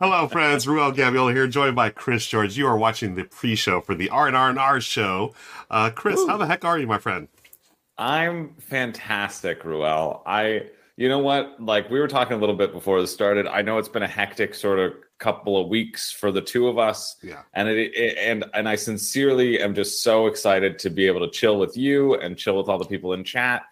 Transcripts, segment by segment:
Hello, friends. Ruel Gaviola here, joined by Chris George. You are watching the pre-show for the R and R and R show. Uh, Chris, Ooh. how the heck are you, my friend? I'm fantastic, Ruel. I, you know what? Like we were talking a little bit before this started. I know it's been a hectic sort of couple of weeks for the two of us. Yeah. And it, it, and and I sincerely am just so excited to be able to chill with you and chill with all the people in chat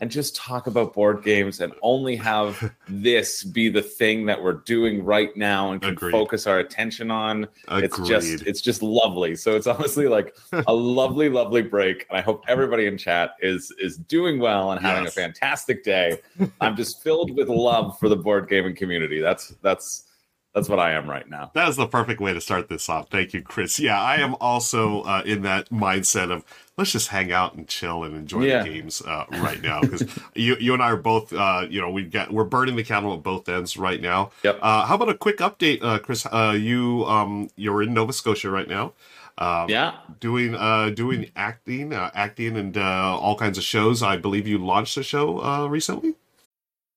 and just talk about board games and only have this be the thing that we're doing right now and can Agreed. focus our attention on. Agreed. It's just it's just lovely. So it's honestly like a lovely, lovely break. And I hope everybody in chat is is doing well and having yes. a fantastic day. I'm just filled with love for the board gaming community. That's that's that's what I am right now. That is the perfect way to start this off. Thank you, Chris. Yeah, I am also uh, in that mindset of let's just hang out and chill and enjoy yeah. the games uh, right now because you you and I are both uh, you know we got we're burning the candle at both ends right now. Yep. Uh, how about a quick update, uh, Chris? Uh, you um you're in Nova Scotia right now. Um, yeah, doing uh, doing acting, acting, and all kinds of shows. I believe you launched a show recently.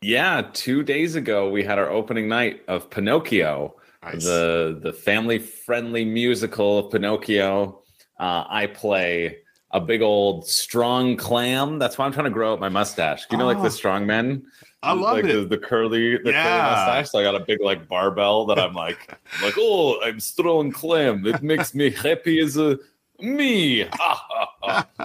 Yeah, two days ago we had our opening night of Pinocchio, nice. the the family friendly musical of Pinocchio. Uh, I play a big old strong clam. That's why I'm trying to grow up my mustache. Do you know, oh, like the oh. strong men? I love like it. The, the curly, the yeah. curly mustache. So I got a big like barbell that I'm like, I'm like, oh, I'm strong clam. It makes me happy as a me,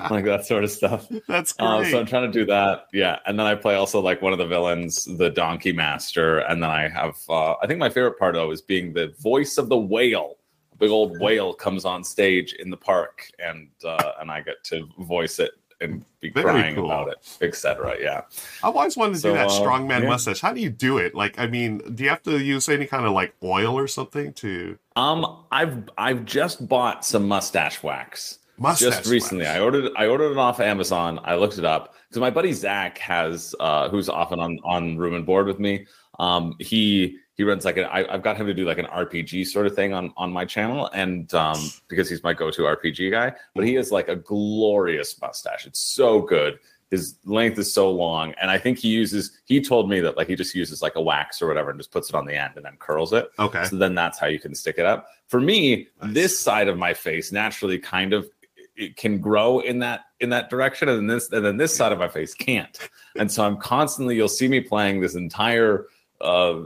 like that sort of stuff. That's great. Uh, so I'm trying to do that. Yeah, and then I play also like one of the villains, the Donkey Master, and then I have. Uh, I think my favorite part though is being the voice of the whale. A big old whale comes on stage in the park, and uh, and I get to voice it and be Very crying cool. about it, etc. Yeah, I've always wanted to so, do that uh, strongman yeah. mustache. How do you do it? Like, I mean, do you have to use any kind of like oil or something to? Um, I've I've just bought some mustache wax. Mustache just recently, wax. I ordered I ordered it off Amazon. I looked it up because my buddy Zach has, uh, who's often on on room and board with me. Um, he he runs like an I, have got him to do like an RPG sort of thing on on my channel, and um, because he's my go-to RPG guy, but he has like a glorious mustache. It's so good. His length is so long, and I think he uses. He told me that like he just uses like a wax or whatever, and just puts it on the end and then curls it. Okay. So then that's how you can stick it up. For me, nice. this side of my face naturally kind of it can grow in that in that direction, and then this and then this side of my face can't. And so I'm constantly. You'll see me playing this entire. Uh,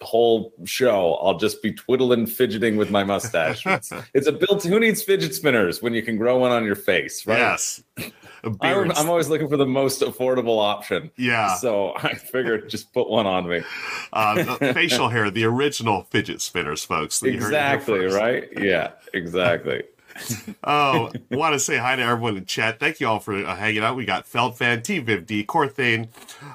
whole show, I'll just be twiddling, fidgeting with my mustache. It's, it's a built. Who needs fidget spinners when you can grow one on your face, right? Yes. I'm, I'm, always looking for the most affordable option. Yeah. So I figured just put one on me. Uh, facial hair, the original fidget spinners, folks. Exactly. Right. Yeah. Exactly oh, I want to say hi to everyone in chat. Thank you all for uh, hanging out. We got Feldfan, T Vivd, Corthane.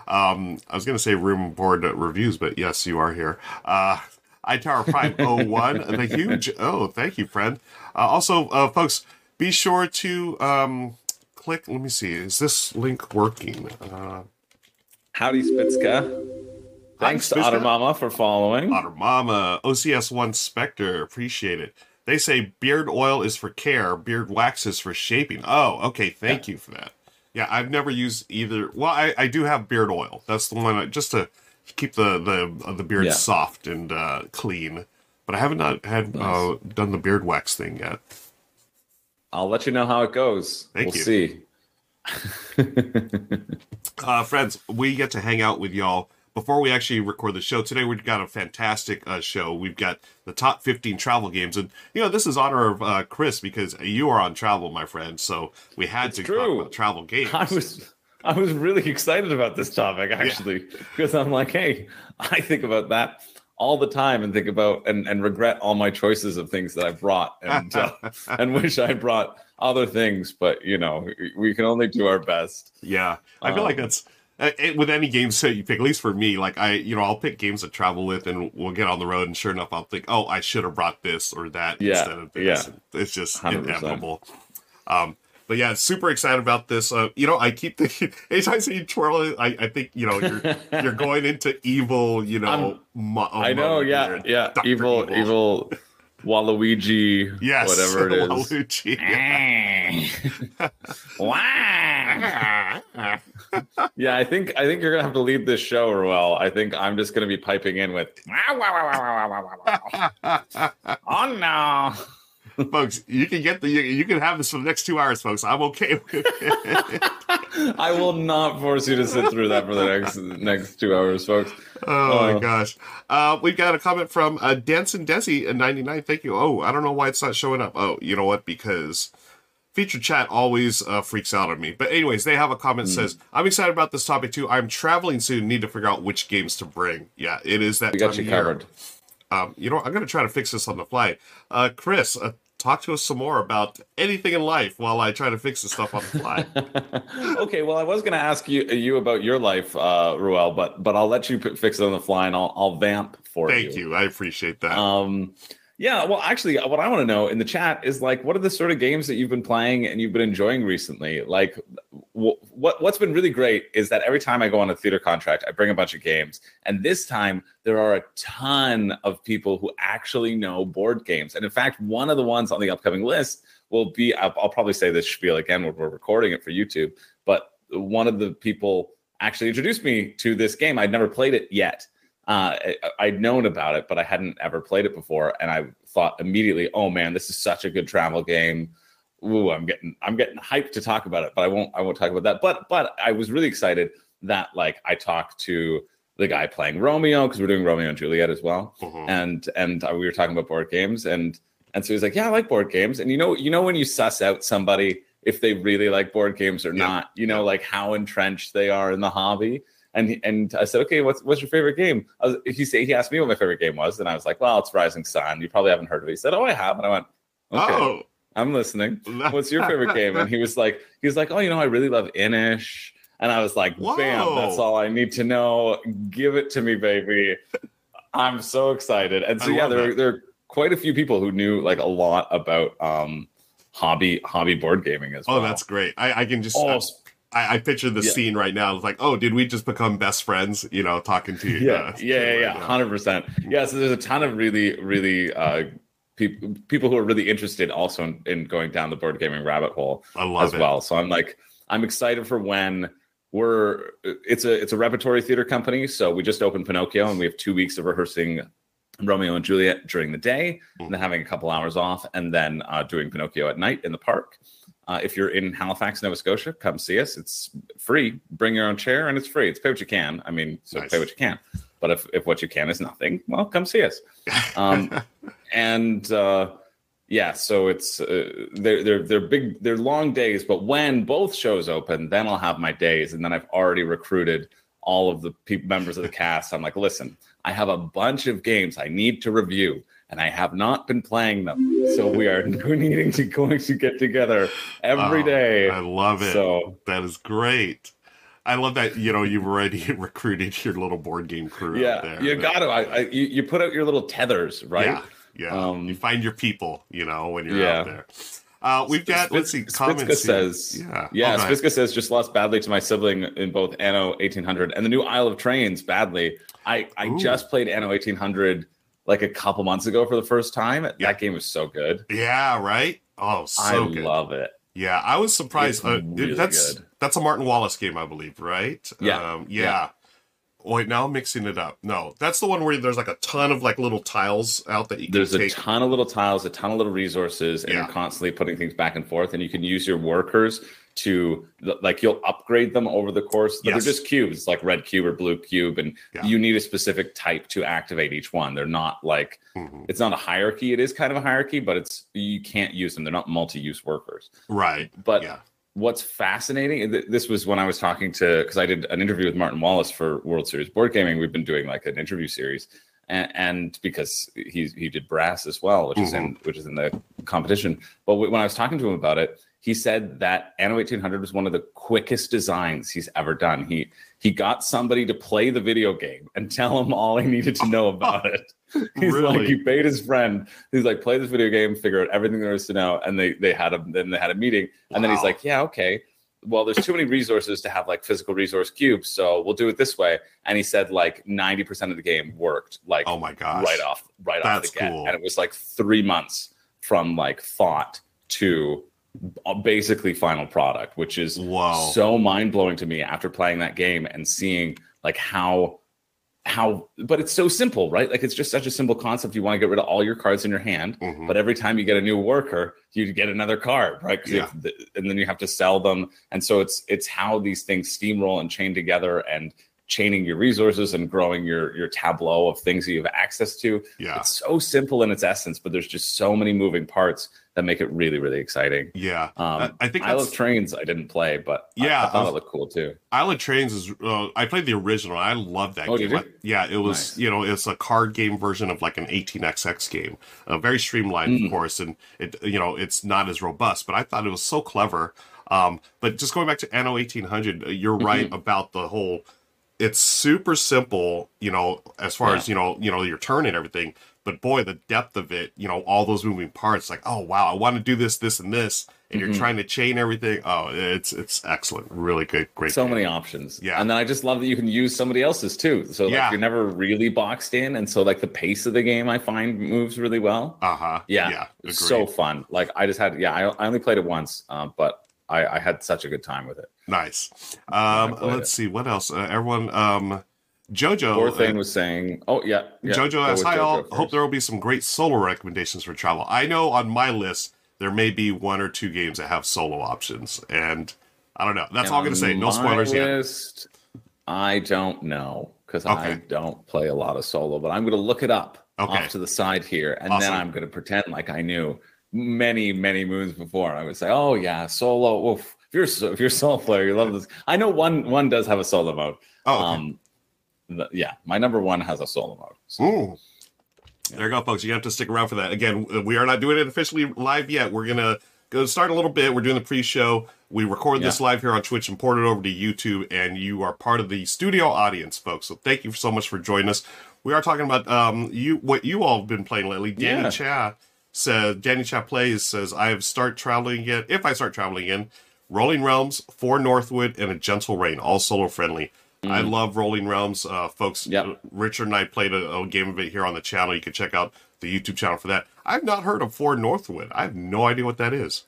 Um, I was going to say room board reviews, but yes, you are here. Uh, iTower Prime 01, the huge. Oh, thank you, friend. Uh, also, uh, folks, be sure to um, click. Let me see. Is this link working? Uh, Howdy, Spitzka. Thanks to Otter Mama for following. Otter Mama, OCS1 Spectre, appreciate it. They say beard oil is for care, beard wax is for shaping. Oh, okay. Thank yeah. you for that. Yeah, I've never used either. Well, I, I do have beard oil. That's the one I, just to keep the the uh, the beard yeah. soft and uh, clean. But I haven't not had nice. uh, done the beard wax thing yet. I'll let you know how it goes. Thank we'll you. See. uh, friends, we get to hang out with y'all before we actually record the show today we've got a fantastic uh, show we've got the top 15 travel games and you know this is honor of uh, chris because you are on travel my friend so we had it's to true. talk about travel games i was i was really excited about this topic actually yeah. because i'm like hey i think about that all the time and think about and, and regret all my choices of things that i brought and uh, and wish i brought other things but you know we can only do our best yeah i feel um, like that's with any games that you pick, at least for me, like I, you know, I'll pick games to travel with, and we'll get on the road, and sure enough, I'll think, oh, I should have brought this or that Yeah, instead of this. yeah. It's just 100%. inevitable. Um, but yeah, super excited about this. Uh, you know, I keep thinking anytime I see you twirl it, I, I think you know you're you're going into evil. You know, mo- I know, yeah, yeah. Dr. Evil, evil, Waluigi, Yes, whatever it is. Waluigi. Wah. Yeah, I think I think you're gonna have to lead this show, Ruel. I think I'm just gonna be piping in with "Wah, wah, wah, wah, wah, wah, wah, wah." Oh no. folks, you can get the you, you can have this for the next two hours, folks. I'm okay with it. I will not force you to sit through that for the next next two hours, folks. Oh Uh. my gosh. Uh, we've got a comment from uh, Danson Desi in 99. Thank you. Oh, I don't know why it's not showing up. Oh, you know what? Because feature chat always uh, freaks out on me. But, anyways, they have a comment that says, I'm excited about this topic too. I'm traveling soon. Need to figure out which games to bring. Yeah, it is that We got you covered. Um, you know. I'm going to try to fix this on the fly. Uh, Chris, uh, talk to us some more about anything in life while I try to fix this stuff on the fly. okay, well, I was going to ask you you about your life, uh, Ruel, but but I'll let you p- fix it on the fly, and I'll I'll vamp for you. Thank you. I appreciate that. Um, yeah, well, actually, what I want to know in the chat is like, what are the sort of games that you've been playing and you've been enjoying recently? Like, wh- what what's been really great is that every time I go on a theater contract, I bring a bunch of games, and this time there are a ton of people who actually know board games. And in fact, one of the ones on the upcoming list will be I'll, I'll probably say this spiel again when we're recording it for YouTube, but one of the people actually introduced me to this game. I'd never played it yet uh, I'd known about it, but I hadn't ever played it before, and I thought immediately, "Oh man, this is such a good travel game." Ooh, I'm getting I'm getting hyped to talk about it, but I won't I won't talk about that. But but I was really excited that like I talked to the guy playing Romeo because we're doing Romeo and Juliet as well, Mhm. and and uh, we were talking about board games, and and so he's like, "Yeah, I like board games," and you know you know when you suss out somebody if they really like board games or Yeah. not, you know like how entrenched they are in the hobby and and I said, okay, what's what's your favorite game? I was, he said he asked me what my favorite game was, and I was like, well, it's Rising Sun. You probably haven't heard of it. He said, oh, I have, and I went, okay, Oh, I'm listening. What's your favorite game? And he was like, he was like, oh, you know, I really love Inis, and I was like, bam, that's all I need to know. Give it to me, baby. I'm so excited. And so I yeah, there that. there are quite a few people who knew like a lot about um hobby hobby board gaming as oh, well. Oh, that's great. I, I can just. oh, I, I picture the Yeah. scene right now. It's like, oh, did we just become best friends? You know, talking to you. yeah, uh, yeah, yeah, hundred percent. Yeah, so there's a ton of really, really uh, people people who are really interested also in, in going down the board gaming rabbit hole I love as it. well. So I'm like, I'm excited for when we're. It's a it's a repertory theater company, so we just opened Pinocchio, and we have two weeks of rehearsing Romeo and Juliet during the day, and then having a couple hours off, and then uh, doing Pinocchio at night in the park. Uh, if you're in Halifax, Nova Scotia, come see us. It's free. Bring your own chair, and it's free. It's pay what you can. I mean, so Nice. pay what you can. But if, if what you can is nothing, well, come see us. Um, and uh, yeah, so it's uh, they're they're they're big, they're long days. But when both shows open, then I'll have my days, and then I've already recruited all of the pe- members of the cast. I'm like, listen, I have a bunch of games I need to review, and I have not been playing them. So we are needing to going to get together every Oh, day. I love it. So that is great. I love that. You know, you've already recruited your little board game crew. out yeah, there. you got to. I, I you, put out your little tethers, right? Yeah, yeah. Um, you find your people. You know, when you're Yeah. out there. Uh, we've got. let's see. Spitz- Spitzka says, Yeah. yeah. Oh. Spitzka says just lost badly to my sibling in both Anno 1800 and the new Isle of Trains. Badly. I I Ooh. just played Anno 1800 like a couple months ago for the first time. Yeah. That game was so good. Yeah. Right. Oh, so I good. love it. Yeah, I was surprised. Uh, really that's good. that's a Martin Wallace game, I believe, right? Yeah. Um, yeah. Yeah. Wait, now I'm mixing it up. No, that's the one where there's like a ton of like little tiles out that you can There's a ton of little tiles, a ton of little resources, and Yeah. you're constantly putting things back and forth. And you can use your workers to like you'll upgrade them over the course. Yes. they're just cubes, like red cube or blue cube, and Yeah. you need a specific type to activate each one. They're not like Mhm. it's not a hierarchy. It is kind of a hierarchy, but it's you can't use them. They're not multi-use workers. Right. But Yeah. what's fascinating, th- this was when I was talking to because I did an interview with Martin Wallace for World Series Board Gaming. We've been doing like an interview series, and, and because he he did brass as well, which is in which is in the competition. But w- when I was talking to him about it, he said that Anno 1800 was one of the quickest designs he's ever done. He he got somebody to play the video game and tell him all he needed to know about it. He's Really? like, he paid his friend. He's like, play this video game, figure out everything there is to know. And they they had a then they had a meeting. And then he's like, yeah, okay. Well, there's too many resources to have like physical resource cubes, so we'll do it this way. And he said like 90% of the game worked like Oh my gosh. right off right That's off the get. cool. And it was like three months from like thought to basically final product, which is Whoa. so mind blowing to me after playing that game and seeing like how how but it's so simple right like it's just such a simple concept you want to get rid of all your cards in your hand Mhm. but every time you get a new worker you get another card right Yeah. have and then you have to sell them and so it's it's how these things steamroll and chain together and chaining your resources and growing your your tableau of things that you have access to yeah. it's so simple in its essence but there's just so many moving parts that make it really really exciting Yeah. um, I- I think I that's- love trains. I didn't play, but Yeah, I, thought I- it looked cool too. Island Trains is. Uh, I played the original. I love that Oh, game. I- yeah, it was. Nice. You know, it's a card game version of like an 18xx game. Uh, very streamlined, Mm. of course, and it. You know, it's not as robust, but I thought it was so clever. Um, but just going back to Anno 1800, uh, you're Mm-hmm. right about the whole. It's super simple, you know, as far Yeah. as you know, you know, your turn and everything. But boy, the depth of it, you know, all those moving parts, like, oh wow, I want to do this, this, and this, and Mm-hmm. you're trying to chain everything. Oh, it's it's excellent, really good, great. So game. many options. Yeah. And then I just love that you can use somebody else's too. So like Yeah. you're never really boxed in. And so like the pace of the game I find moves really well. Uh huh. Yeah. Yeah. Agreed. so fun. Like I just had yeah, I, I only played it once, um, but I, I had such a good time with it. nice. Um, let's see what else. Uh, everyone, um, Jojo. Uh, was saying, oh yeah, yeah Jojo asks, "Hi all. Hope there will be some great solo recommendations for travel. I know on my list there may be one or two games that have solo options, and I don't know. That's all I'm gonna say. No spoilers my yet. I don't know because I don't play a lot of solo, but I'm going to look it up Okay. off to the side here, and Awesome. then I'm going to pretend like I knew many, many moons before. I would say, "Oh yeah, solo. Oof. If you're if you're a solo player, you love this. I know one one does have a solo mode. Oh, okay. Um, the- yeah, my number one has a solo mode. So, Ooh. There you go, folks. You have to stick around for that. Again, we are not doing it officially live yet. We're gonna go start a little bit. We're doing the pre-show. We record this live here on Twitch and port it over to YouTube, and you are part of the studio audience, folks. So thank you so much for joining us. We are talking about um you what you all have been playing lately. Danny Yeah. Cha says Danny Cha plays says I have start traveling again. If I start traveling again, Rolling Realms, For Northwood, and a Gentle Rain, all solo friendly. I love Rolling Realms, uh, folks. Yep. Richard and I played a, a game of it here on the channel. You can check out the YouTube channel for that. I've not heard of For Northwood. I have no idea what that is.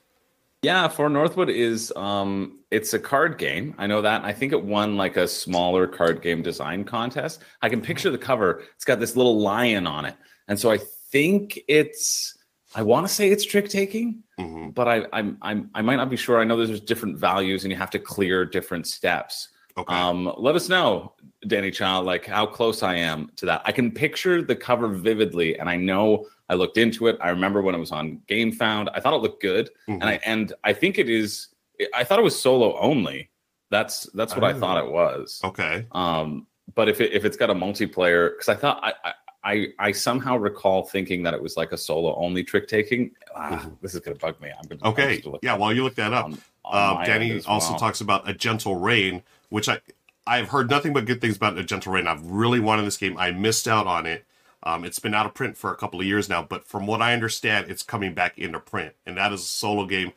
Yeah, for Northwood is um it's a card game. I know that. I think it won like a smaller card game design contest. I can picture the cover. It's got this little lion on it. And so I think it's I want to say it's trick taking, hmm but I I'm, I'm I might not be sure. I know there's different values and you have to clear different steps. Okay. Um, let us know, Danny Child, like how close I am to that. I can picture the cover vividly, and I know I looked into it. I remember when it was on Game Found. I thought it looked good, Mhm. and I and I think it is. I thought it was solo only. That's that's what I Oh. thought it was. okay. Um, but if it if it's got a multiplayer, because I thought I, I I I somehow recall thinking that it was like a solo only trick taking. Ah, Mhm. this is gonna bug me. I'm gonna Okay. Yeah. While you look that up, on- on uh, Danny also well. talks about a gentle rain, which I I've heard nothing but good things about gentle rain. I've really wanted this game. I missed out on it. Um, it's been out of print for a couple of years now, but from what I understand, it's coming back into print, and that is a solo game.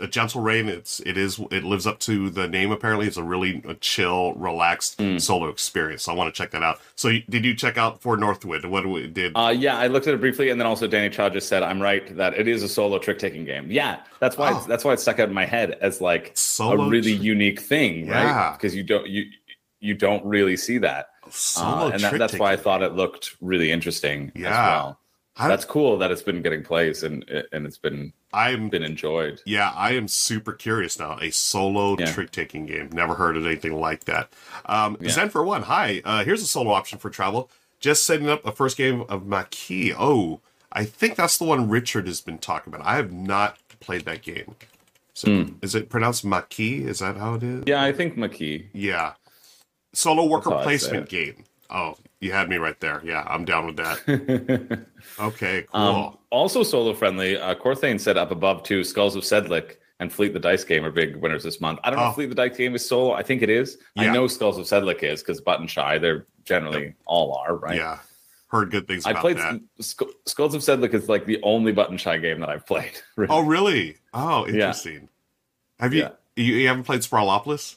A gentle rain. It's it is it lives up to the name. Apparently, it's a really a chill, relaxed Hmm. solo experience. So I want to check that out. So did you check out for Northwood? What we did? Uh, yeah, I looked at it briefly, and then also Danny Chow just said, "I'm right that it is a solo trick taking game." Yeah, that's why it's, Oh. that's why it stuck out in my head as like Solo a really trick- unique thing, Yeah. right? Because you don't you you don't really see that, solo uh, and that, that's why I thought it looked really interesting as Yeah. well. That's cool that it's been getting plays and and it's been I'm been enjoyed. Yeah, I am super curious now. A solo Yeah. trick taking game. Never heard of anything like that. Um, Yeah. Zen for one. Hi. Uh, here's a solo option for travel. Just setting up a first game of Maquis. Oh, I think that's the one Richard has been talking about. I have not played that game. So Hmm. is it pronounced Maquis? Is that how it is? Yeah, I think McKee. Yeah. Solo worker say placement game. Oh, you had me right there. Yeah, I'm down with that. Okay, cool. Um, also solo friendly. Uh, Corthane said up above too. Skulls of Sedlec and Fleet the Dice game are big winners this month. I don't know Oh. if Fleet the Dice game is solo. I think it is. I know Skulls of Sedlec is because Button Shy, they're generally all are, right? Yeah, heard good things I about played that. Sk- Skulls of Sedlec is like the only Button Shy game that I've played. really. Oh, really? Oh, Yeah. interesting. Have you, you you haven't played Sprawlopolis?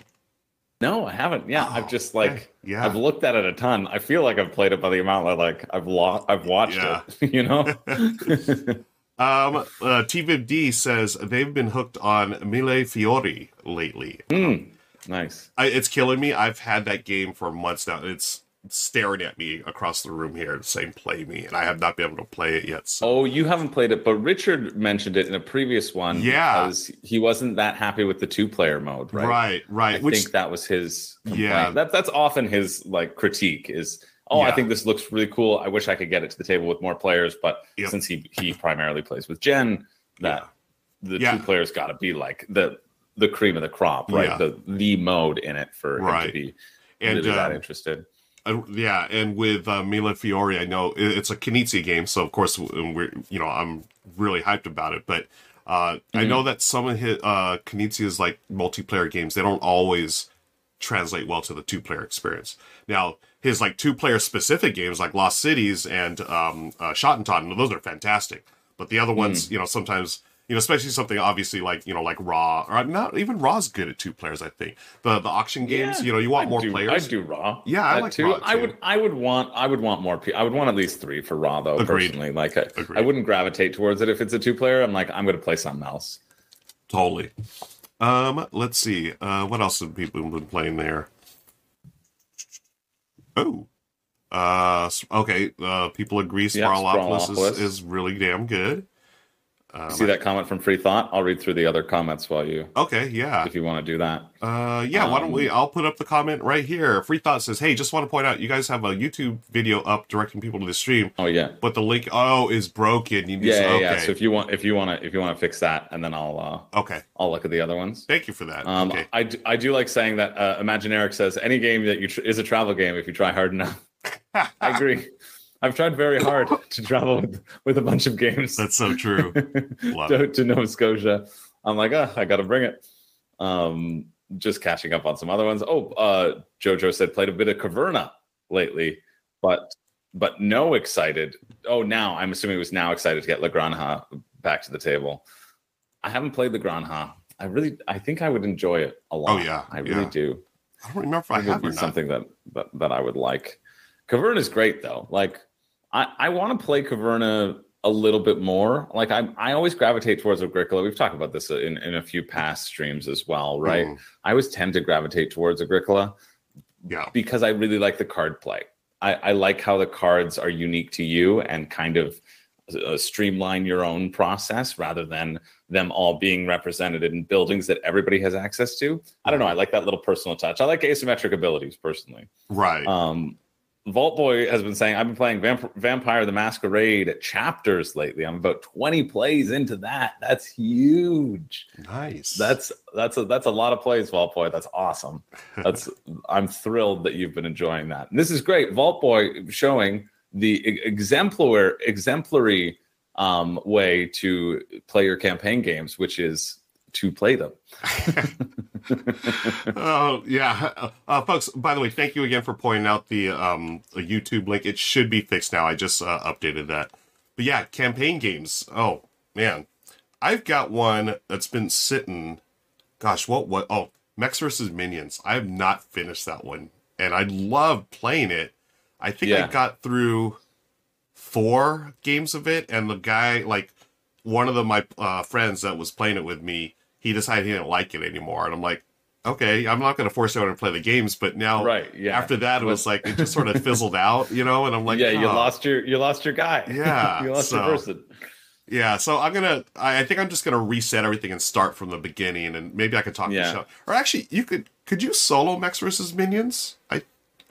No, I haven't. Yeah, Oh, I've just like okay. Yeah. I've looked at it a ton. I feel like I've played it by the amount that like I've lo- I've watched Yeah. it. You know. Um, uh, TVD says they've been hooked on Mille Fiori lately. Mm, nice. I, it's killing me. I've had that game for months now. It's staring at me across the room here, saying "Play me," and I have not been able to play it yet. So Oh, you haven't played it, but Richard mentioned it in a previous one. Yeah. because he wasn't that happy with the two-player mode, right? right, right. I Which think that was his. Complaint. Yeah. that that's often his like critique is. Oh, I think this looks really cool. I wish I could get it to the table with more players, but Yep. since he he primarily plays with Jen, that the Yeah. two players got to be like the the cream of the crop, right? Yeah. The the mode in it for him to be and really that um, interested. Uh, yeah, and with uh, Mille Fiori, I know it's a Knizia game, so of course we're you know I'm really hyped about it. But uh, I Mhm. know that some of his uh, like multiplayer games, they don't always translate well to the two player experience. Now his like two player specific games like Lost Cities and um, uh, Schottentotten, those are fantastic. But the other ones, you know, sometimes you know, especially something obviously like you know like Ra or not even Ra's good at two players. I think the the auction games, Yeah, you know, you want I'd more do, players. I'd do Ra. Yeah, I like too. Ra, I would. I would want. I would want more. I would want at least three for Ra though. Agreed. Personally, like I, Agreed. I wouldn't gravitate towards it if it's a two player. I'm like, I'm going to play something else. Totally. Um, let's see. Uh, what else have people been playing there? Oh, uh, okay. Uh, people agree Yeah, Sprawlopolis Sprawlopolis. is, is really damn good. Um, See that comment from Free Thought? I'll read through the other comments while you, Okay, yeah. if you want to do that. Uh, yeah, why don't we? Um, I'll put up the comment right here. Free Thought says, "Hey, just want to point out, you guys have a YouTube video up directing people to the stream, Oh yeah, but the link oh is broken. You need yeah, to, yeah, okay, yeah. So if you want, if you want to, if you want to fix that, and then I'll, uh, okay. I'll look at the other ones. Thank you for that. Um, okay, I, do, I do like saying that uh, Imaginaric says any game that you tr- is a travel game if you try hard enough. I agree. I've tried very hard to travel with, with a bunch of games. that's so true. To, to Nova Scotia. I'm like, oh, I got to bring it. Um, just catching up on some other ones. Oh, uh, Jojo said played a bit of Caverna lately, but but no excited. Oh, now I'm assuming it was now excited to get La Granja back to the table. I haven't played La Granja. I really, I think I would enjoy it a lot. Oh, yeah, I really yeah. do. I don't remember if I It would have be or not. something that, that that I would like. Caverna is great though. Like I, I want to play Caverna a little bit more. Like I I always gravitate towards Agricola. We've talked about this in, in a few past streams as well, right? Mm, I always tend to gravitate towards Agricola yeah. because I really like the card play. I, I like how the cards are unique to you and kind of uh, streamline your own process rather than them all being represented in buildings that everybody has access to. I don't know. I like that little personal touch. I like asymmetric abilities personally. Right. Um, Vault Boy has been saying I've been playing Vamp- Vampire the Masquerade chapters lately. I'm about 20 plays into that. That's huge. nice. That's that's a that's a lot of plays, Vault Boy. That's awesome. That's I'm thrilled that you've been enjoying that. And this is great. Vault Boy showing the exemplar exemplary um, way to play your campaign games, which is to play them. oh yeah, uh, uh, folks. By the way, thank you again for pointing out the um YouTube link. It should be fixed now. I just uh, updated that. But yeah, campaign games. Oh man, I've got one that's been sitting. Gosh, what what? Oh, Mechs versus Minions. I have not finished that one, and I love playing it. I think I got through four games of it, and the guy like one of the my uh, friends that was playing it with me, he decided he didn't like it anymore, and I'm like, okay, I'm not going to force anyone to play the games, but now Right. Yeah. after that, it was like it just sort of fizzled out, you know, and I'm like, yeah, you oh. lost your you lost your guy. Yeah, you lost so- your person. Yeah, so I'm gonna. I, I think I'm just gonna reset everything and start from the beginning, and maybe I could talk Yeah. to show. Or actually, you could. Could you solo Mechs versus Minions? I.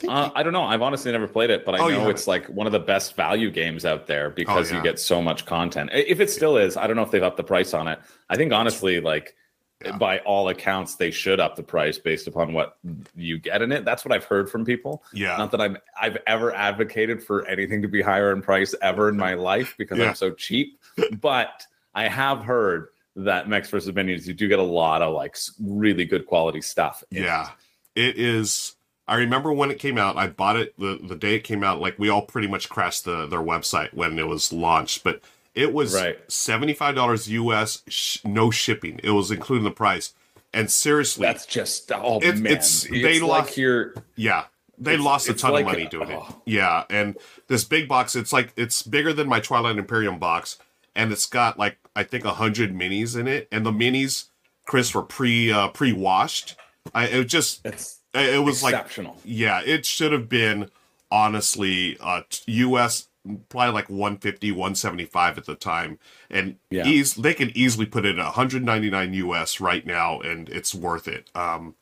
Uh, I don't know. I've honestly never played it, but I Oh, know it's like one of the best value games out there because yeah. you get so much content. If it still is, I don't know if they've upped the price on it. I think honestly, like Yeah. by all accounts, they should up the price based upon what you get in it. That's what I've heard from people. yeah. Not that I'm I've ever advocated for anything to be higher in price ever in my life because Yeah. I'm so cheap, but I have heard that Mechs versus Minions, you do get a lot of like really good quality stuff. in it. Yeah, it is. I remember when it came out. I bought it the, the day it came out. Like we all pretty much crashed the their website when it was launched, but it was Right. seventy five dollars US, sh- no shipping. It was including the price. And seriously, That's just oh It- man, it's- it's, they like lost- you're yeah, they lost a ton like- of money doing it. oh. Yeah, and this big box, it's like it's bigger than my Twilight Imperium box, and it's got like I think a hundred minis in it, and the minis, Chris, were pre uh, pre washed. I it just it's it was like exceptional. yeah, it should have been honestly uh US probably like 150 175 at the time and Yeah. they can easily put it at 199 US right now and it's worth it. Um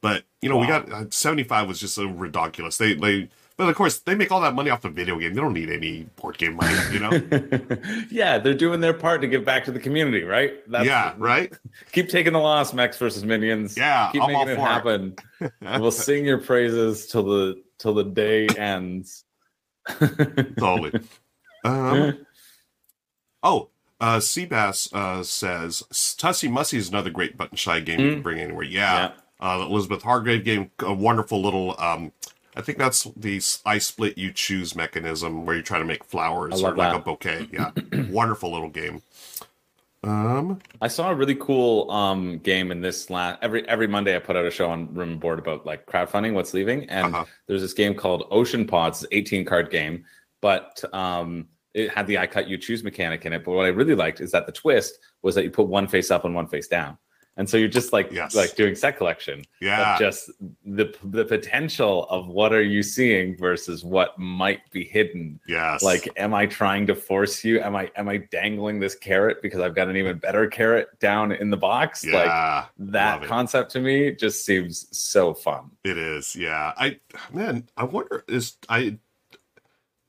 but you know, we got uh, 75 was just so ridiculous. They they but of course they make all that money off the video game. They don't need any board game money, you know? yeah, they're doing their part to give back to the community, right? yeah, right? Keep taking the loss, Mechs versus Minions. Yeah, keep I'm all making it. happen. we'll sing your praises till the till the day ends. Totally. Um, oh, uh, Seabass uh, says Tussy Mussy is another great button shy game you can bring anywhere. Yeah. Uh, Elizabeth Hargrave game, a wonderful little. Um, I think that's the I split you choose mechanism where you try to make flowers or like that. a bouquet. Yeah, wonderful little game. Um, I saw a really cool um game in this last every every Monday I put out a show on Room and Board about like crowdfunding, what's leaving, and Uh-huh. there's this game called Ocean Pods, 18 card game, but um it had the I cut you choose mechanic in it. But what I really liked is that the twist was that you put one face up and one face down, and so you're just like Yes. like doing set collection. yeah, But just the the potential of what are you seeing versus what might be hidden yes, like am i trying to force you am i am i dangling this carrot because i've got an even better carrot down in the box yeah. like that concept to me just seems so fun It is, yeah. I man, I wonder is I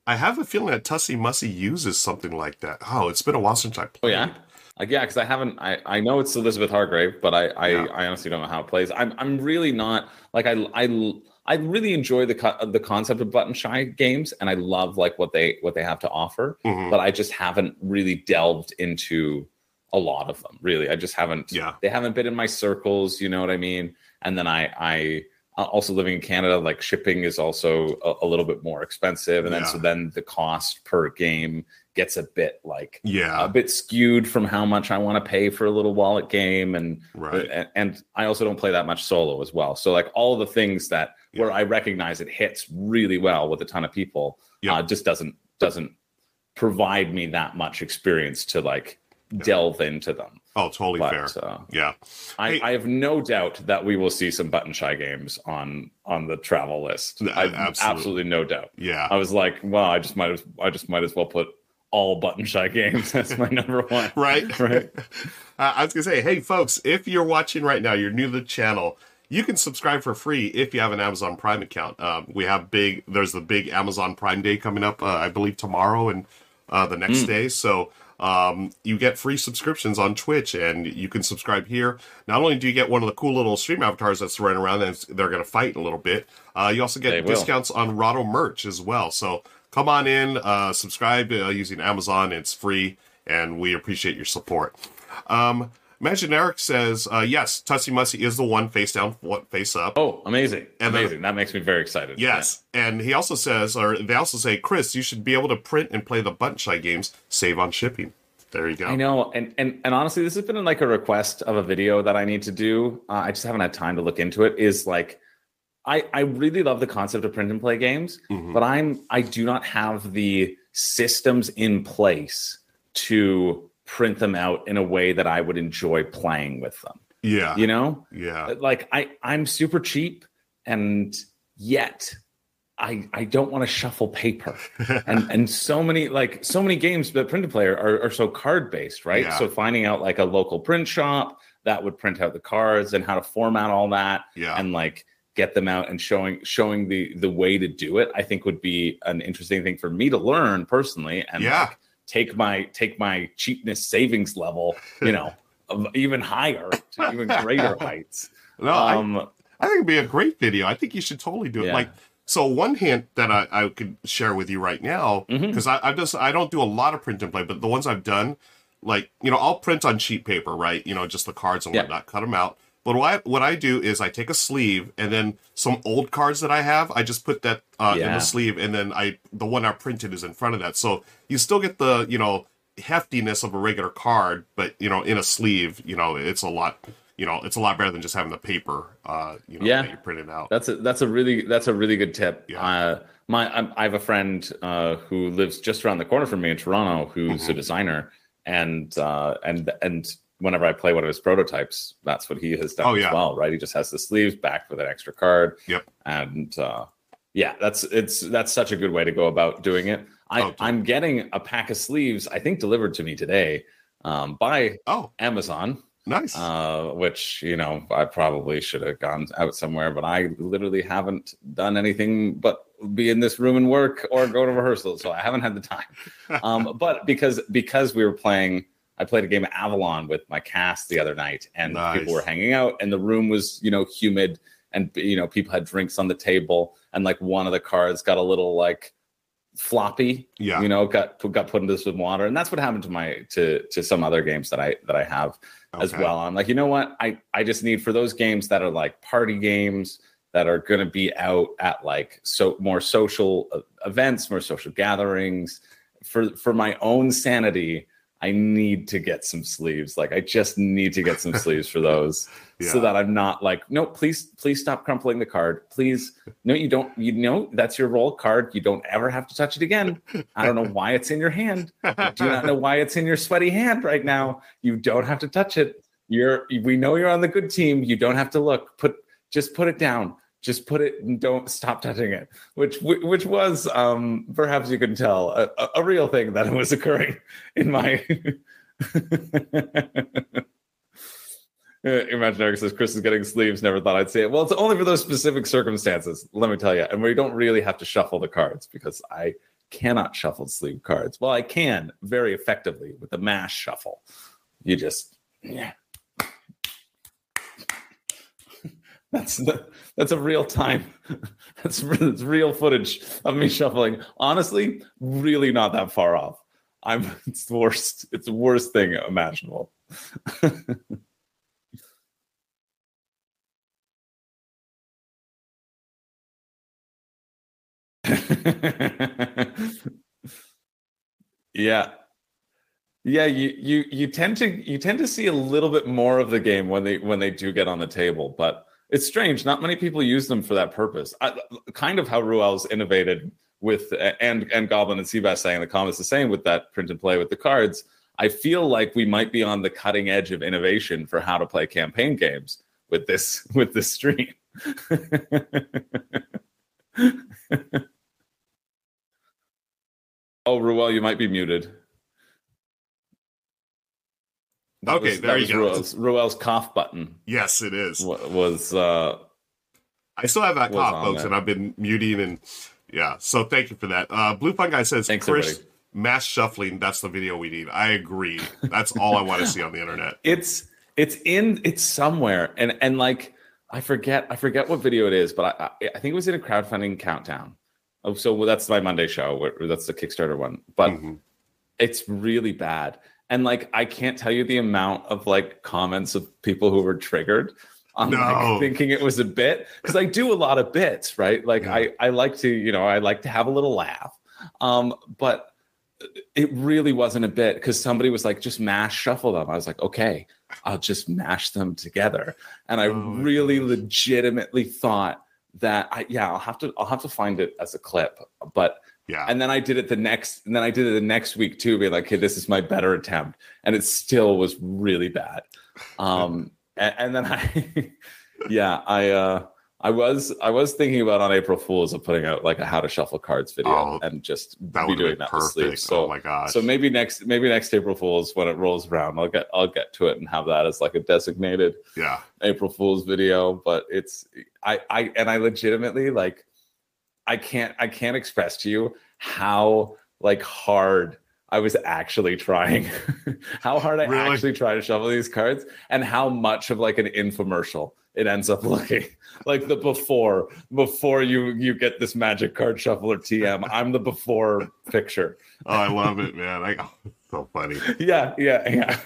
I have a feeling that Tussy Mussy uses something like that. Oh, it's been a while since I played. oh yeah like yeah because i haven't i i know it's elizabeth hargrave but i i, Yeah. I honestly don't know how it plays i'm i'm really not like i i I really enjoy the co- the concept of button shy games, and I love like what they what they have to offer. Mhm. But I just haven't really delved into a lot of them. Really, I just haven't. Yeah. they haven't been in my circles. You know what I mean? And then I I uh, also living in Canada, like shipping is also a, a little bit more expensive, and then Yeah. so then the cost per game gets a bit like Yeah, a bit skewed from how much I want to pay for a little wallet game, and, right. and and I also don't play that much solo as well. So like all the things that Yeah. where I recognize it hits really well with a ton of people, Yeah. uh, just doesn't doesn't provide me that much experience to like delve into them. Oh, totally fair. But uh, Yeah, I, Hey- I have no doubt that we will see some button shy games on on the travel list. I absolutely. absolutely no doubt. yeah. I was like, well, I just might as I just might as well put all button shy games. That's my number one. right? Right. uh, i was gonna say hey folks if you're watching right now you're new to the channel you can subscribe for free if you have an amazon prime account. Um, we have big there's the big amazon prime day coming up uh, i believe tomorrow and uh, the next day. So um, you get free subscriptions on twitch and you can subscribe here. Not only do you get one of the cool little stream avatars that's running around and they're going to fight in a little bit uh, you also get discounts on Rotto merch as well. So come on in uh, subscribe uh, using amazon it's free and we appreciate your support um, Imagine Eric says, uh, yes, Tussy Mussy is the one face down, face up. Oh, amazing. And then- amazing. that makes me very excited. yes. And he also says, or they also say, Chris, you should be able to print and play the shy games, save on shipping. There you go. I know, and and and honestly, this has been like a request of a video that I need to do. Uh, I just haven't had time to look into it. Is like, I I really love the concept of print and play games, Mhm. but I'm I do not have the systems in place to print them out in a way that I would enjoy playing with them. Yeah. You know, Yeah. like I I'm super cheap, and yet. I, I don't want to shuffle paper and and so many like so many games that print and play are, are so card based right Yeah. so finding out like a local print shop that would print out the cards and how to format all that Yeah. and like get them out and showing showing the the way to do it i think would be an interesting thing for me to learn personally and Yeah. like, take my take my cheapness savings level you know even higher to even greater heights no, I, um I think it'd be a great video. I think you should totally do it. Yeah. Like, so one hint that I, I could share with you right now, because I, I just I don't do a lot of print and play, but the ones I've done, like you know I'll print on sheet paper, right? You know, just the cards and Yeah. whatnot, cut them out. But what I, what I do is I take a sleeve and then some old cards that I have, I just put that uh, in the sleeve, and then I the one I printed is in front of that, so you still get the you know heftiness of a regular card, but you know in a sleeve, you know it's a lot. You know, it's a lot better than just having the paper. Uh, you know, Yeah. that you printed out. That's a that's a really that's a really good tip. Yeah. Uh, my I'm, I have a friend uh, who lives just around the corner from me in Toronto, who's Mm-hmm. a designer, and uh, and and whenever I play one of his prototypes, that's what he has done Oh, as well. Right, he just has the sleeves backed with an extra card. Yep. and uh, yeah, that's it's that's such a good way to go about doing it. I, oh, I'm getting a pack of sleeves, I think, delivered to me today um, by Oh, Amazon nice. uh, which you know I probably should have gone out somewhere, but I literally haven't done anything but be in this room and work or go to rehearsal, so I haven't had the time. Um, but because because we were playing, I played a game of Avalon with my cast the other night, and Nice. people were hanging out, and the room was you know humid, and you know people had drinks on the table, and like one of the cards got a little like floppy yeah. you know got got put into some water and that's what happened to my to to some other games that i that i have as well i'm like you know what i i just need for those games that are like party games that are going to be out at like so more social uh, events more social gatherings for for my own sanity i need to get some sleeves like i just need to get some sleeves for those so that i'm not like no please please stop crumpling the card please no you don't you know that's your roll card you don't ever have to touch it again i don't know why it's in your hand I do not know why it's in your sweaty hand right now. You don't have to touch it. You're we know you're on the good team. You don't have to look. Put just put it down. Just put it and don't stop touching it. Which which was um perhaps you can tell a, a- real thing that was occurring in my Uh, Imaginary says Chris is getting sleeves. Never thought I'd say it. Well, it's only for those specific circumstances. Let me tell you, and we don't really have to shuffle the cards because I cannot shuffle sleeve cards. Well, I can very effectively with the mash shuffle. You just yeah. That's the, that's a real time. That's, that's real footage of me shuffling. Honestly, really not that far off. I'm it's the worst. It's the worst thing imaginable. yeah yeah you you you tend to you tend to see a little bit more of the game when they when they do get on the table but it's strange not many people use them for that purpose. I, kind of how ruel's innovated with and and goblin and seabass saying in the comments the same with that print and play with the cards. I feel like we might be on the cutting edge of innovation for how to play campaign games with this with this stream. Oh ruel you might be muted That Okay, was- there that you go. Ruel's, Ruel's cough button yes, it is. was uh I still have that cough, folks, there. and I've been muting and yeah. So thank you for that. Uh, Blue Fun Guy says, Thanks, Chris, everybody. mass shuffling. That's the video we need. I agree. That's all I want to see on the internet. it's it's in it's somewhere and and like i forget i forget what video it is but i i, I think it was in a crowdfunding countdown oh so well, that's my monday show that's the kickstarter one but Mhm. it's really bad and like i can't tell you the amount of like comments of people who were triggered on No. like thinking it was a bit because i do a lot of bits right like Yeah. i i like to you know i like to have a little laugh um but it really wasn't a bit because somebody was like just mash shuffle them i was like okay i'll just mash them together and i Oh really gosh. legitimately thought that i yeah i'll have to i'll have to find it as a clip but Yeah. and then I did it the next, and then I did it the next week too, be like, "Hey, this is my better attempt," and it still was really bad. Um, and, and then I, yeah, I, uh, I was, I was thinking about on April Fools of putting out like a how to shuffle cards video Oh, and just that be doing that perfect. sleeves. So, oh my gosh. so maybe next, maybe next April Fools when it rolls around, I'll get, I'll get to it and have that as like a designated yeah. April Fool's video, but it's I I and I legitimately like I can't I can't express to you how like hard I was actually trying. how hard I Really? actually try to shuffle these cards and how much of like an infomercial it ends up looking. like the before before you you get this magic card shuffler TM. I'm the before picture. Oh, I love it, man. I, so funny. Yeah, yeah, yeah.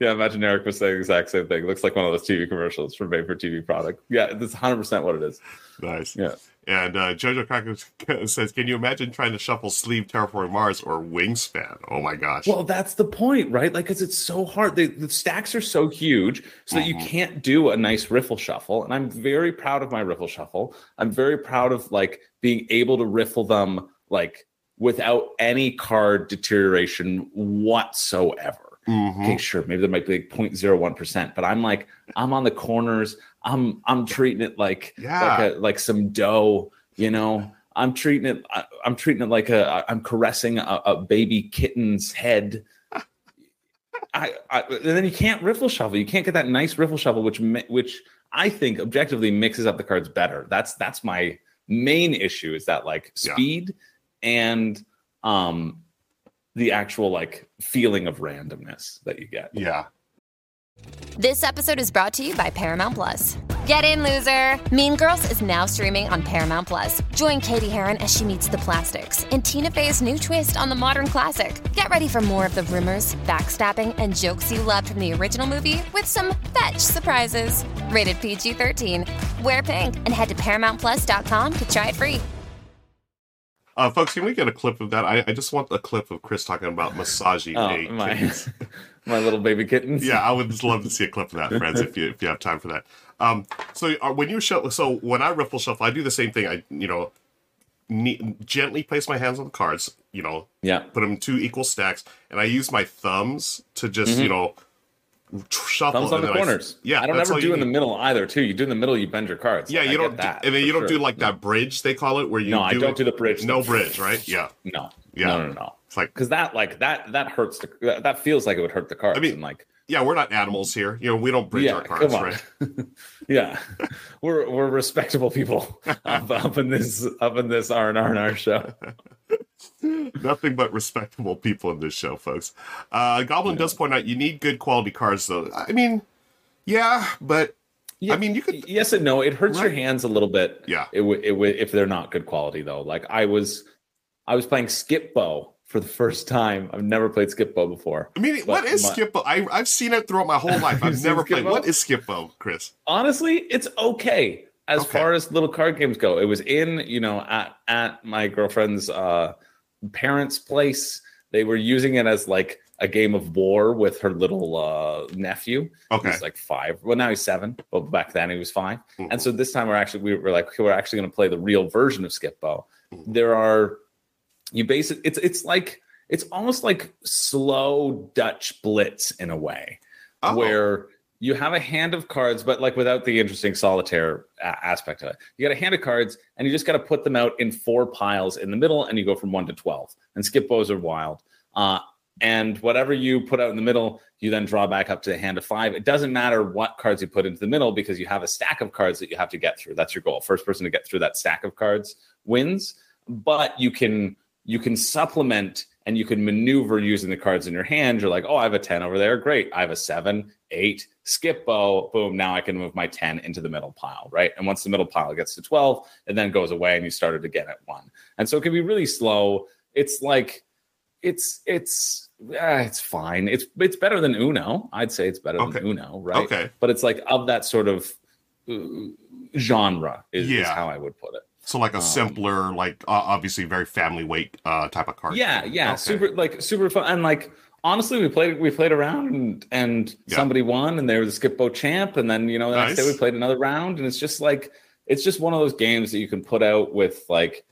yeah, imagine Eric was saying the exact same thing. looks like one of those TV commercials for made for TV product. Yeah, that's 100% what it is. Nice. Yeah. And uh, Jojo Cracker says, "Can you imagine trying to shuffle sleeve Terraforming Mars or Wingspan? Oh my gosh! Well, that's the point, right? Like, because it's so hard. The, the stacks are so huge, so that you can't do a nice riffle shuffle. And I'm very proud of my riffle shuffle. I'm very proud of like being able to riffle them like without any card deterioration whatsoever. Mhm. Okay, sure, maybe there might be like 0.01%, but I'm like, I'm on the corners. I'm I'm treating it like Yeah. like a, like some dough, you know. I'm treating it. I, I'm treating it like a. I'm caressing a, a baby kitten's head. I, I and then you can't riffle shuffle. You can't get that nice riffle shuffle, which which I think objectively mixes up the cards better. That's that's my main issue is that like Yeah. speed and um the actual like feeling of randomness that you get. Yeah. This episode is brought to you by Paramount Plus. Get in, loser! Mean Girls is now streaming on Paramount Plus. Join Cady Heron as she meets the plastics in Tina Fey's new twist on the modern classic. Get ready for more of the rumors, backstabbing, and jokes you loved from the original movie with some fetch surprises. Rated PG 13. Wear pink and head to ParamountPlus.com to try it free. Uh, folks, can we get a clip of that? I, I just want a clip of Chris talking about massaging Oh, a my my little baby kittens. yeah, I would just love to see a clip of that, friends, if you if you have time for that. Um, so uh, when you shuffle, so when I riffle shuffle, I do the same thing. I you know, ne- gently place my hands on the cards. You know, Yeah. put them in two equal stacks, and I use my thumbs to just you know shuffle. Thumbs on the then I corners. yeah, I don't ever do in the middle either. Too. You do in the middle, you bend your cards. Yeah, Like, you don't, do, that, and then you don't do like that bridge they call it, where you No, I don't do the bridge. No The- bridge, right? Yeah, No, Yeah. no, no, no. it's like Because that, like that, that hurts. The, that, that feels like it would hurt the cards. I mean, and like, yeah, we're not animals here. You know, we don't bridge yeah, our cards, right? yeah, we're we're respectable people up, up in this up in this R and R and R show. Nothing but respectable people in this show, folks. Uh, Goblin does point out you need good quality cards, though. I mean, yeah, but I mean, you could. Yes and no. It hurts your hands a little bit. Yeah. It would. It would if they're not good quality though. Like I was, I was playing Skip-Bo for the first time. I've never played Skip-Bo before. I mean, what is my- Skip-Bo? I, I've seen it throughout my whole life. I've never played. What is is Skip-Bo, Chris? honestly, it's okay as Okay. far as little card games go. It was in, you know, at at my girlfriend's uh parents' place. They were using it as like a game of war with her little uh nephew. Okay. He's like five. Well, now he's seven, but back then he was 5 Mhm. And so this time we're actually we were like we're actually going to play the real version of Skip-Bo. Mhm. There are you basically It's it's like it's almost like slow Dutch blitz in a way Oh, where you have a hand of cards, but like without the interesting solitaire aspect of it. You got a hand of cards, and you just got to put them out in four piles in the middle, and you go from one to twelve. And Skip-Bos are wild. Uh, and whatever you put out in the middle, you then draw back up to the hand of five. It doesn't matter what cards you put into the middle because you have a stack of cards that you have to get through. That's your goal. First person to get through that stack of cards wins. But you can you can supplement and you can maneuver using the cards in your hand. You're like, oh, I have a 10 over there. Great. I have a seven, eight, Skip-Bo. Boom. Now I can move my 10 into the middle pile. Right. And once the middle pile gets to 12, it then goes away and you start it again at one. And so it can be really slow. It's like, it's, it's, ah, it's fine. It's, it's better than Uno. I'd say it's better Okay. than Uno. Right. Okay. But it's like of that sort of uh, genre is, is how I would put it. So like a Um, simpler, like uh, obviously very family weight uh, type of card. Yeah, yeah, Okay. super like super fun. And like honestly, we played we played around and and Yeah. somebody won and they were the Skip-Bo champ. And then you know the next day we played another round, and it's just like it's just one of those games that you can put out with like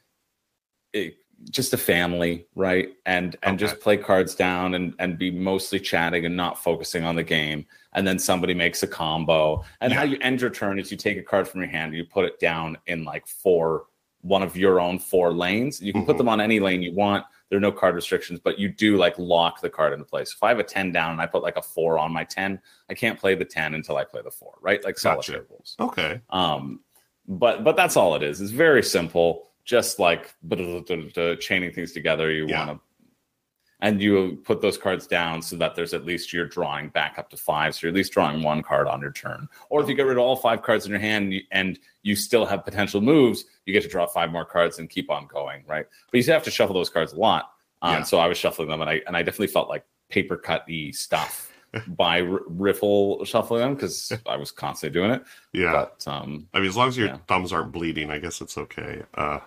it, just a family, right? And and just play cards down and and be mostly chatting and not focusing on the game. And then somebody makes a combo. And how you end your turn is you take a card from your hand and you put it down in like four one of your own four lanes. You can put Mhm. them on any lane you want. There are no card restrictions, but you do like lock the card into place. If I have a 10 down and I put like a four on my 10, I can't play the 10 until I play the four, right? Like Gotcha. rules. Okay. Um, but but that's all it is. It's very simple, just like chaining things together. You Yeah. want to, and you put those cards down so that there's at least you're drawing back up to five. So you're at least drawing one card on your turn. Or if you get rid of all five cards in your hand and you, and you still have potential moves, you get to draw five more cards and keep on going, right? But you still have to shuffle those cards a lot. Um, Yeah. So I was shuffling them, and I and I definitely felt like paper cut y stuff by r- riffle shuffling them because I was constantly doing it. Yeah. But um, I mean, as long as your Yeah. thumbs aren't bleeding, I guess it's okay. Uh,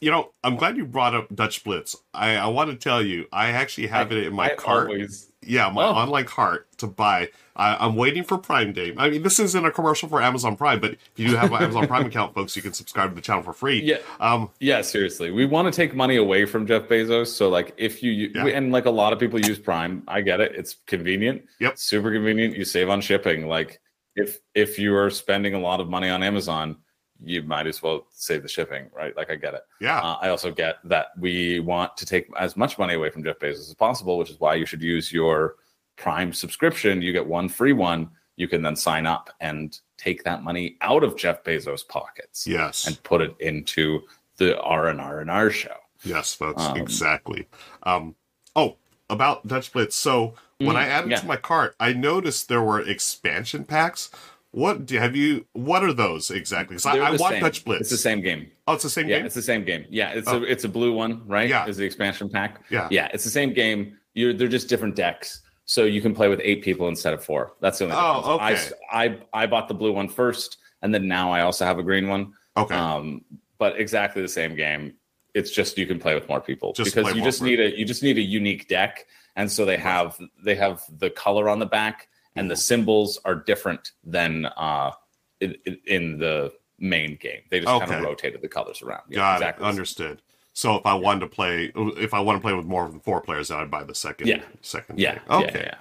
you know, I'm glad you brought up Dutch Blitz. I, I want to tell you, I actually have it in my I cart. always- Yeah, my Oh. online cart to buy. I, I'm waiting for Prime Day. I mean, this isn't a commercial for Amazon Prime, but if you do have an Amazon Prime account, folks, you can subscribe to the channel for free. Yeah. Um, Yeah, seriously. We want to take money away from Jeff Bezos. So, like, if you, Yeah. and like a lot of people use Prime, I get it. It's convenient. Yep. Super convenient. You save on shipping. Like, if if you are spending a lot of money on Amazon, you might as well save the shipping, right? Like, I get it. yeah. Uh, I also get that we want to take as much money away from Jeff Bezos as possible, which is why you should use your Prime subscription. You get one free one. You can then sign up and take that money out of Jeff Bezos' pockets yes. and put it into the R and R and R show. Yes, that's Um, exactly. Um, oh, about Dutch Blitz. So when Mhm, I added yeah. to my cart, I noticed there were expansion packs. What do have you? What are those exactly? Because I, I want same. Dutch Blitz. It's the same game. Oh, it's the same Yeah, game. it's the same game. Yeah, it's Oh. a it's a blue one, right? Yeah. is the expansion pack. Yeah. yeah, it's the same game. You're they're just different decks, so you can play with eight people instead of four. That's the only. Oh, difference. I, I I bought the blue one first, and then now I also have a green one. Okay. Um, but exactly the same game. It's just you can play with more people Just because you just need a you just need a unique deck, and so they have they have the color on the back, and the symbols are different than uh in, in- the main game. They just kind of rotated the colors around. Yeah, Got exactly. it. Understood. So if I wanted to play, if I want to play with more than four players, then I'd buy the second. Yeah. Second. Yeah, yeah, Okay. yeah.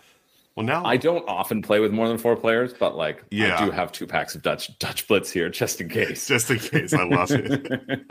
Well, now I don't often play with more than four players, but like Yeah. I do have two packs of Dutch Dutch Blitz here just in case. just in case, I lost it.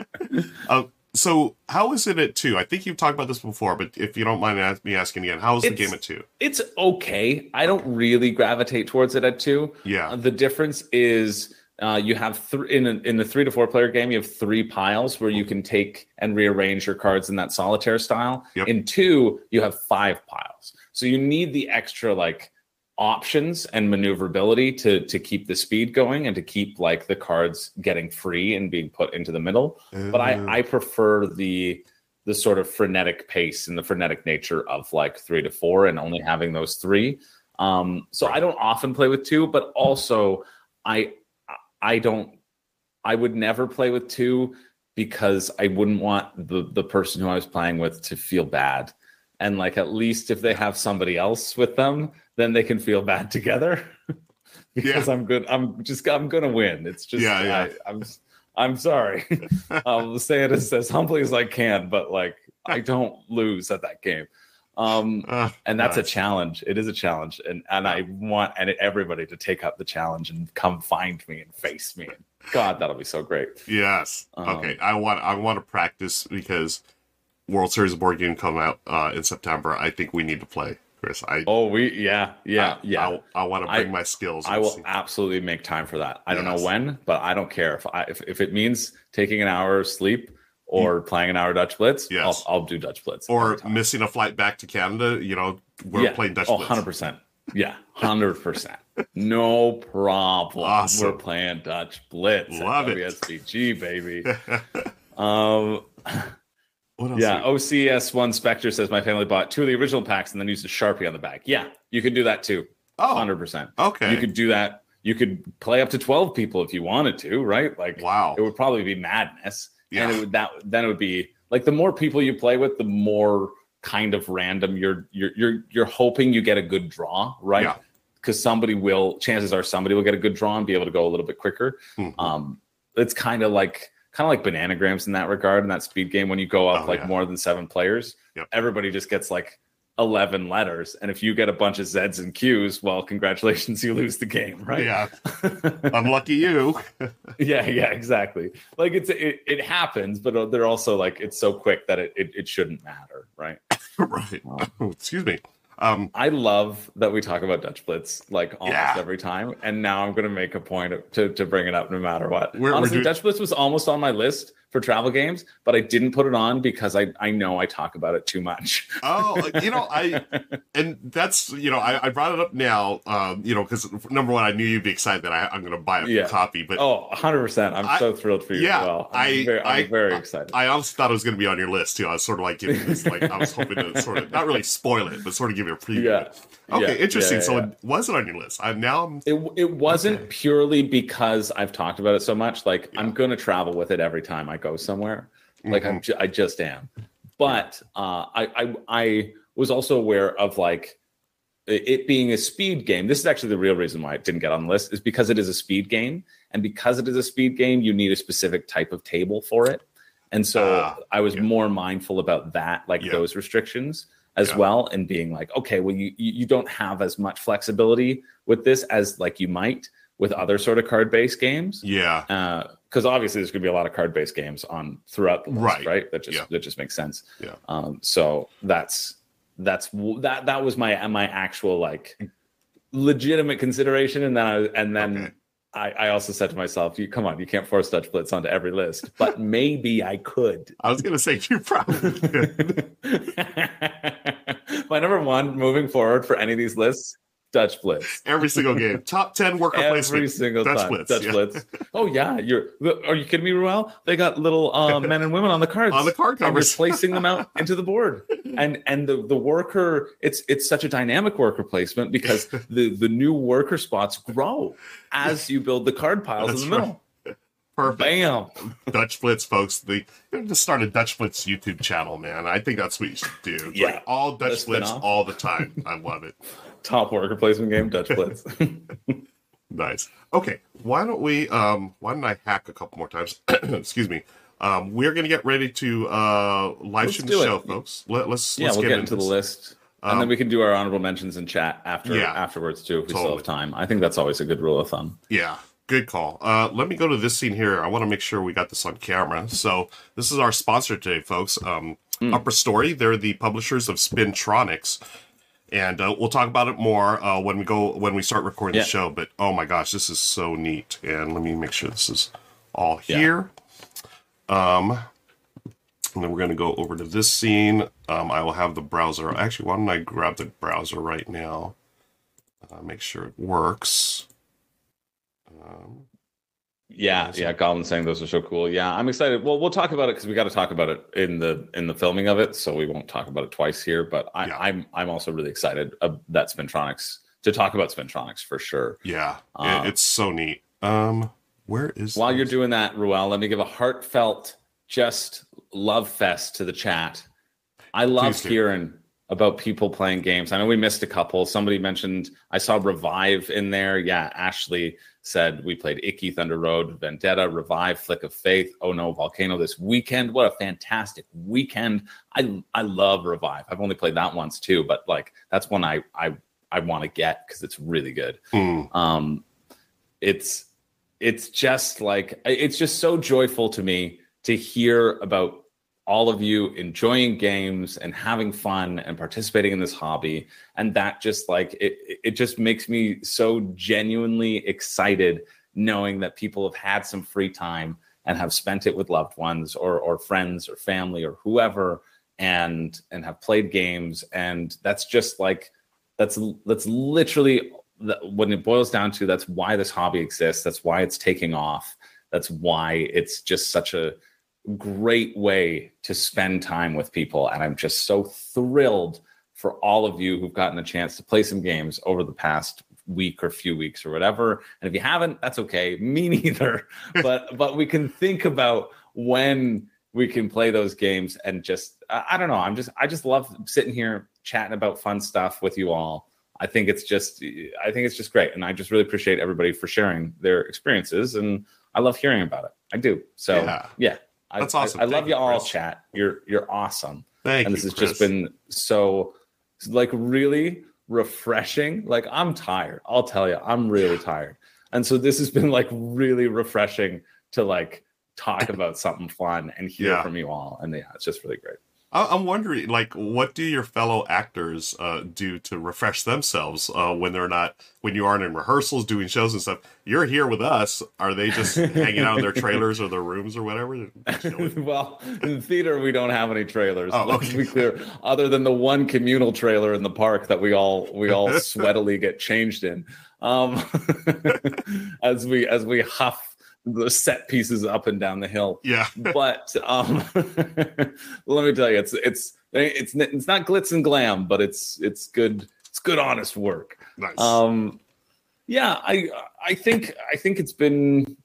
uh, so how is it at two? I think you've talked about this before, but if you don't mind me asking again, how is the It's- game at two? it's okay. I don't really gravitate towards it at two. Yeah. Uh, the difference is uh, you have three in a, in the three to four player game. You have three piles where you can take and rearrange your cards in that solitaire style. Yep. In two, you have five piles, so you need the extra like options and maneuverability to to keep the speed going and to keep like the cards getting free and being put into the middle. But Uh, I I prefer the the sort of frenetic pace and the frenetic nature of like three to four and only having those three. Um, so I don't often play with two, but also I I don't I would never play with two because I wouldn't want the the person who I was playing with to feel bad. And like at least if they have somebody else with them, then they can feel bad together. because I'm good. I'm just I'm gonna win. It's just Yeah, yeah. I, I'm I'm sorry. I'll say it as, as humbly as I can, but like I don't lose at that game. Um, uh, and that's a challenge. It is a challenge, and and I want and everybody to take up the challenge and come find me and face me. God, that'll be so great. Yes. Um, okay. I want I want to practice because World Series of Board Game come out uh, in September. I think we need to play, Chris. I Oh, we yeah yeah I, yeah. I, want to I- bring my skills. I will see- absolutely make time for that. I don't know when, but I don't care if I if, if it means taking an hour of sleep or playing an hour Dutch Blitz. Yes. I'll, I'll do Dutch Blitz. or missing a flight back to Canada. You know, we're yeah. playing Dutch Oh, 100%. Yeah, 100%. No problem. Awesome. We're playing Dutch Blitz. Love it. WSBG, baby. um, What else? yeah, OCS1 Spectre says my family bought two of the original packs and then used a Sharpie on the back. Yeah, you can do that too. oh, 100%. okay. You could do that. You could play up to 12 people if you wanted to, right? Like, wow. it would probably be madness. Yeah. And it would that then it would be like the more people you play with, the more kind of random you're you're you're you're hoping you get a good draw, right? Yeah. Because somebody will chances are somebody will get a good draw and be able to go a little bit quicker. Mhm. Um it's kind of like kind of like bananagrams in that regard in that speed game when you go up Oh, like yeah. more than seven players, Yep. everybody just gets like 11 letters and if you get a bunch of z's and q's well congratulations you lose the game right Yeah. Unlucky you. yeah yeah exactly like it's it, it happens but uh, they're also like it's so quick that it, it, it shouldn't matter right right. Excuse me. Um, i love that we talk about dutch blitz like almost Yeah. every time and now i'm going to make a point to, to bring it up no matter what We're- we're honestly doing- dutch blitz was almost on my list for travel games, but I didn't put it on because I, I know I talk about it too much. oh, you know, I and that's you know, I, I brought it up now, um, you know, because number one, I knew you'd be excited that I, am going to buy a yeah. copy, but oh, 100 percent, I'm I, so thrilled for you. Yeah, as well. I'm I, very, I'm I, very excited. I, I honestly thought it was going to be on your list too. I was sort of like giving this, like I was hoping to sort of not really spoil it, but sort of give you a preview. Yeah. Okay, yeah, interesting. yeah, so yeah. it was it on your list? I now I'm, It it wasn't Okay. purely because I've talked about it so much. Like I'm going to travel with it every time I go somewhere. Like Mhm. I'm ju- I just am. But uh, I I I was also aware of like it being a speed game. This is actually the real reason why it didn't get on the list is because it is a speed game, and because it is a speed game, you need a specific type of table for it. And so Ah, I was yeah. more mindful about that, like Yeah. those restrictions as Yeah. well, and being like, okay, well, you you you don't have as much flexibility with this as like you might with other sort of card based games yeah, because obviously there's going to be a lot of card-based games on throughout the list, Right. right? That just Yeah. that just makes sense. Yeah. Um, so that's that's that that was my my actual like legitimate consideration, and then I, and then Okay. I, I also said to myself, "You come on, you can't force Dutch Blitz onto every list, but maybe I could." I was going to say you probably could. my number one moving forward for any of these lists, Dutch Blitz. every single game. Top ten worker Every placement. single Dutch time. Blitz, Dutch yeah. Blitz. Oh yeah, you're. Are you kidding me, Ruel? They got little uh, men and women on the cards. On the card and covers. just placing them out into the board. And and the the worker, it's it's such a dynamic worker placement because the the new worker spots grow as you build the card piles That's in the middle. Perfect. Bam. Dutch Blitz, folks. The just start a Dutch Blitz YouTube channel, man. I think that's what you should do. Yeah. like all Dutch Blitz all the time. I love it. Top worker placement game, Dutch Blitz. Nice. Okay, why don't we? Um, why don't I hack a couple more times? Excuse me. Um, we're gonna get ready to uh live Let's stream the do it. show, folks. Let, let's yeah, let's we'll get into the this. list. and Um, then we can do our honorable mentions in chat after yeah, afterwards too if we still totally. have time. I think that's always a good rule of thumb. Yeah, good call. Uh, let me go to this scene here. I want to make sure we got this on camera. So this is our sponsor today, folks. Um, Hmm. Upper Story. They're the publishers of Spintronics, and uh, we'll talk about it more uh, when we go when we start recording Yeah. the show. But oh my gosh, this is so neat! And let me make sure this is all Yeah. here. Um, and then we're going to go over to this scene. Um, I will have the browser. Actually, why don't I grab the browser right now? Uh, make sure it works. Um, Yeah, yeah. Goblin saying those are so cool. Yeah, I'm excited. Well, we'll talk about it because we got to talk about it in the in the filming of it, so we won't talk about it twice here. But I, Yeah. I'm I'm also really excited that Spintronics to talk about Spintronics for sure. yeah, Uh, it's so neat. Um, where is While you're doing that, Ruel, let me give a heartfelt just love fest to the chat. I love hearing about people playing games. I know we missed a couple. Somebody mentioned I saw Revive in there. Yeah, Ashley said we played Icky Thunder Road, Vendetta, Revive, Flick of Faith. Oh no, Volcano this weekend. What a fantastic weekend! I I love Revive. I've only played that once too, but like that's one I I I want to get because it's really good Hmm, um it's it's just like it's just so joyful to me to hear about all of you enjoying games and having fun and participating in this hobby. And that just like it it just makes me so genuinely excited knowing that people have had some free time and have spent it with loved ones or or friends or family or whoever and and have played games. And that's just like that's that's literally the, when it boils down to that's why this hobby exists. That's why it's taking off. That's why it's just such a great way to spend time with people and i'm just so thrilled for all of you who've gotten a chance to play some games over the past week or few weeks or whatever. And if you haven't that's okay. Me neither. But but we can think about when we can play those games and just I, I don't know. I'm just i just love sitting here chatting about fun stuff with you all. I think it's just i think it's just great. And i just really appreciate everybody for sharing their experiences and i love hearing about it. I do. So Yeah. yeah, I, That's awesome. I, I love you you, all Chris. chat you're you're awesome Thank and you. this has Chris. just been so like really refreshing like i'm tired i'll tell you i'm really tired and so this has been like really refreshing to like talk about something fun and hear Yeah. from you all and yeah it's just really great I- I'm wondering, like, what do your fellow actors uh, do to refresh themselves uh, when they're not, when you aren't in rehearsals, doing shows and stuff? You're here with us. Are they just hanging out in their trailers or their rooms or whatever? Well, in theater we don't have any trailers. Oh, Let's okay. be clear. Other than the one communal trailer in the park that we all we all sweatily get changed in, um, as we as we huff the set pieces up and down the hill. yeah. But um, let me tell you, it's it's it's it's not glitz and glam, but it's it's good. It's good, honest work. Nice. Um, yeah, I I think I think it's been,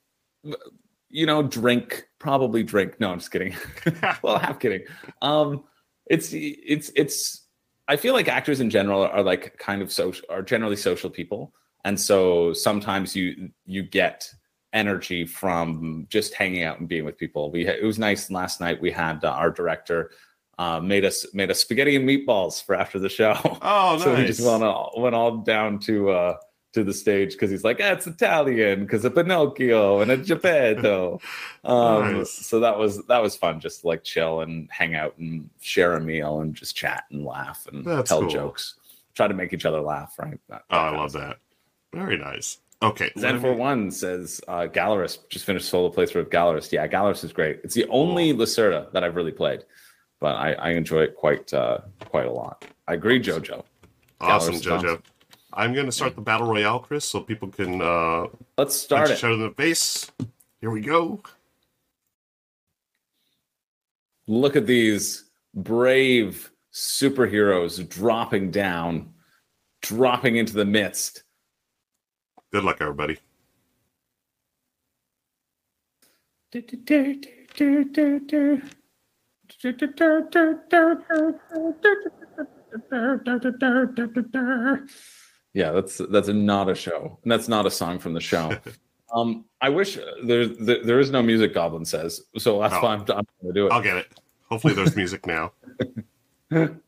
you know, drink probably drink. No, I'm just kidding. well, half kidding. Um, it's it's it's. I feel like actors in general are like kind of social, are generally social people, and so sometimes you you get energy from just hanging out and being with people. We it was nice last night. We had uh, our director. Uh, made us made us spaghetti and meatballs for after the show. oh, nice. So we just went all, went all down to uh to the stage because he's like, ah, it's Italian because of Pinocchio and a Geppetto. Um, Nice. So that was that was fun, just to, like chill and hang out and share a meal and just chat and laugh and That's tell cool. jokes. Try to make each other laugh, right? That- Oh, I love that. Very nice. Okay. Zen me- for one says uh, Gallerist just finished solo playthrough of Gallerist. Yeah, Gallerist is great. It's the only Lacerda that I've really played, but I, I enjoy it quite uh, quite a lot. I agree, Jojo. Awesome, Gallerist JoJo. awesome. I'm going to start the battle royale, Chris, so people can uh, Let's start it. each other in the face. Here we go. Look at these brave superheroes dropping down, dropping into the midst. Good luck, everybody. Yeah, that's that's not a show. And that's not a song from the show. um, I wish there, there there is no music. Goblin says so. That's Oh. why I'm, I'm going to do it. I'll get it. Hopefully, there's music now.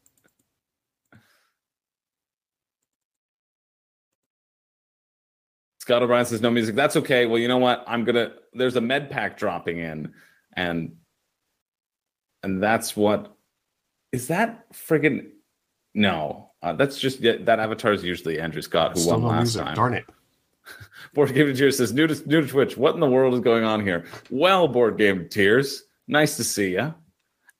Scott O'Brien says no music. That's okay. Well, you know what? I'm gonna. There's a med pack dropping in, and and that's what is that friggin' no. Uh, that's just yeah, that avatar is usually Andrew Scott who Still won no last music. time. Darn it. Board Game Tears says new to new to Twitch. What in the world is going on here? Well, Board Game Tears, nice to see you.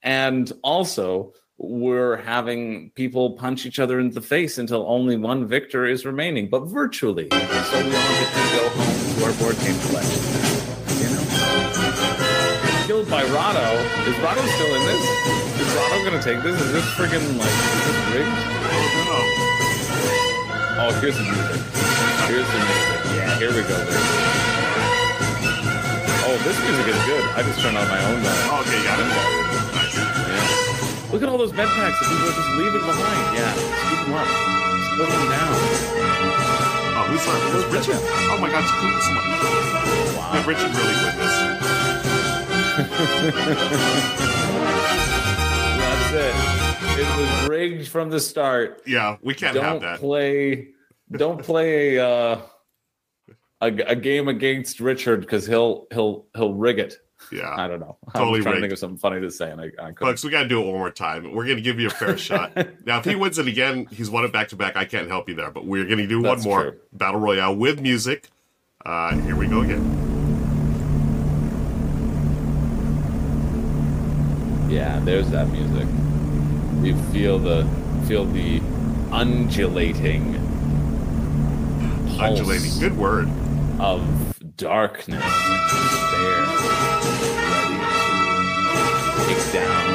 And also, we're having people punch each other in the face until only one victor is remaining, but virtually, so we all get to go home to our board game collection. You know, killed by Rado. Is Rado still in this? Is Rado gonna take this? Is this friggin' like is this rigged? Oh, Oh, here's the music. Here's the music. Yeah, here we go. Oh, this music is good. I just turned on my own. okay, got it. Yeah. Look at all those med packs that people are just leaving behind. Yeah, scoop them up. Split them down. Oh, who's that? Who's Richard? Oh my God, it's someone. Wow. Did Richard really win this? That's it. It was rigged from the start. Yeah, we can't have Don't that. play. Don't play uh, a, a game against Richard because he'll he'll he'll rig it. Yeah. I don't know. Totally I'm trying rigged. to think of something funny to say, and I, I. Folks, we got to do it one more time. We're going to give you a fair shot. Now, if he wins it again, he's won it back to back. I can't help you there, but we're going to do That's one more true. battle royale with music. Uh, here we go again. Yeah, there's that music. You feel the feel the undulating Undulating. Good word. of darkness despair, to down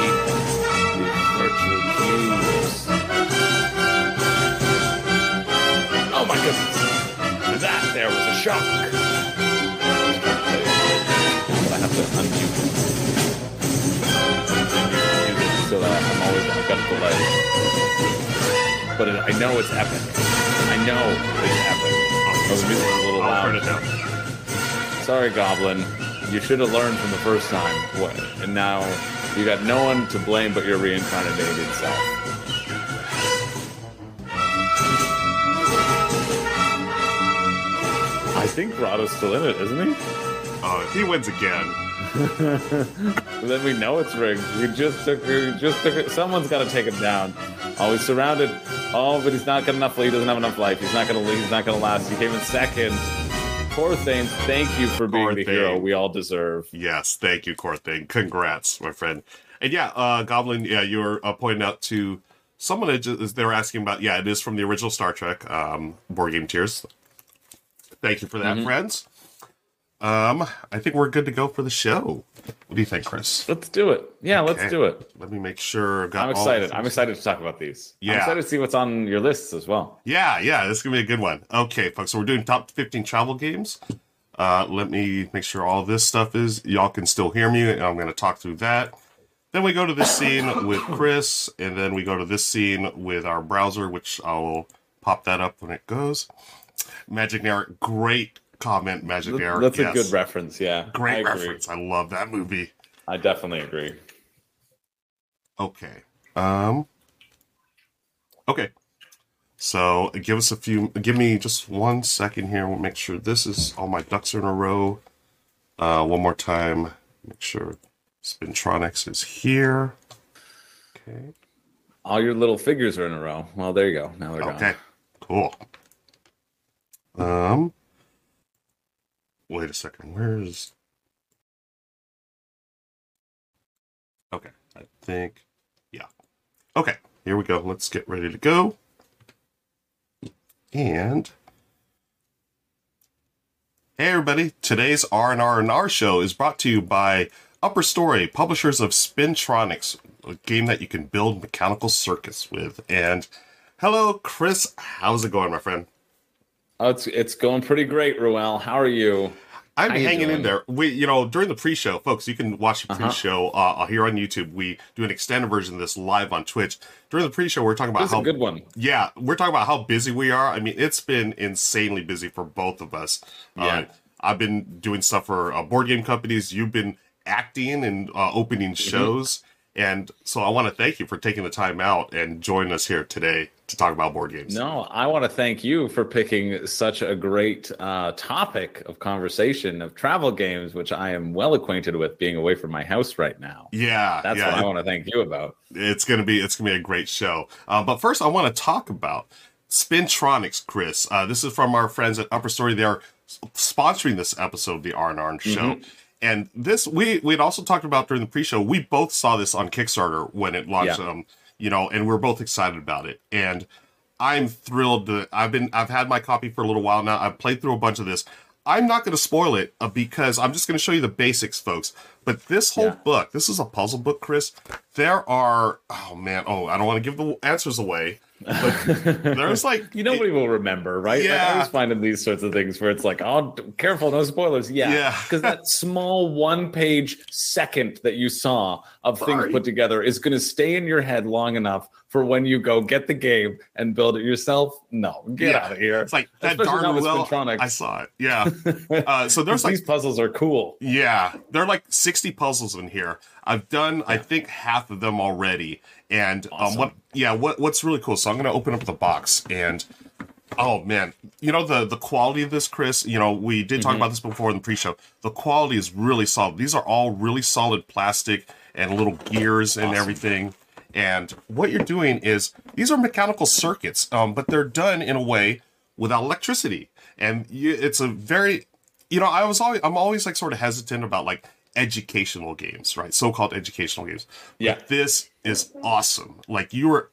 these, these virtual cubes. Oh my goodness! That there was a shock. I have to unmute it so that I'm always I've got a. But it, I know it's epic. I know it's epic. Oh, the a little loud. turn it down. Sorry, Goblin. You should have learned from the first time. What? And now you got no one to blame but your reincarnated self. I think Rado's still in it, isn't he? Oh, if he wins again, then we know it's rigged. We just took. We just took. it. Someone's got to take him down. Oh, he's surrounded. Oh, but he's not got enough. He doesn't have enough life. He's not gonna. He's not gonna last. He came in second. Poor Thames, thank you for being Poor the hero we all deserve. Yes, thank you, Corthing. Congrats, my friend. And yeah, uh, Goblin, yeah, you were uh, pointing out to someone that they were asking about. Yeah, it is from the original Star Trek um, Board Game Tears. Thank you for that, Mm-hmm. friends. Um, I think we're good to go for the show. What do you think, Chris? Let's do it. Yeah, let's do it. Let me make sure. I've got I'm all excited. I'm excited to talk about these. I'm Yeah. excited to see what's on your lists as well. Yeah, yeah, this is gonna be a good one. Okay, folks, so we're doing top 15 travel games. Uh, let me make sure all this stuff is y'all can still hear me. and I'm gonna talk through that. Then we go to this scene with Chris, and then we go to this scene with our browser, which I will pop that up when it goes. Magic Narrative, great comment, Magic Narrative. That's yes. a good reference. Yeah, I Great agree. reference. I love that movie. I definitely agree. Okay. Um. Okay. So give us a few. Give me just one second here. We'll make sure this is all my ducks are in a row. Uh, one more time. Make sure Spintronics is here. Okay. All your little figures are in a row. Well, there you go. Now they're gone. Okay. Cool. Um. Wait a second. Where's? Okay. I think. Yeah. Okay. Here we go. Let's get ready to go. And. Hey everybody! Today's R and R and R show is brought to you by Upper Story, publishers of Spintronics, a game that you can build mechanical circuits with. And hello, Chris. How's it going, my friend? Oh, it's it's going pretty great, Ruel. How are you? I'm How hanging in there. We, you know, during the pre-show, folks, you can watch the Uh-huh. pre-show uh, here on YouTube. We do an extended version of this live on Twitch. During the pre-show, we're talking about This how a good one. Yeah, we're talking about how busy we are. I mean, it's been insanely busy for both of us. Yeah. Uh, I've been doing stuff for uh, board game companies. You've been acting and uh, opening Mm-hmm. shows. And so I want to thank you for taking the time out and joining us here today to talk about board games. No, I want to thank you for picking such a great uh, topic of conversation of travel games, which I am well acquainted with, being away from my house right now. Yeah, That's yeah. what I want to thank you about. it's gonna be it's gonna be a great show. Uh, but first, I want to talk about Spintronics, Chris. Uh, this is from our friends at Upper Story. They are sponsoring this episode of the R and R show. Mm-hmm. And this we we had also talked about during the pre-show. We both saw this on Kickstarter when it launched. Yeah. Um, you know, and we're both excited about it. And I'm thrilled to. I've been. I've had my copy for a little while now. I've played through a bunch of this. I'm not going to spoil it uh, because I'm just going to show you the basics, folks. But this whole Yeah. book, this is a puzzle book, Chris. There are. Oh man. Oh, I don't want to give the answers away. But there's like You nobody will remember, right? Like, I Yeah. always find in these sorts of things where it's like, oh, careful, no spoilers. Yeah, Yeah. because that small one-page second that you saw of things put together is going to stay in your head long enough for when you go get the game and build it yourself. No, get Yeah. out of here. It's like that Especially darn well. I saw it. Yeah. uh, so there's like these puzzles are cool. Yeah, they're like 60 puzzles in here. I've done, I think, half of them already. And um, what? Yeah, what? What's really cool? So I'm going to open up the box, and oh man, you know the the quality of this, Chris. You know, we did Mm-hmm. talk about this before in the pre-show. The quality is really solid. These are all really solid plastic and little gears and Awesome. everything. And what you're doing is these are mechanical circuits, um, but they're done in a way without electricity, and you, it's a very you know, I was always I'm always like sort of hesitant about like educational games, right? So-called educational games. But Yeah. this is awesome. Like you were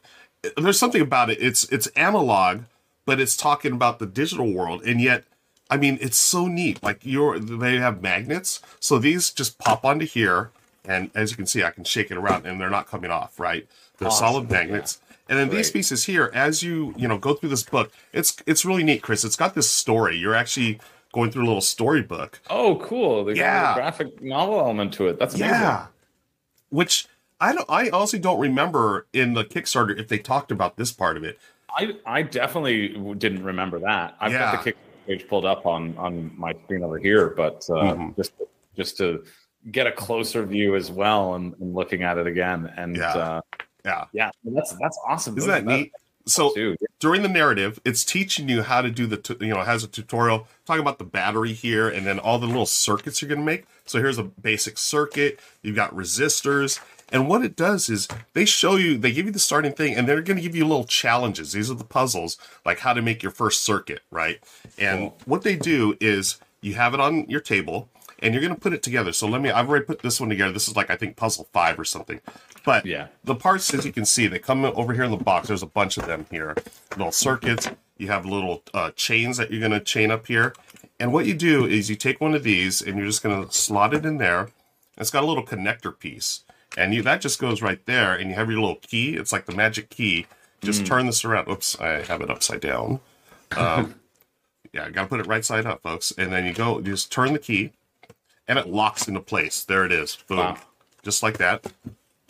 there's something about it. It's it's analog, but it's talking about the digital world and yet I mean, it's so neat. Like you're they have magnets. So these just pop onto here and as you can see I can shake it around and they're not coming off, right? They're Awesome, solid magnets. And then these pieces here, as you you know go through this book, it's it's really neat, Chris. It's got this story. You're actually going through a little storybook Oh, cool. They got Yeah. a graphic novel element to it. That's amazing. Yeah. Which I don't I honestly don't remember in the Kickstarter if they talked about this part of it. I I definitely didn't remember that. I've got the Kickstarter page pulled up on on my screen over here, but uh, Mhm. just just to get a closer view as well and, and looking at it again. And Yeah. uh, Yeah. yeah, that's that's awesome. Isn't that neat? So Dude, during the narrative, it's teaching you how to do the, you know, has a tutorial talking about the battery here and then all the little circuits you're going to make. So here's a basic circuit. You've got resistors. And what it does is they show you, they give you the starting thing and they're going to give you little challenges. These are the puzzles, like how to make your first circuit, right? And what they do is you have it on your table and you're going to put it together. So let me, I've already put this one together. This is like, I think, puzzle five or something. But Yeah. the parts, as you can see, they come over here in the box. There's a bunch of them here. Little circuits. You have little uh, chains that you're going to chain up here. And what you do is you take one of these and you're just going to slot it in there. It's got a little connector piece. And you that just goes right there. And you have your little key. It's like the magic key. Just turn this around. Oops, I have it upside down. Um, yeah, I got to put it right side up, folks. And then you go, you just turn the key and it locks into place. There it is. Boom. Wow. Just like that.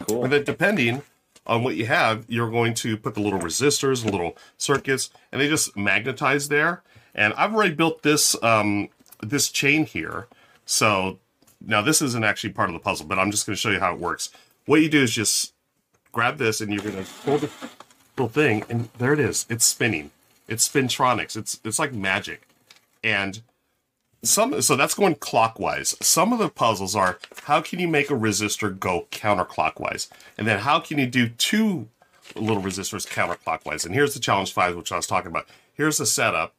Cool. And then depending on what you have, you're going to put the little resistors and little circuits, and they just magnetize there. And I've already built this um, this chain here. So now this isn't actually part of the puzzle, but I'm just going to show you how it works. What you do is just grab this, and you're going to pull the little thing, and there it is. It's spinning. It's spintronics. It's it's like magic, and some so that's going clockwise. Some of the puzzles are how can you make a resistor go counterclockwise, and then how can you do two little resistors counterclockwise? And here's the challenge five, which I was talking about. Here's the setup,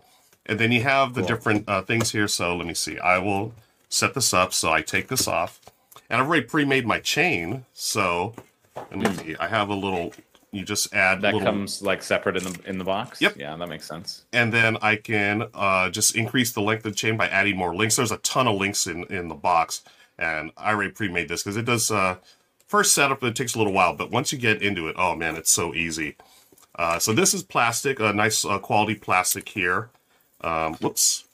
and then you have the different uh, things here. So let me see. I will set this up. So I take this off, and I've already pre-made my chain. So let me see. I have a little. You just add that little, comes like separate in the in the box. Yep. Yeah, that makes sense. and then I can uh, just increase the length of the chain by adding more links. There's a ton of links in, in the box, and I already pre-made this because it does. Uh, first setup it takes a little while, but once you get into it, oh man, it's so easy. Uh, so this is plastic, a nice uh, quality plastic here. Um, whoops.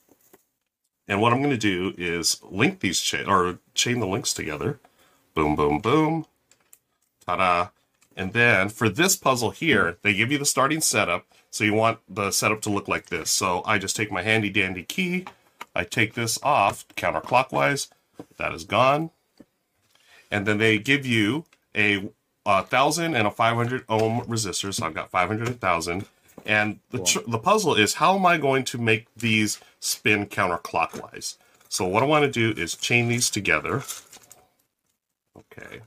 And what I'm going to do is link these chain or chain the links together. Boom, boom, boom. Ta-da. And then for this puzzle here, hmm. they give you the starting setup. So you want the setup to look like this. So I just take my handy dandy key. I take this off counterclockwise. That is gone. And then they give you a, a thousand and a 500 ohm resistor. So I've got 500 and 1000. And the, tr- the puzzle is how am I going to make these spin counterclockwise? So what I want to do is chain these together. Okay.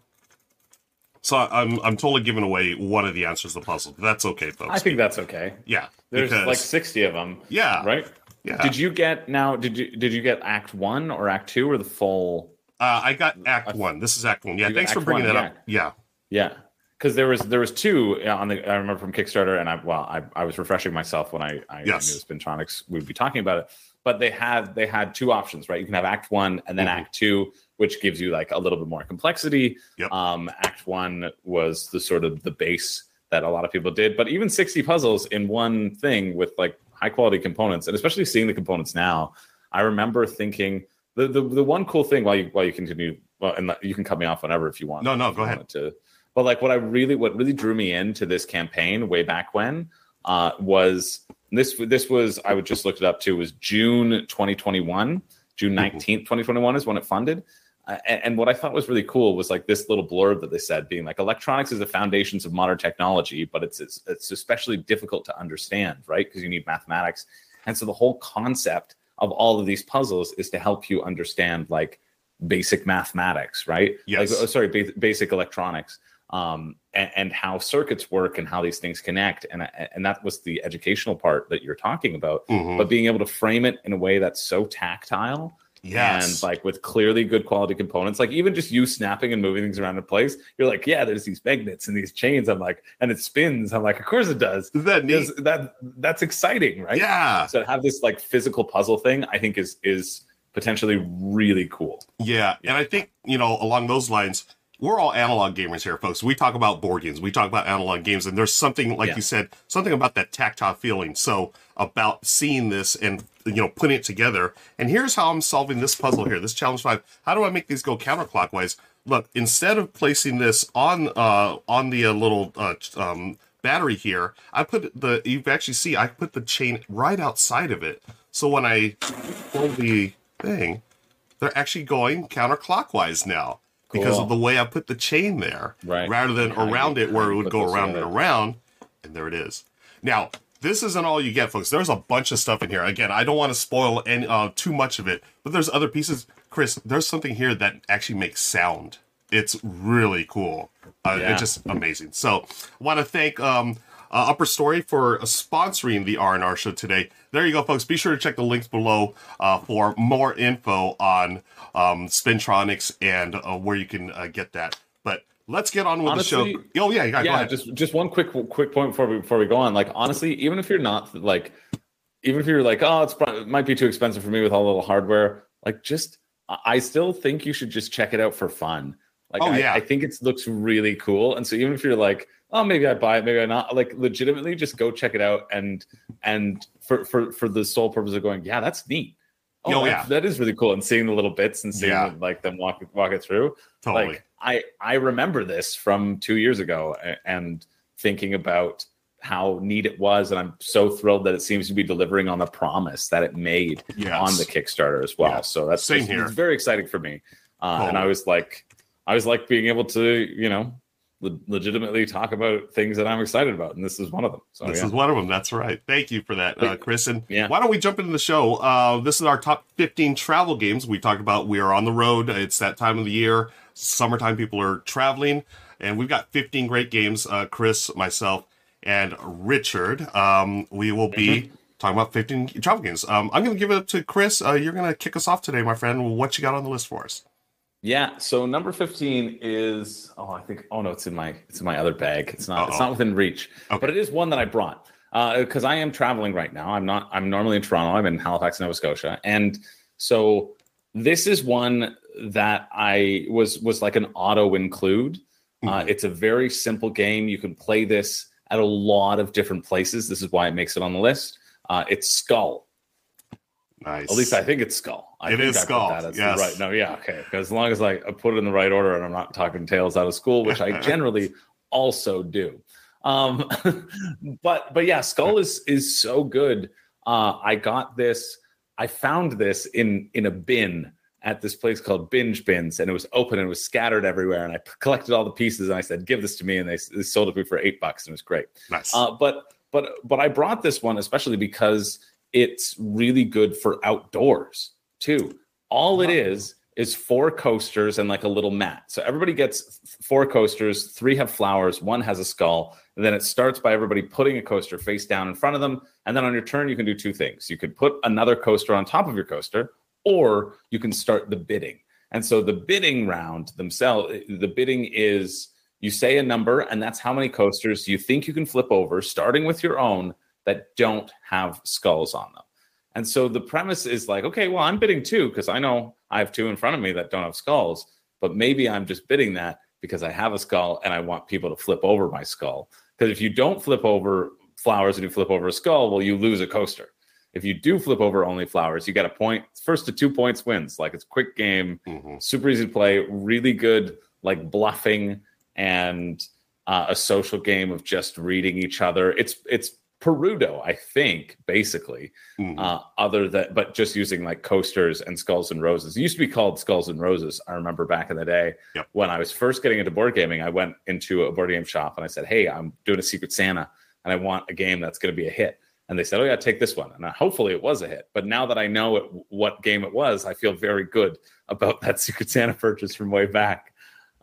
So I'm I'm totally giving away one of the answers to the puzzle. That's okay, folks. I think that's okay. yeah, There's because like sixty of them. yeah, Right. yeah. Did you get now? Did you did you get Act One or Act Two or the full? Uh, I got Act One. This is Act One. Yeah, thanks for bringing that up. Yeah, Yeah, because there was there was two uh, on the I remember from Kickstarter, and I well I, I was refreshing myself when I I, Yes. I knew Spintronics would be talking about it, but they had they had two options, right? You can have Act One and then Mhm. Act Two, which gives you like a little bit more complexity. Yep. Um, Act One was the sort of the base that a lot of people did, but even sixty puzzles in one thing with like high quality components, and especially seeing the components now, I remember thinking. The, the, the one cool thing while you while you continue well and you can cut me off whenever if you want No, no, go ahead. to but like what I really what really drew me into this campaign way back when uh, was this this was I would just looked it up too was June 2021 June Mm-hmm. 19th 2021 is when it funded and, what I thought was really cool was like this little blurb that they said being like electronics is the foundations of modern technology but it's it's, it's especially difficult to understand right? Because you need mathematics. And so the whole concept of all of these puzzles is to help you understand like basic mathematics right? Yes. like, oh, sorry ba- basic electronics um, and, and how circuits work and how these things connect. And and that was the educational part that you're talking about. Mhm. but being able to frame it in a way that's so tactile yes, and like with clearly good quality components like even just you snapping and moving things around in place you're like yeah there's these magnets and these chains. I'm like and it spins. I'm like of course it does. Isn't that neat? That that's exciting right? Yeah, so to have this like physical puzzle thing i think is is potentially really cool. Yeah, and I think you know along those lines, we're all analog gamers here, folks. We talk about board games, we talk about analog games, and there's something like Yeah. you said, something about that tactile feeling. So about seeing this and you know putting it together. And here's how I'm solving this puzzle here. This challenge five. How do I make these go counterclockwise? Look, instead of placing this on uh on the uh, little uh, um battery here, I put the you actually see I put the chain right outside of it. So when I pull the thing, they're actually going counterclockwise now because Cool. of the way I put the chain there, Right. rather than you- around it where it would go around and around. And there it is. Now, this isn't all you get, folks. There's a bunch of stuff in here. Again, I don't want to spoil any uh, too much of it, but there's other pieces. Chris, there's something here that actually makes sound. It's really cool. Uh, Yeah. It's just amazing. So, I want to thank um, uh, Upper Story for uh, sponsoring the R and R show today. There you go, folks. Be sure to check the links below uh, for more info on um, Spintronics and uh, where you can uh, get that. But let's get on with Honestly, the show. Oh yeah, yeah. go yeah, ahead. just just one quick quick point before we before we go on. Like honestly, even if you're not like, even if you're like, oh, it's it might be too expensive for me with all the little hardware. Like, just I I still think you should just check it out for fun. Like, Oh, I, yeah. I think it looks really cool. And so even if you're like, oh, maybe I buy it, maybe I not. Like, legitimately, just go check it out and and for for for the sole purpose of going, yeah, that's neat. Oh, Oh, yeah. that is really cool. And seeing the little bits and seeing Yeah. like them walk walk it through totally. like i i remember this from two years ago and thinking about how neat it was and i'm so thrilled that it seems to be delivering on the promise that it made Yes. on the kickstarter as well Yeah. so that's Same just- here. it's very exciting for me uh, and i was like i was like being able to you know le- legitimately talk about things that i'm excited about and this is one of them so this yeah. is one of them. That's right. Thank you for that, uh, Chris. And yeah. why don't we jump into the show? Uh, this is our top 15 travel games. We talked about we are on the road. It's that time of the year. Summertime, people are traveling. And we've got 15 great games. Uh, Chris, myself, and Richard. Um, we will be Mm-hmm. talking about 15 travel games. Um, I'm going to give it up to Chris. Uh, you're going to kick us off today, my friend. What you got on the list for us? Yeah. So number fifteen is oh I think oh no it's in my it's in my other bag. It's not it's Uh-oh. not within reach, Okay. but it is one that I brought because I am traveling right now. I'm not. I'm normally in Toronto. I'm in Halifax, Nova Scotia, and so this is one that I was was like an auto include. Uh, Mhm. it's a very simple game. You can play this at a lot of different places. This is why it makes it on the list. Uh, it's Skull. Nice. At least I think it's Skull. I It think is I Skull, That as yes. right. No, yeah, okay. As long as I, I put it in the right order and I'm not talking tales out of school, which I generally also do. Um, but but yeah, Skull is is so good. Uh, I got this. I found this in in a bin at this place called Binge Bins, and it was open and it was scattered everywhere. And I collected all the pieces and I said, "Give this to me," and they, they sold it to me for eight bucks, and it was great. nice. Uh, but but but I brought this one especially because it's really good for outdoors too. All it is is four coasters and like a little mat. So everybody gets four coasters. Three have flowers. One has a skull. And then it starts by everybody putting a coaster face down in front of them. And then on your turn, you can do two things. You could put another coaster on top of your coaster, or you can start the bidding. And so the bidding round themselves, the bidding is you say a number, and that's how many coasters you think you can flip over, starting with your own that don't have skulls on them. And so the premise is like, okay, well, I'm bidding two because I know I have two in front of me that don't have skulls, but maybe I'm just bidding that because I have a skull and I want people to flip over my skull. Because if you don't flip over flowers and you flip over a skull, well, you lose a coaster. If you do flip over only flowers, you get a point. First to two points wins. Like it's a quick game Mhm. super easy to play, really good like bluffing and uh, a social game of just reading each other. It's it's Perudo, I think, basically. Mhm. Uh, other than but just using like coasters and skulls and roses. It used to be called Skulls and Roses. I remember back in the day Yep. when I was first getting into board gaming. I went into a board game shop and I said, "Hey, I'm doing a Secret Santa, and I want a game that's going to be a hit." And they said, "Oh yeah, take this one." And hopefully it was a hit. But now that I know it, what game it was, I feel very good about that Secret Santa purchase from way back.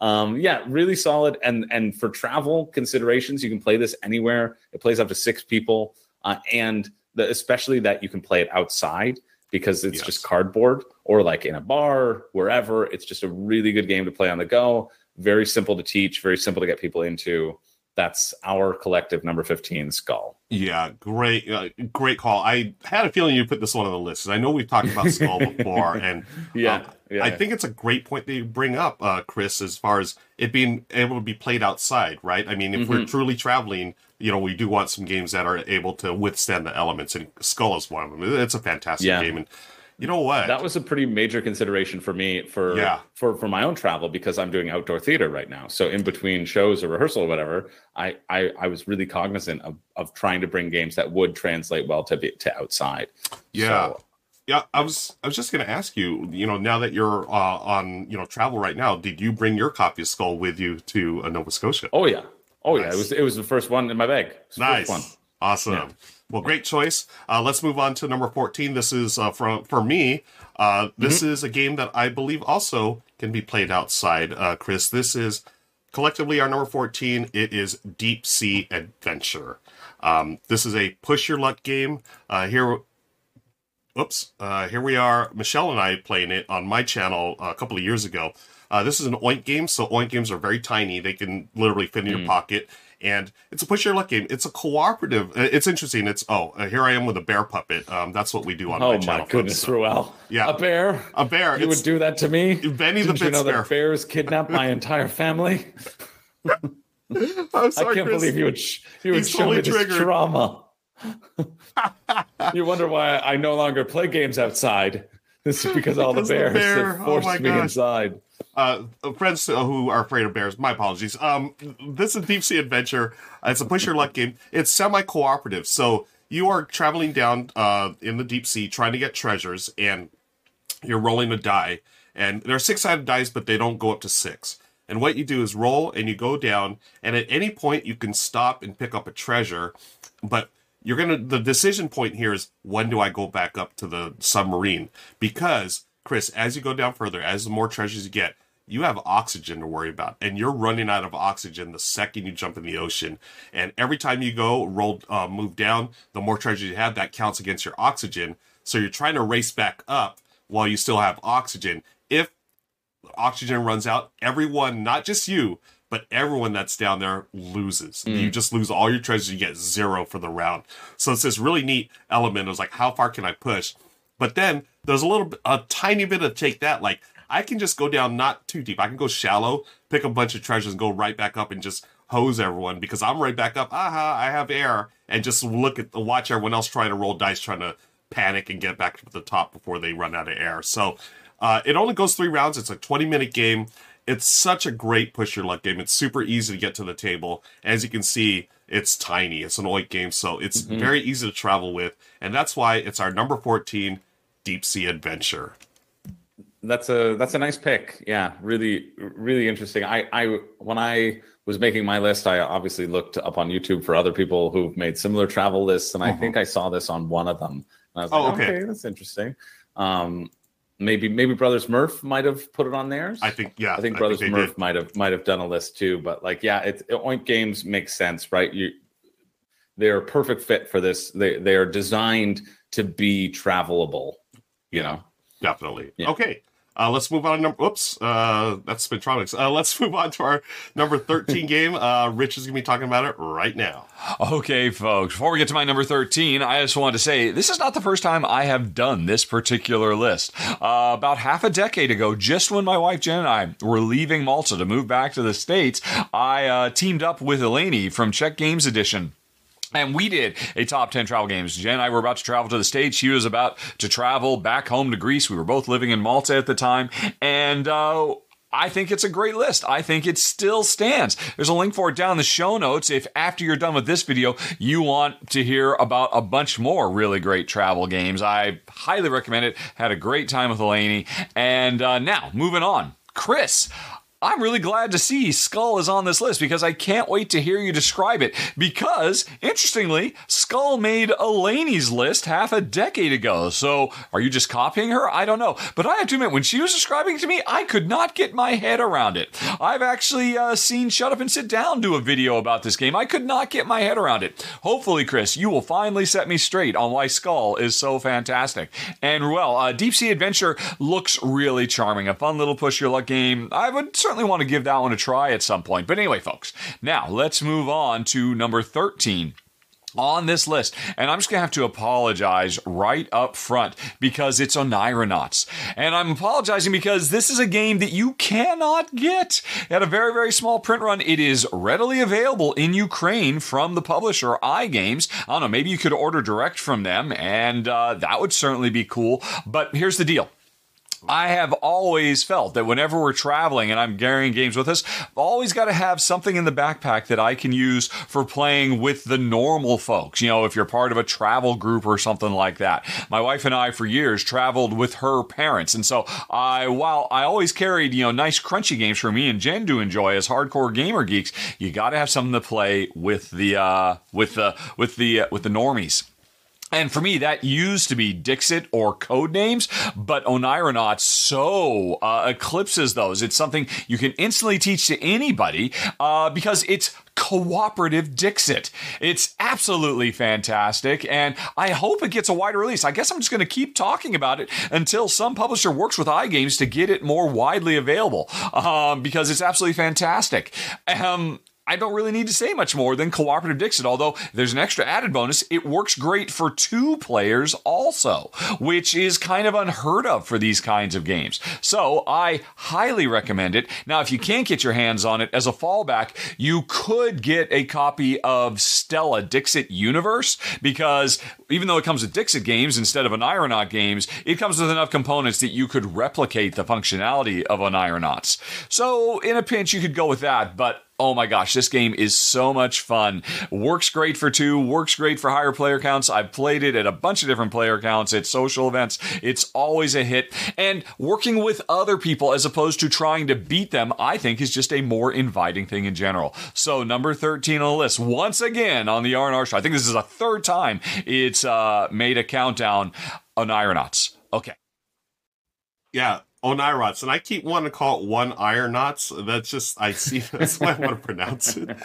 Um, yeah, really solid. And and for travel considerations, you can play this anywhere. It plays up to six people, uh, and the, especially that you can play it outside because it's Yes. just cardboard or like in a bar, wherever. It's just a really good game to play on the go. Very simple to teach. Very simple to get people into. That's our collective number fifteen skull. Yeah, great, uh, great call. I had a feeling you put this one on the list I know we've talked about Skull before, and Yeah, um, yeah. I think it's a great point that you bring up, uh, Chris, as far as it being able to be played outside, right? I mean, if we're Mm-hmm. truly traveling, you know, we do want some games that are able to withstand the elements, and Skull is one of them. It's a fantastic Yeah. game, and you know what? that was a pretty major consideration for me for Yeah. for for my own travel because I'm doing outdoor theater right now. So in between shows or rehearsal or whatever, I I, I was really cognizant of of trying to bring games that would translate well to be, to outside. Yeah. So, Yeah, I was I was just going to ask you, you know, now that you're uh, on, you know, travel right now, did you bring your copy of Skull with you to uh, Nova Scotia? oh yeah. Oh yeah, it was it was the first one in my bag. It was the nice. one. Awesome. Yeah. Well, great choice. Uh, let's move on to number 14. This is uh, from for me. Uh, this mm-hmm. is a game that I believe also can be played outside. Uh, Chris, this is collectively our number 14. It is Deep Sea Adventure. Um, this is a push your luck game. Uh, here, oops, uh, here we are. Michelle and I playing it on my channel a couple of years ago. this is an Oink game, so Oink games are very tiny. They can literally fit in mm. your pocket and it's a push your luck game. It's a cooperative. Uh, it's interesting. It's oh, uh, here I am with a bear puppet. Um, that's what we do on oh my channel. Oh my goodness, so, Ruel. Yeah, a bear. A bear. You would do that to me. Benny Didn't the you know bear. that bears kidnapped my entire family? I'm sorry, I can't Chris. believe you would sh- you would show me this trauma. you wonder why I no longer play games outside. This is because all the bears the bear. have forced oh me inside. Uh, friends who are afraid of bears, my apologies. Um, this is Deep Sea Adventure. It's a push your luck game. It's semi cooperative. So you are traveling down uh, in the deep sea trying to get treasures, and you're rolling a die. And there are six sided dice, but they don't go up to six. And what you do is roll and you go down, and at any point you can stop and pick up a treasure. But you're gonna the decision point here is when do I go back up to the submarine? Because Chris, as you go down further, as the more treasures you get, you have oxygen to worry about and you're running out of oxygen the second you jump in the ocean. And every time you go roll uh, move down the more treasures you have that counts against your oxygen. So you're trying to race back up while you still have oxygen. If oxygen runs out everyone not just you but everyone that's down there loses. Mm. you just lose all your treasures you get zero for the round. So it's this really neat element of like how far can i push? But then there's a little a tiny bit of take that like I can just go down not too deep. I can go shallow, pick a bunch of treasures, and go right back up and just hose everyone because I'm right back up. Aha, I have air, and just look at the watch everyone else trying to roll dice, trying to panic and get back to the top before they run out of air. So uh, it only goes three rounds. It's a 20 minute game. It's such a great push your luck game. It's super easy to get to the table. As you can see, it's tiny. It's an oink game, so it's mm-hmm. very easy to travel with, and that's why it's our number 14 deep sea adventure that's a that's a nice pick. Yeah, really really interesting. I I when I was making my list, I obviously looked up on YouTube for other people who've made similar travel lists, and I uh-huh. think I saw this on one of them. And I was oh, like, okay. okay, that's interesting. Um, maybe maybe Brothers Murph might have put it on theirs. I think yeah. I think Brothers I think Murph did. might have might have done a list too. But like yeah, it, it, Oink Games makes sense, right? You they're a perfect fit for this. They they are designed to be travelable. You know, definitely. Yeah. Okay. Uh, let's move on. To number, oops, uh, that's Spintronics. Uh, let's move on to our number 13 game. Uh, Rich is going to be talking about it right now. Okay, folks, before we get to my number 13, I just wanted to say this is not the first time I have done this particular list. Uh, about half a decade ago, just when my wife Jen and I were leaving Malta to move back to the States, I uh, teamed up with Eleni from Czech Games Edition and we did a top 10 travel games. Jen and I were about to travel to the States. She was about to travel back home to Greece. We were both living in Malta at the time. And, uh, I think it's a great list. I think it still stands. There's a link for it down in the show notes if after you're done with this video, you want to hear about a bunch more really great travel games. I highly recommend it. Had a great time with Eleni. And uh, now, moving on. Chris, I'm really glad to see Skull is on this list because I can't wait to hear you describe it. Because, interestingly, Skull made Eleni's list half a decade ago. So, are you just copying her? I don't know. But I have to admit, when she was describing it to me, I could not get my head around it. I've actually uh, seen Shut Up and Sit Down do a video about this game. I could not get my head around it. Hopefully, Chris, you will finally set me straight on why Skull is so fantastic. And, well, uh, Deep Sea Adventure looks really charming. A fun little push your luck game. I would certainly want to give that one a try at some point. But anyway, folks, now let's move on to number 13 on this list. And I'm just going to have to apologize right up front because it's Oneironauts. And I'm apologizing because this is a game that you cannot get at a very, very small print run. It is readily available in Ukraine from the publisher iGames. I don't know, maybe you could order direct from them, and uh, that would certainly be cool. But here's the deal I have always felt that whenever we're traveling and I'm carrying games with us, I've always got to have something in the backpack that I can use for playing with the normal folks. You know, if you're part of a travel group or something like that. My wife and I, for years, traveled with her parents. And so I, while I always carried, you know, nice crunchy games for me and Jen to enjoy as hardcore gamer geeks, you got to have something to play with the, uh, with the, with the, uh, with the normies. And for me, that used to be Dixit or Codenames, but Oneironauts so uh, eclipses those. It's something you can instantly teach to anybody uh, because it's cooperative Dixit. It's absolutely fantastic, and I hope it gets a wider release. I guess I'm just going to keep talking about it until some publisher works with iGames to get it more widely available um, because it's absolutely fantastic. Um, I don't really need to say much more than cooperative Dixit, although there's an extra added bonus. It works great for two players also, which is kind of unheard of for these kinds of games. So I highly recommend it. Now, if you can't get your hands on it as a fallback, you could get a copy of Stella Dixit Universe because even though it comes with Dixit games instead of Oneironaut games, it comes with enough components that you could replicate the functionality of Oneironauts. So in a pinch, you could go with that, but Oh my gosh, this game is so much fun. Works great for two, works great for higher player counts. I've played it at a bunch of different player counts at social events. It's always a hit. And working with other people as opposed to trying to beat them, I think is just a more inviting thing in general. So, number 13 on the list, once again on the R&R show. I think this is a third time it's uh, made a countdown Oneironauts. Okay. Yeah, Oneironauts, and I keep wanting to call it one Ironauts. That's just I see that's why I want to pronounce it.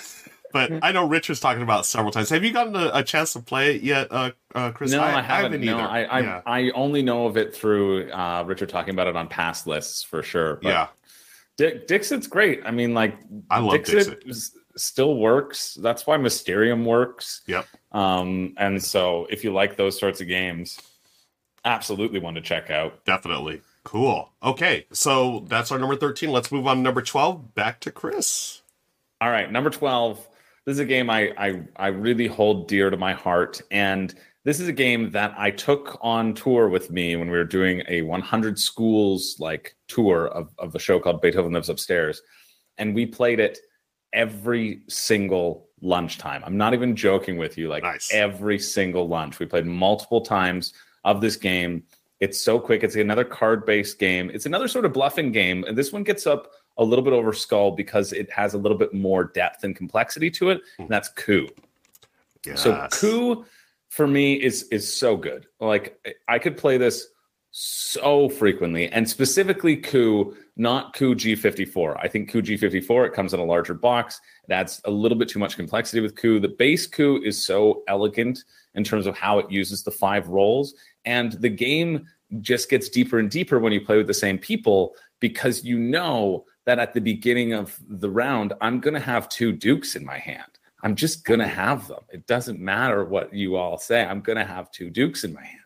But I know Rich was talking about several times. Have you gotten a, a chance to play it yet, uh, uh, Chris? No, I, I haven't. no, I I, yeah. I, only know of it through uh, Richard talking about it on past lists for sure. But yeah, Dixit's great. I mean, like I love Dixit. Dixit. Still works. That's why Mysterium works. Yep. Um, and so if you like those sorts of games, absolutely one to check out. Definitely. Cool. Okay, so that's our number 13. Let's move on to number 12. Back to Chris. All right, number 12. This is a game I, I I really hold dear to my heart. And this is a game that I took on tour with me when we were doing a 100 schools like tour of, of the show called Beethoven Lives Upstairs. And we played it every single lunchtime. I'm not even joking with you. Like nice. every single lunch. We played multiple times of this game it's so quick. It's another card based game. It's another sort of bluffing game. And this one gets up a little bit over Skull because it has a little bit more depth and complexity to it. And that's Coup. Yes. So Coup for me is is so good. Like I could play this so frequently and specifically Coup, not Coup G54. I think Coup G54, it comes in a larger box. It adds a little bit too much complexity with Coup. The base Coup is so elegant in terms of how it uses the five roles. And the game just gets deeper and deeper when you play with the same people because you know that at the beginning of the round, I'm going to have two dukes in my hand. I'm just going to have them. It doesn't matter what you all say. I'm going to have two dukes in my hand.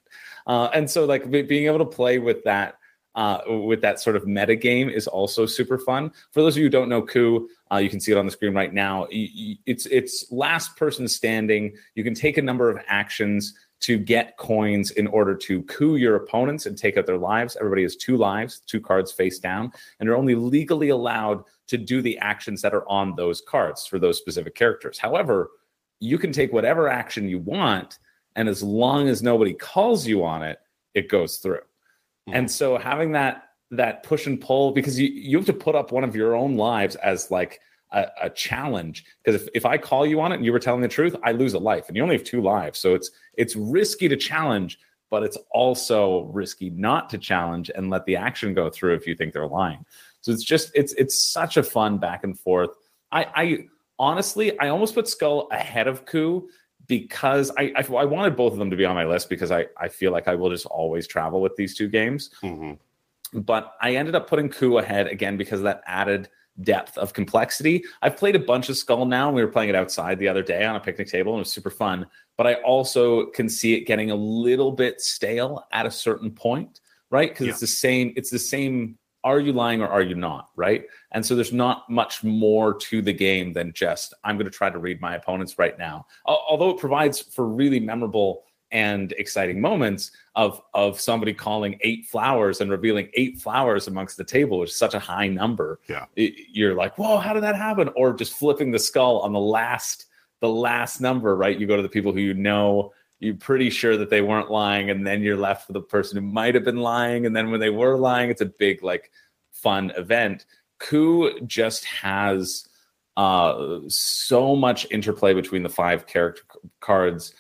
Uh, and so, like being able to play with that, uh, with that sort of meta game is also super fun. For those of you who don't know Coup, uh, you can see it on the screen right now. It's it's last person standing. You can take a number of actions to get coins in order to coup your opponents and take out their lives. Everybody has two lives, two cards face down, and are only legally allowed to do the actions that are on those cards for those specific characters. However, you can take whatever action you want, and as long as nobody calls you on it, it goes through. Mm-hmm. And so having that that push and pull because you you have to put up one of your own lives as like a, a challenge because if, if I call you on it and you were telling the truth, I lose a life and you only have two lives. So it's it's risky to challenge, but it's also risky not to challenge and let the action go through if you think they're lying. So it's just it's it's such a fun back and forth. I, I honestly I almost put Skull ahead of Coup because I, I, I wanted both of them to be on my list because I I feel like I will just always travel with these two games. Mm-hmm. But I ended up putting Coup ahead again because that added depth of complexity. I've played a bunch of Skull now. And we were playing it outside the other day on a picnic table and it was super fun. But I also can see it getting a little bit stale at a certain point, right? Because yeah. it's the same, it's the same are you lying or are you not, right? And so there's not much more to the game than just I'm going to try to read my opponents right now. Although it provides for really memorable and exciting moments of of somebody calling eight flowers and revealing eight flowers amongst the table, which is such a high number. Yeah. It- you're like, whoa, how did that happen? Or just flipping the skull on the last the last number, right? You go to the people who you know, you're pretty sure that they weren't lying, and then you're left with the person who might have been lying, and then when they were lying, it's a big like fun event. Coup just has uh so much interplay between the five character cards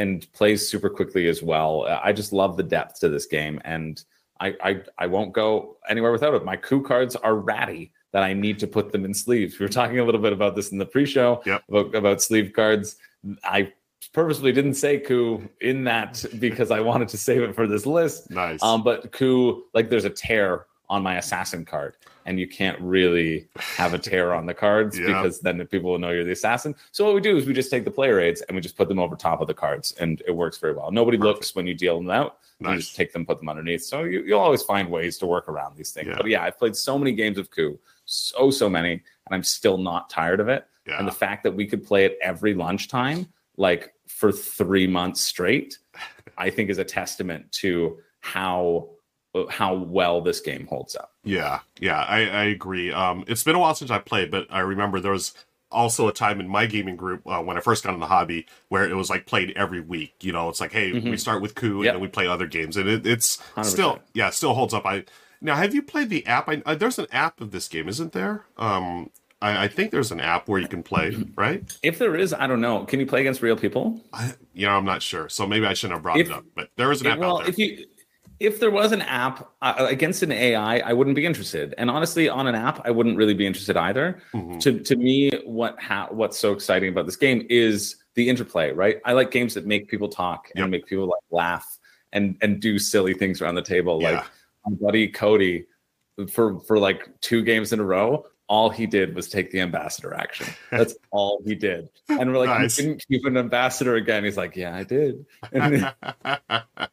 and plays super quickly as well. Uh, I just love the depth to this game, and I I, I won't go anywhere without it. My coup cards are ratty that I need to put them in sleeves. We were talking a little bit about this in the pre-show Yep. about, about sleeve cards. I purposely didn't say coup in that because I wanted to save it for this list. Nice. Um, but coup, like there's a tear on my assassin card, and you can't really have a tear on the cards Yeah. because then people will know you're the assassin. So what we do is we just take the player aids and we just put them over top of the cards, and it works very well. Nobody looks when you deal them out. You just take them, put them underneath. So you, you'll always find ways to work around these things. Yeah. But yeah, I've played so many games of coup, so so many, and I'm still not tired of it. yeah. And the fact that we could play it every lunchtime, like for three months straight, I think is a testament to how how well this game holds up. Yeah, yeah, I, I agree. Um, it's been a while since I played, but I remember there was also a time in my gaming group uh, when I first got in the hobby where it was like played every week. You know, it's like, hey, we start with coup Yep. and then we play other games, and it, it's 100%. still, yeah, it still holds up. I now have you played the app? I, uh, there's an app of this game, isn't there? Um, I, I think there's an app where you can play, right? If there is, I don't know. Can you play against real people? I, you know, I'm not sure, so maybe I shouldn't have brought If- it up. But there is an app well, out there. if you if there was an app uh, against an AI, I wouldn't be interested. And honestly, on an app, I wouldn't really be interested either. Mhm. To to me, what ha- what's so exciting about this game is the interplay, right? I like games that make people talk and Yep. make people like laugh and and do silly things around the table. Yeah. Like my buddy Cody, for for like two games in a row, all he did was take the ambassador action. That's all he did. And we're like, Nice. you didn't keep an ambassador again. He's like, yeah, I did.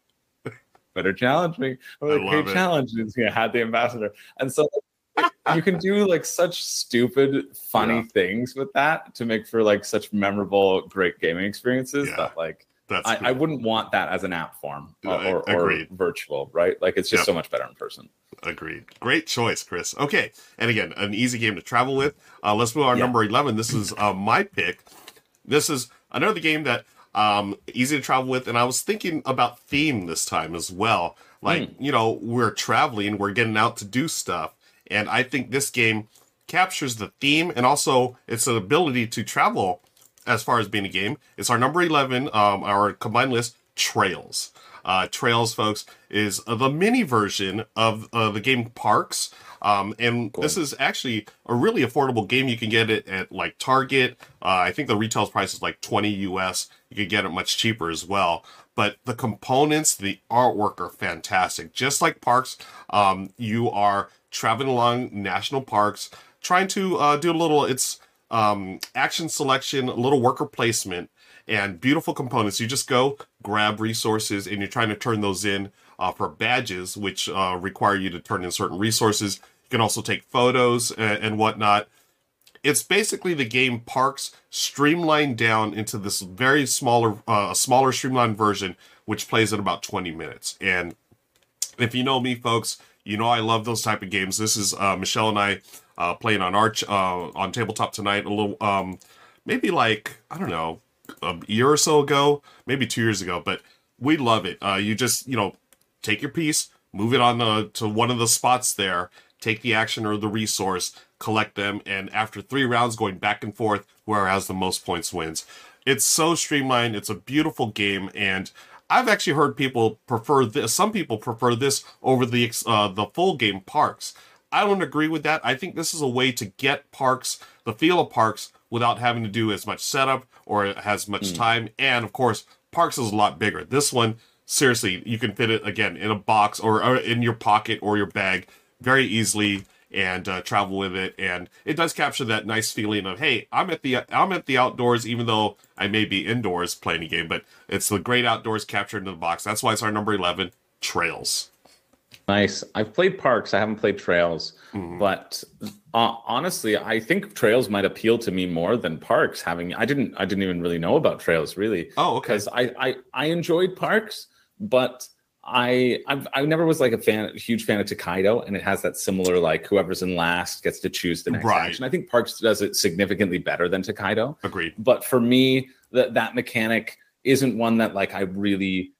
Better challenge me. Or like, hey, it. challenge is you know, had the ambassador. And so you can do like such stupid, funny Yeah. things with that to make for like such memorable, great gaming experiences Yeah. that like That's I. I wouldn't want that as an app form or, Uh, or, virtual, right? Like it's just Yep. so much better in person. Agreed. Great choice, Chris. Okay, and again, an easy game to travel with. Uh, let's move on. Yeah. Number eleven. This is uh, my pick. This is another game that um, easy to travel with, and I was thinking about theme this time as well. Like you know, we're traveling, we're getting out to do stuff, and I think this game captures the theme and also its an ability to travel as far as being a game. It's our number 11, um, our combined list, Trails. Uh, Trails, folks, is uh, the mini version of uh, the game Parks. Um, and this is actually a really affordable game. You can get it at like Target. Uh, I think the retail price is like 20 US. You could get it much cheaper as well. But the components, the artwork are fantastic. Just like Parks, um, you are traveling along national parks, trying to uh, do a little. It's um, action selection, a little worker placement, and beautiful components. You just go grab resources and you're trying to turn those in uh, for badges, which uh, require you to turn in certain resources. You can also take photos and, and whatnot. It's basically the game Parks streamlined down into this very smaller, uh, smaller streamlined version, which plays in about 20 minutes. And if you know me, folks, you know I love those type of games. This is uh, Michelle and I uh, playing on Arch uh, on tabletop tonight. A little, um, maybe like I don't know, a year or so ago, maybe two years ago. But we love it. Uh, you just you know take your piece, move it on uh, to one of the spots there, take the action or the resource, collect them, and after three rounds, going back and forth, whoever has the most points wins. It's so streamlined. It's a beautiful game, and I've actually heard people prefer this. Some people prefer this over the uh, the full game Parks. I don't agree with that. I think this is a way to get Parks, the feel of Parks, without having to do as much setup or as much time. And of course, Parks is a lot bigger. This one, seriously, you can fit it again in a box or, or in your pocket or your bag very easily and uh, travel with it. And it does capture that nice feeling of, hey, I'm at the I'm at the outdoors, even though I may be indoors playing a game. But it's the great outdoors captured in the box. That's why it's our number eleven, Trails. Nice. I've played Parks. I haven't played Trails, Mhm. but uh, honestly, I think Trails might appeal to me more than Parks. Having I didn't I didn't even really know about Trails really Oh, okay. because I, I I enjoyed Parks, but I I've, I never was like a fan, a huge fan of Tokaido, and it has that similar like whoever's in last gets to choose the next Right. action. I think Parks does it significantly better than Tokaido Agreed. but for me that that mechanic isn't one that like i really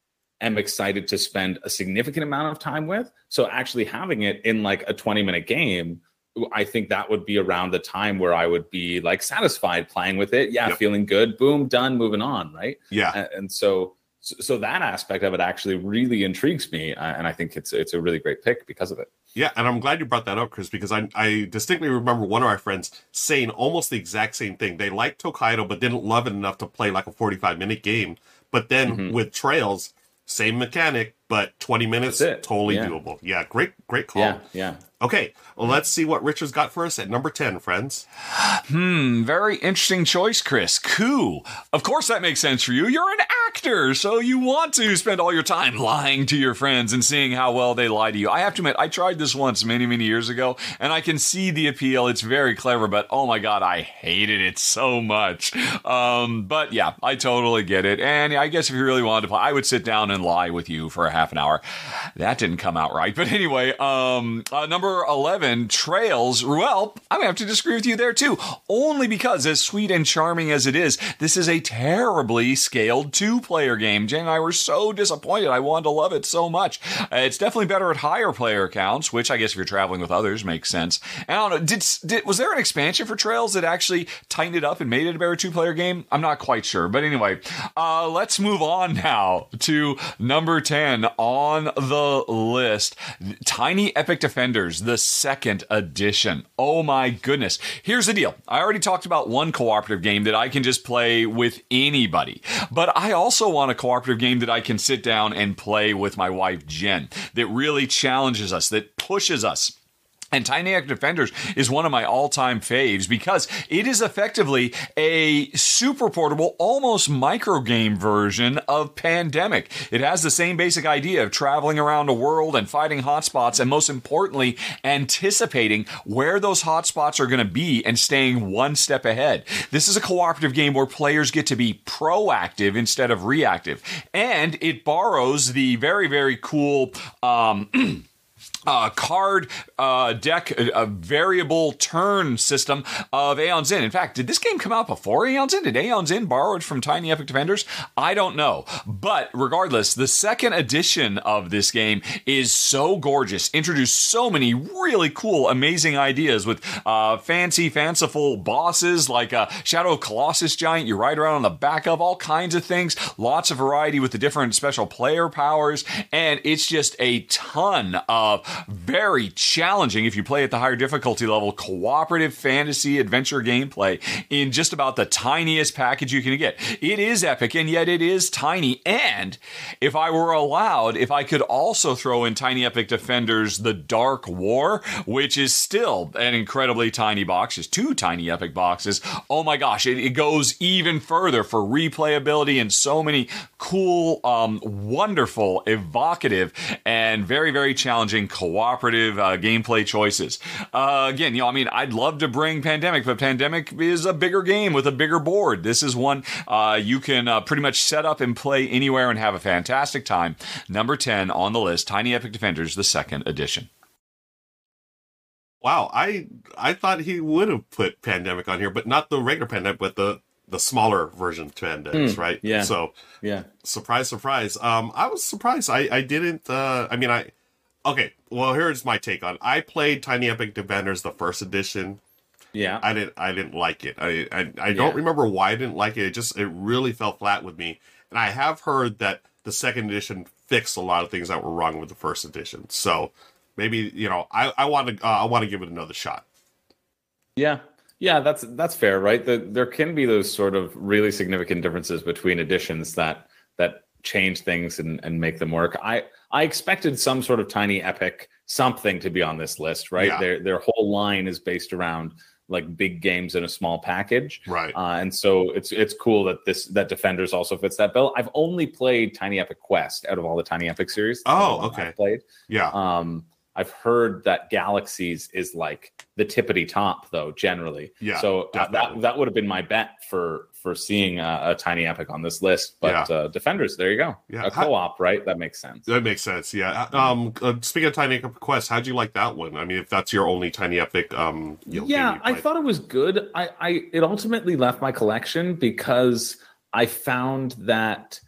am excited to spend a significant amount of time with so actually having it in like a 20 minute game i think that would be around the time where i would be like satisfied playing with it yeah Yep. feeling good boom done moving on right Yeah. and, and so so that aspect of it actually really intrigues me uh, and i think it's it's a really great pick because of it Yeah, and I'm glad you brought that up, Chris, because I I distinctly remember one of our friends saying almost the exact same thing. They liked Tokaido, but didn't love it enough to play like a 45 minute game. But then Mhm. with Trails, same mechanic, but 20 minutes, totally Yeah. doable. Yeah, great, great call. yeah yeah Okay, well, let's see what Richard's got for us at number 10, friends. Hmm, very interesting choice, Chris. Cool. Of course, that makes sense for you. You're an actor, so you want to spend all your time lying to your friends and seeing how well they lie to you. I have to admit, I tried this once many, many years ago, and I can see the appeal. It's very clever, but oh my god, I hated it so much. Um, but yeah, I totally get it. And I guess if you really wanted to play, I would sit down and lie with you for a half an hour. That didn't come out right. But anyway, um, uh, number 11, Trails. Well, I'm going to have to disagree with you there too. Only because, as sweet and charming as it is, this is a terribly scaled two player game. Jen and I were so disappointed. I wanted to love it so much. Uh, it's definitely better at higher player counts, which I guess if you're traveling with others makes sense. And I don't know, did, did, was there an expansion for Trails that actually tightened it up and made it a better two player game? I'm not quite sure. But anyway, uh, let's move on now to number 10 on the list Tiny Epic Defenders, the second edition. Oh my goodness. Here's the deal I already talked about one cooperative game that I can just play with anybody, but I also want a cooperative game that I can sit down and play with my wife, Jen, that really challenges us, that pushes us. And Tiny Epic Defenders is one of my all time faves because it is effectively a super portable, almost micro game version of Pandemic. It has the same basic idea of traveling around a world and fighting hotspots, and most importantly, anticipating where those hotspots are going to be and staying one step ahead. This is a cooperative game where players get to be proactive instead of reactive. And it borrows the very, very cool. Um, uh, card uh, deck, a, variable turn system of Aeon's End. In fact, did this game come out before Aeon's End? Did Aeon's End borrow it from Tiny Epic Defenders? I don't know. But regardless, the second edition of this game is so gorgeous, introduced so many really cool, amazing ideas with uh, fancy, fanciful bosses like a Shadow Colossus giant you ride around on the back of, all kinds of things, lots of variety with the different special player powers, and it's just a ton of very challenging, if you play at the higher difficulty level, cooperative fantasy adventure gameplay in just about the tiniest package you can get. It is epic, and yet it is tiny. And if I were allowed, if I could also throw in Tiny Epic Defenders The Dark War, which is still an incredibly tiny box, is two tiny epic boxes. Oh my gosh, it, it goes even further for replayability and so many cool, um, wonderful, evocative, and very, very challenging cooperative uh, gameplay choices. Uh, again, you know, I mean, I'd love to bring Pandemic, but Pandemic is a bigger game with a bigger board. This is one uh, you can uh, pretty much set up and play anywhere and have a fantastic time. Number 10 on the list Tiny Epic Defenders, the second edition. Wow, I I thought he would have put Pandemic on here, but not the regular Pandemic, but the the smaller version of Pandemics, Hmm, right? yeah. So yeah surprise, surprise. Um, I was surprised. I I didn't. Uh, I mean, I okay. Well, here's my take on. I played Tiny Epic Defenders the first edition. yeah I didn't. I didn't like it. I I, I don't remember why I didn't like it. It just it really fell flat with me. And I have heard that the second edition fixed a lot of things that were wrong with the first edition. So maybe you know I I want to uh, I want to give it another shot. Yeah. Yeah, that's that's fair, right? The, there can be those sort of really significant differences between editions that that change things and, and make them work. I I expected some sort of tiny epic something to be on this list, right? Yeah. Their their whole line is based around like big games in a small package. Right. Uh, and so it's it's cool that this that Defenders also fits that bill. I've only played Tiny Epic Quest out of all the Tiny Epic series. Oh, okay. I've played. yeah. Um, I've heard that Galaxies is like the tippity top, though. Generally, Yeah, So uh, that that would have been my bet for for seeing uh, a tiny epic on this list. But Yeah. uh, Defenders, there you go. Yeah. a co-op, right? That makes sense. That makes sense. Yeah. Um. Uh, speaking of Tiny Epic Quest, how'd you like that one? I mean, if that's your only Tiny Epic, um, you know, yeah i thought it was good i i it ultimately left my collection because i found that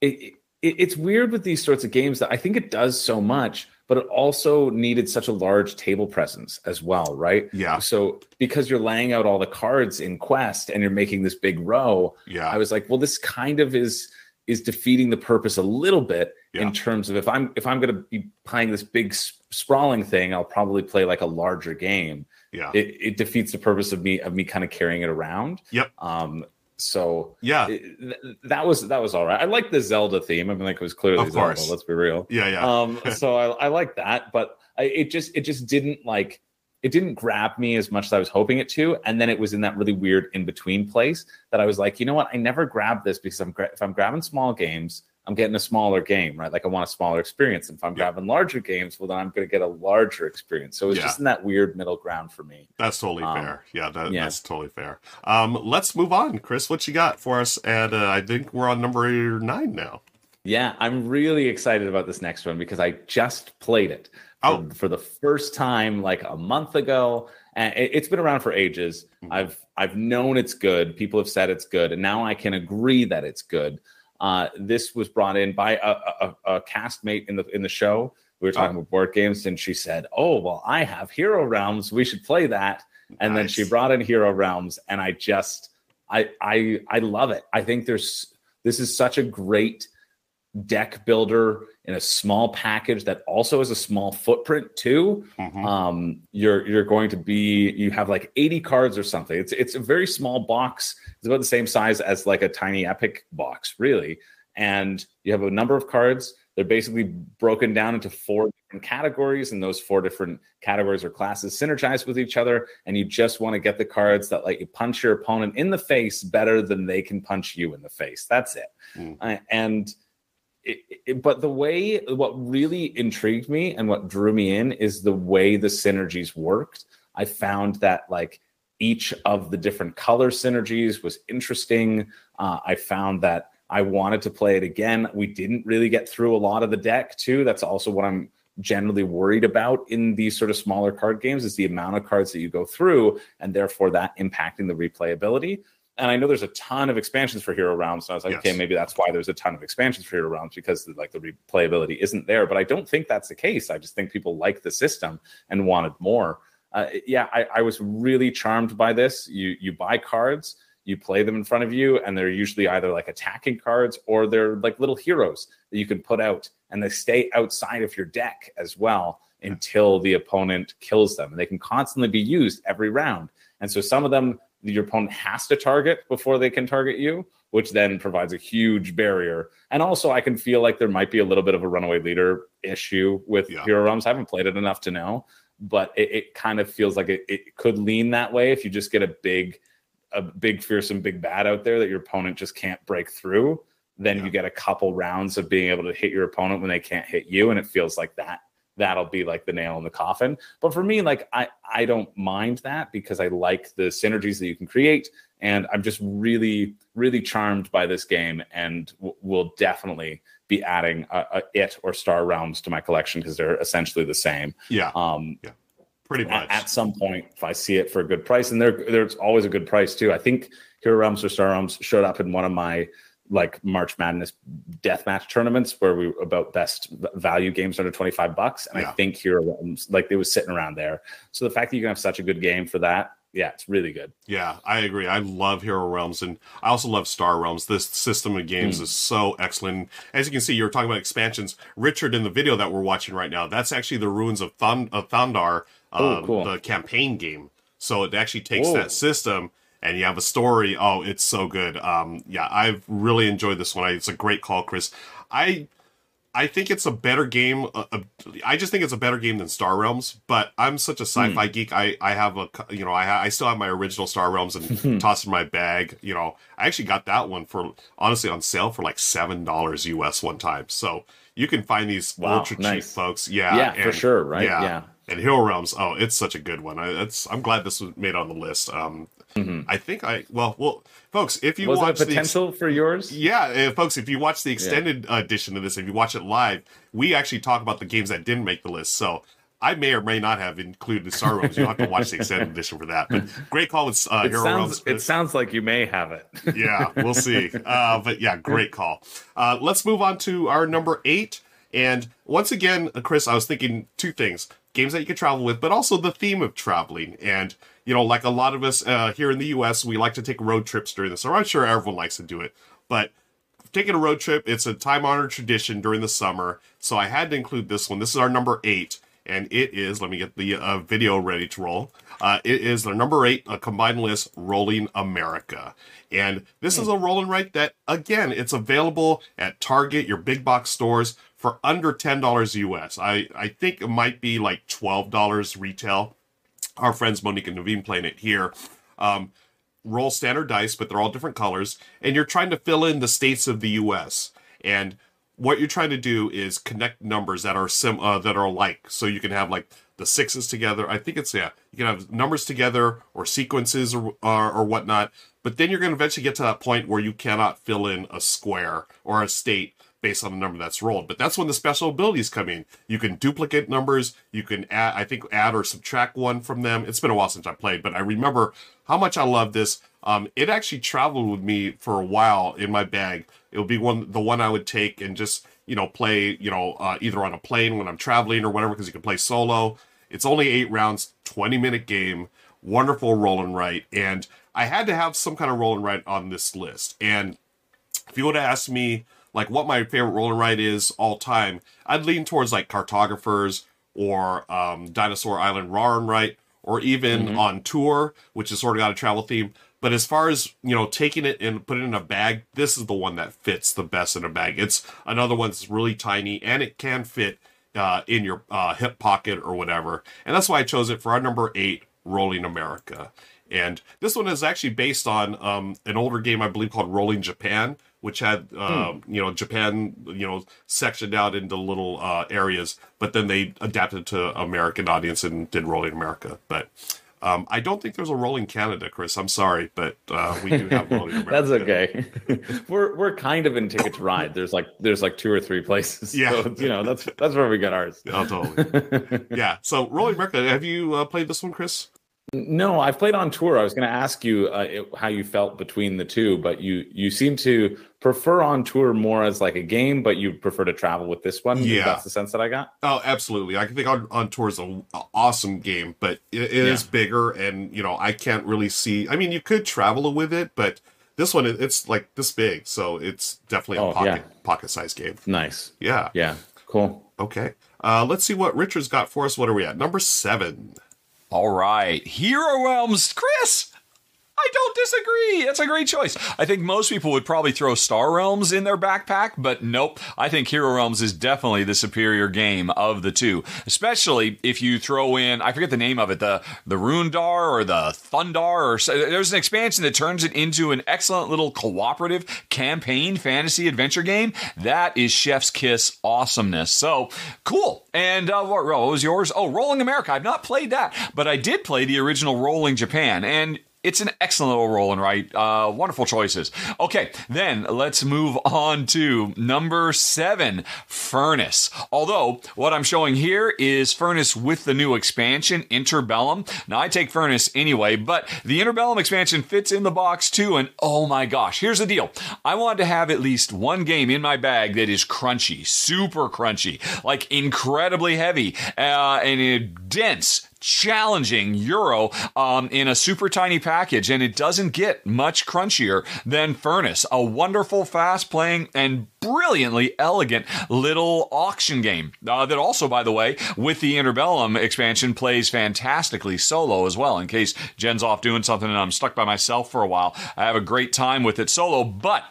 it, it it's weird with these sorts of games that i think it does so much but it also needed such a large table presence as well right Yeah. so because you're laying out all the cards in quest and you're making this big row Yeah. I was like, well, this kind of is is defeating the purpose a little bit Yeah. in terms of if I'm if I'm going to be playing this big sprawling thing, I'll probably play like a larger game. yeah. It, it defeats the purpose of me of me kind of carrying it around. Yep. Um. So yeah. it- th- that was that was all right. I like the Zelda theme. I mean, like it was clearly Of Zelda. course. Let's be real. yeah. Yeah. Um. so I I like that, but I, it just it just didn't like it didn't grab me as much as I was hoping it to. And then it was in that really weird in between place that I was like, you know what? I never grabbed this because I'm gra- if I'm grabbing small games, I'm getting a smaller game, right? Like I want a smaller experience. And if I'm Yeah. grabbing larger games, well, then I'm going to get a larger experience. So it's Yeah. just in that weird middle ground for me. That's totally Um, fair. Yeah, that, yeah. that's totally fair. Um, let's move on, Chris. What you got for us? And uh, I think we're on number nine now. Yeah, I'm really excited about this next one because I just played it for, Oh. for the first time like a month ago. And it, it's been around for ages. Mhm. I've I've known it's good. People have said it's good, and now I can agree that it's good. Uh, this was brought in by a, a, a castmate in the in the show. We were talking Oh. about board games, and she said, "Oh, well, I have Hero Realms. We should play that." And then she brought in Hero Realms, and I just I I I love it. I think there's this is such a great deck builder in a small package that also has a small footprint too. Mhm. Um, you're you're going to be you have like 80 cards or something. It's it's a very small box. It's about the same size as like a tiny epic box, really. And you have a number of cards. They're basically broken down into four different categories, and those four different categories or classes synergize with each other. And you just want to get the cards that let you punch your opponent in the face better than they can punch you in the face. That's it. Mm. Uh, and it, but the way what really intrigued me and what drew me in is the way the synergies worked. I found that like each of the different color synergies was interesting. Uh, I found that I wanted to play it again. We didn't really get through a lot of the deck too. That's also what I'm generally worried about in these sort of smaller card games is the amount of cards that you go through and therefore that impacting the replayability. And I know there's a ton of expansions for Hero Realms. And I was like, Yes. okay, maybe that's why there's a ton of expansions for Hero Realms because like the replayability isn't there. But I don't think that's the case. I just think people like the system and wanted more. Uh, yeah, I, I was really charmed by this. You you buy cards, you play them in front of you, and they're usually either like attacking cards or they're like little heroes that you can put out, and they stay outside of your deck as well until the opponent kills them. And they can constantly be used every round. And so some of them your opponent has to target before they can target you, which then provides a huge barrier. And also, I can feel like there might be a little bit of a runaway leader issue with Yeah. Hero Realms. I haven't played it enough to know, but it, it kind of feels like it, it could lean that way if you just get a big, a big fearsome big bad out there that your opponent just can't break through. Then Yeah. you get a couple rounds of being able to hit your opponent when they can't hit you, and it feels like that that'll be like the nail in the coffin. But for me, like I I don't mind that because I like the synergies that you can create, and I'm just really really charmed by this game, and w- will definitely be adding a, a it or Star Realms to my collection because they're essentially the same. Yeah, Um, pretty at, much. at some point, if I see it for a good price, and there there's always a good price too. I think Hero Realms or Star Realms showed up in one of my like March Madness deathmatch tournaments where we about best value games under 25 bucks. And Yeah. I think Hero Realms, like it was sitting around there. So the fact that you can have such a good game for that, yeah, it's really good. Yeah, I agree. I love Hero Realms, and I also love Star Realms. This system of games Mm. is so excellent. As you can see, you were talking about expansions. Richard, in the video that we're watching right now, that's actually the Ruins of, Thun- of Thandar, Oh, uh, cool. the campaign game. So it actually takes Whoa. that system, and you have a story. Oh, it's so good. Um, yeah, I've really enjoyed this one. I, it's a great call, Chris. I I think it's a better game. Uh, uh, I just think it's a better game than Star Realms. But I'm such a sci-fi Hmm. geek. I I have a you know I ha- I still have my original Star Realms and tossed in my bag. You know I actually got that one for honestly on sale for like seven dollars US one time. So you can find these Wow, ultra cheap folks. Yeah, Yeah, for sure, right? Yeah. And Hero Realms. Oh, it's such a good one. I, it's I'm glad this was made on the list. Um, I think I well well folks if you Mm-hmm. Was watch a the ex- potential for yours? yeah, uh, folks, if you watch the extended edition of this, if you watch it live, we actually talk about the games that didn't make the list. So I may or may not have included Star Realms. You'll have to watch the extended edition for that. But great call with uh, It Hero sounds, Realms. it sounds like you may have it. yeah, we'll see. Uh, but yeah, great call. Uh, let's move on to our number eight. And once again, uh, Chris, I was thinking two things games that you could travel with, but also the theme of traveling. And, you know, like a lot of us uh, here in the US, we like to take road trips during this. I'm not sure everyone likes to do it. But taking a road trip, it's a time honored tradition during the summer. So I had to include this one. This is our number eight. And it is, let me get the uh, video ready to roll. Uh, it is the number eight, a combined list, Rolling America. And this is a rolling right that, again, it's available at Target, your big box stores, for under $10 US. I, I think it might be like $12 retail. Our friends Monique and Naveen playing it here. Um, roll standard dice, but they're all different colors, and you're trying to fill in the states of the U.S. And what you're trying to do is connect numbers that are sim uh, that are alike, so you can have like the sixes together. I think it's yeah, you can have numbers together or sequences or or, or whatnot. But then you're going to eventually get to that point where you cannot fill in a square or a state based on the number that's rolled. But that's when the special abilities come in. You can duplicate numbers. You can add, I think, add or subtract one from them. It's been a while since I played, but I remember how much I love this. Um, it actually traveled with me for a while in my bag. It would be one, the one I would take and just, you know, play, you know, uh, either on a plane when I'm traveling or whatever, because you can play solo. It's only eight rounds, 20 minute game, wonderful roll and write. And I had to have some kind of roll and write on this list. And if you would have asked me like what my favorite roll and write is all time, I'd lean towards like cartographers or um, Dinosaur Island Raw and Write, or even on tour, which is sort of got a travel theme. But as far as you know, taking it and putting it in a bag, this is the one that fits the best in a bag. It's another one that's really tiny and it can fit uh, in your uh, hip pocket or whatever. And that's why I chose it for our number eight, Rolling America. And this one is actually based on um, an older game, I believe, called Rolling Japan, which had um, you know Japan you know sectioned out into little uh, areas, but then they adapted to American audience and did Rolling America. But um, I don't think there's a Rolling Canada, Chris. I'm sorry, but uh, we do have Rolling America. That's okay. we're we're kind of in Ticket to Ride. There's like there's like two or three places. Yeah. So, you know that's that's where we got ours. Oh, totally. yeah. So Rolling America. Have you uh, played this one, Chris? No, I've played on tour. I was going to ask you uh, it- how you felt between the two, but you you seem to prefer on tour more as like a game, but you prefer to travel with this one. Yeah. that's the sense that I got. Oh, absolutely. I think on, on tour is an awesome game, but it, it is Yeah. bigger, and you know I can't really see. I mean, you could travel with it, but this one it's like this big, so it's definitely a Oh, pocket yeah. pocket size game. Nice. Yeah. Yeah. Cool. Okay. Uh, let's see what Richard's got for us. What are we at? Number seven. All right, Hero Realms, Chris. I don't disagree. That's a great choice. I think most people would probably throw Star Realms in their backpack, but nope. I think Hero Realms is definitely the superior game of the two, especially if you throw in, I forget the name of it, the, the Rundar or the Thundar, or there's an expansion that turns it into an excellent little cooperative campaign fantasy adventure game. That is Chef's Kiss awesomeness. So cool. And uh, what, what was yours? Oh, Rolling America. I've not played that, but I did play the original Rolling Japan. And it's an excellent little roll and right. Uh, wonderful choices. Okay, then let's move on to number seven, Furnace. Although what I'm showing here is Furnace with the new expansion, Interbellum. Now I take Furnace anyway, but the Interbellum expansion fits in the box too. And oh my gosh, here's the deal. I want to have at least one game in my bag that is crunchy, super crunchy, like incredibly heavy, uh, and dense challenging euro um, in a super tiny package and it doesn't get much crunchier than furnace a wonderful fast playing and brilliantly elegant little auction game uh, that also by the way with the interbellum expansion plays fantastically solo as well in case jen's off doing something and i'm stuck by myself for a while. I have a great time with it solo but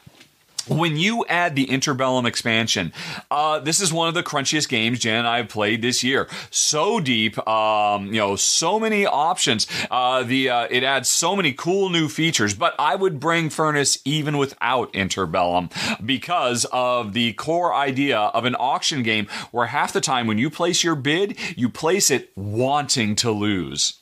when you add the Interbellum expansion, uh, this is one of the crunchiest games Jen and I have played this year. So deep, um, you know, so many options. Uh, the uh, it adds so many cool new features. But I would bring Furnace even without Interbellum because of the core idea of an auction game where half the time when you place your bid, you place it wanting to lose.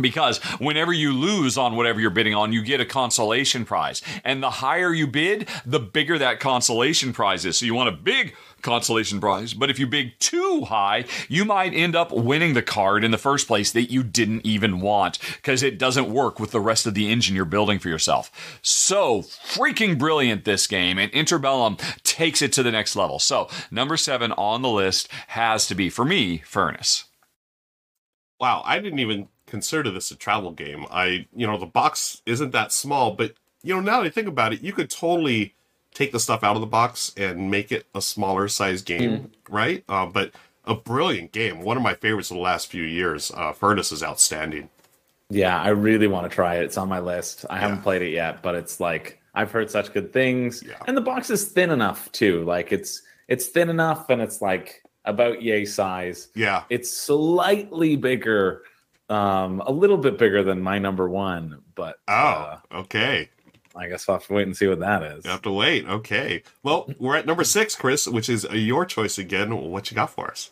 Because whenever you lose on whatever you're bidding on, you get a consolation prize. And the higher you bid, the bigger that consolation prize is. So you want a big consolation prize. But if you bid too high, you might end up winning the card in the first place that you didn't even want because it doesn't work with the rest of the engine you're building for yourself. So freaking brilliant this game, and Interbellum takes it to the next level. So number seven on the list has to be, for me, Furnace. Wow, I didn't even consider this a travel game. I, you know, the box isn't that small, but you know, now that I think about it, you could totally take the stuff out of the box and make it a smaller size game, mm. right? Uh, but a brilliant game, one of my favorites of the last few years. Uh, Furnace is outstanding. Yeah, I really want to try it. It's on my list. I yeah. haven't played it yet, but it's like I've heard such good things, yeah. and the box is thin enough too. Like it's it's thin enough, and it's like about yay size. Yeah, it's slightly bigger um, a little bit bigger than my number one, but oh, uh, okay. I guess I'll have to wait and see what that is. You have to wait. Okay. Well, we're at number six, Chris, which is your choice again. What you got for us?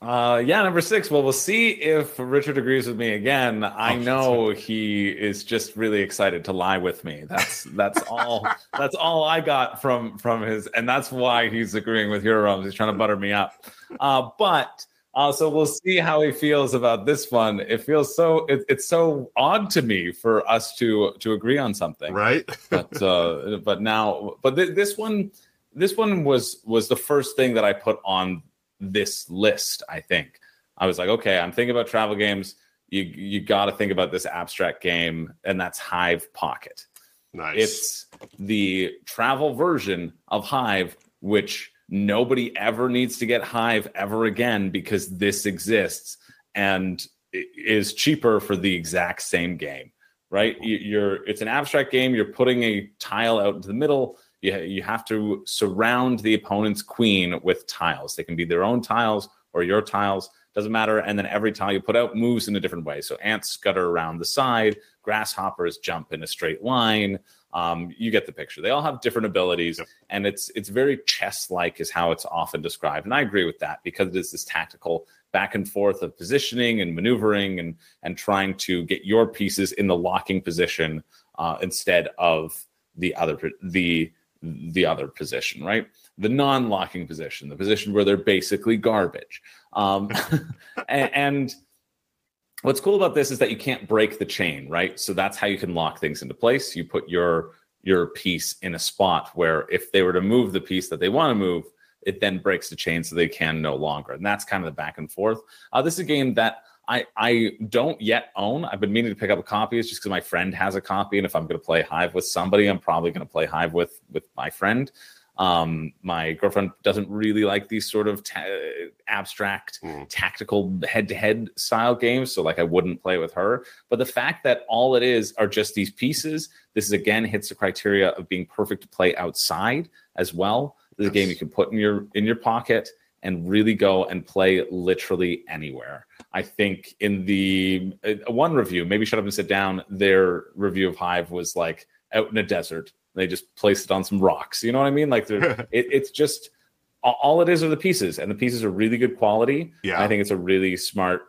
Uh, yeah, number six. Well, we'll see if Richard agrees with me again. I oh, know he is just really excited to lie with me. That's that's all. that's all I got from from his, and that's why he's agreeing with your rums. He's trying to butter me up. Uh, but uh, so we'll see how he feels about this one. It feels so it, it's so odd to me for us to to agree on something, right? but uh, but now, but th- this one this one was was the first thing that I put on this list. I think I was like, okay, I'm thinking about travel games. You you got to think about this abstract game, and that's Hive Pocket. Nice. It's the travel version of Hive, which nobody ever needs to get Hive ever again because this exists and is cheaper for the exact same game, right? You're it's an abstract game. You're putting a tile out into the middle. You, you have to surround the opponent's queen with tiles. They can be their own tiles or your tiles, doesn't matter. And then every tile you put out moves in a different way. So ants scutter around the side, grasshoppers jump in a straight line. Um, you get the picture. They all have different abilities, yep. and it's it's very chess-like, is how it's often described. And I agree with that because it is this tactical back and forth of positioning and maneuvering and and trying to get your pieces in the locking position uh, instead of the other the the other position, right? The non-locking position, the position where they're basically garbage. Um, and, and what's cool about this is that you can't break the chain, right? So that's how you can lock things into place. You put your your piece in a spot where if they were to move the piece that they want to move, it then breaks the chain so they can no longer. And that's kind of the back and forth. Uh, this is a game that I I don't yet own. I've been meaning to pick up a copy. It's just because my friend has a copy, and if I'm going to play Hive with somebody, I'm probably going to play Hive with with my friend. Um, my girlfriend doesn't really like these sort of ta- abstract, mm. tactical head-to-head style games, so like I wouldn't play with her. But the fact that all it is are just these pieces, this is again hits the criteria of being perfect to play outside as well. This is a game you can put in your in your pocket and really go and play literally anywhere. I think in the uh, one review, maybe shut up and sit down. Their review of Hive was like out in a desert they just placed it on some rocks. You know what I mean? Like it, it's just all it is are the pieces, and the pieces are really good quality. Yeah, I think it's a really smart,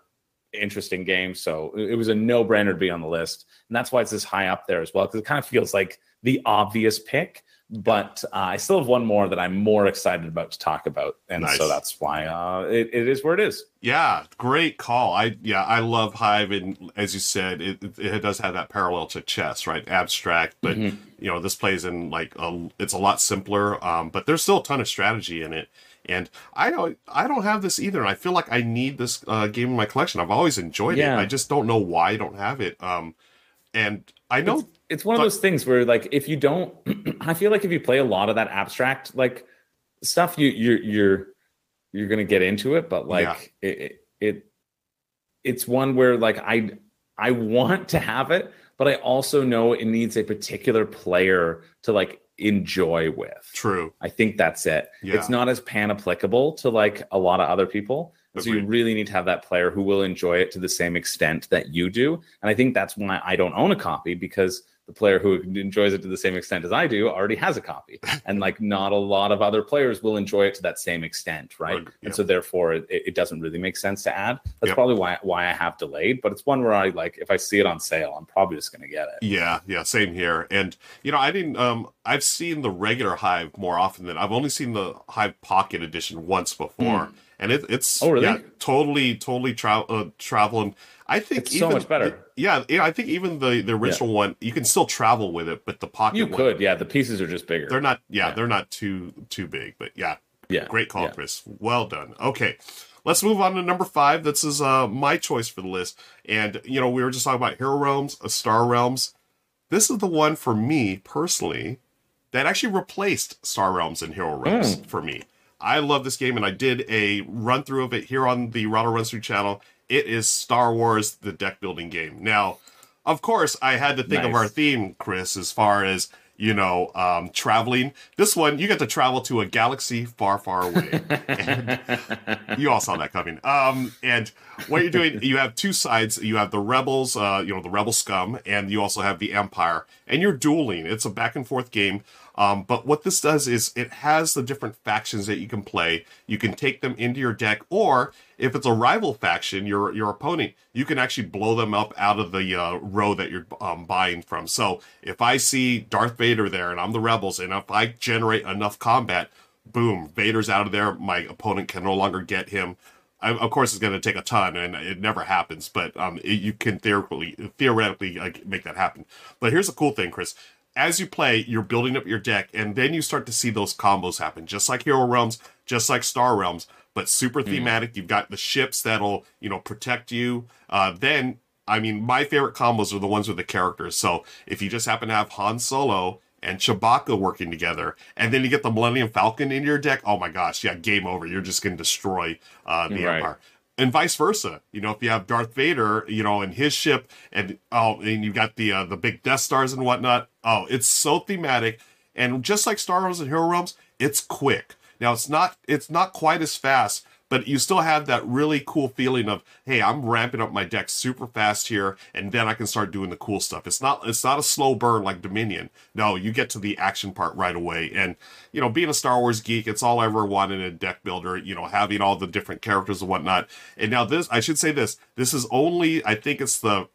interesting game. So it was a no brainer to be on the list, and that's why it's this high up there as well because it kind of feels like the obvious pick but uh, I still have one more that I'm more excited about to talk about, and nice. so that's why uh, it, it is where it is. Yeah, great call. I yeah, I love Hive, and as you said, it it does have that parallel to chess, right? Abstract, but mm-hmm. you know this plays in like a, it's a lot simpler, um, but there's still a ton of strategy in it. And I don't, I don't have this either. And I feel like I need this uh, game in my collection. I've always enjoyed yeah. it. I just don't know why I don't have it. Um, and I know it's, it's one of those things where like if you don't I feel like if you play a lot of that abstract like stuff you you're you're you're gonna get into it, but like yeah. it, it it's one where like I I want to have it, but I also know it needs a particular player to like enjoy with. True. I think that's it. Yeah. It's not as pan applicable to like a lot of other people. So you really need to have that player who will enjoy it to the same extent that you do. And I think that's why I don't own a copy because the player who enjoys it to the same extent as I do already has a copy. and like not a lot of other players will enjoy it to that same extent, right? Right, yeah. And so therefore it, it doesn't really make sense to add. That's Yep. probably why why I have delayed, but it's one where I like if I see it on sale, I'm probably just gonna get it. Yeah, yeah, same here. And you know, I didn't. Um, I've seen the regular Hive more often than I've only seen the Hive Pocket Edition once before, and it, it's. Oh, really? yeah, totally, totally tra- uh, traveling. I think It's so even, much better. Yeah, yeah, I think even the the original one, you can still travel with it, but the pocket You one, could, yeah. The pieces are just bigger. they're not. Yeah, Yeah. they're not too too big, but yeah, yeah. Great call, yeah. Chris. Well done. Okay. Let's move on to number five. This is uh, my choice for the list. And, you know, we were just talking about Hero Realms, uh, Star Realms. This is the one for me personally that actually replaced Star Realms and Hero Realms for me. I love this game and I did a run through of it here on the Ronald Runs Through channel. It is Star Wars, the deck building game. Now, of course, I had to think of our theme, Chris, as far as you know, um, traveling. This one, you get to travel to a galaxy far, far away. and you all saw that coming. Um, and what you're doing, you have two sides. You have the rebels, uh, you know, the rebel scum, and you also have the empire. And you're dueling. It's a back and forth game. Um, but what this does is it has the different factions that you can play. You can take them into your deck, or if it's a rival faction, your your opponent, you can actually blow them up out of the uh, row that you're um, buying from. So if I see Darth Vader there and I'm the rebels, and if I generate enough combat, boom, Vader's out of there. My opponent can no longer get him. I, of course, it's going to take a ton, and it never happens. But um, it, you can theoretically theoretically like, make that happen. But here's the cool thing, Chris. As you play, you're building up your deck, and then you start to see those combos happen, just like Hero Realms, just like Star Realms, but super thematic. You've got the ships that'll you know protect you. Uh, then, I mean, my favorite combos are the ones with the characters. So if you just happen to have Han Solo and Chewbacca working together, and then you get the Millennium Falcon in your deck. Oh my gosh, yeah, game over. You're just going to destroy uh, the Right. Empire. And vice versa, you know, if you have Darth Vader, you know, and his ship, and oh, and you've got the uh, the big Death Stars and whatnot. Oh, it's so thematic, and just like Star Wars and Hero Realms, it's quick. Now it's not it's not quite as fast, but you still have that really cool feeling of hey, I'm ramping up my deck super fast here, and then I can start doing the cool stuff. It's not it's not a slow burn like Dominion. No, you get to the action part right away. And you know, being a Star Wars geek, it's all I ever wanted in a deck builder. You know, having all the different characters and whatnot. And now this, I should say this. This is only I think it's the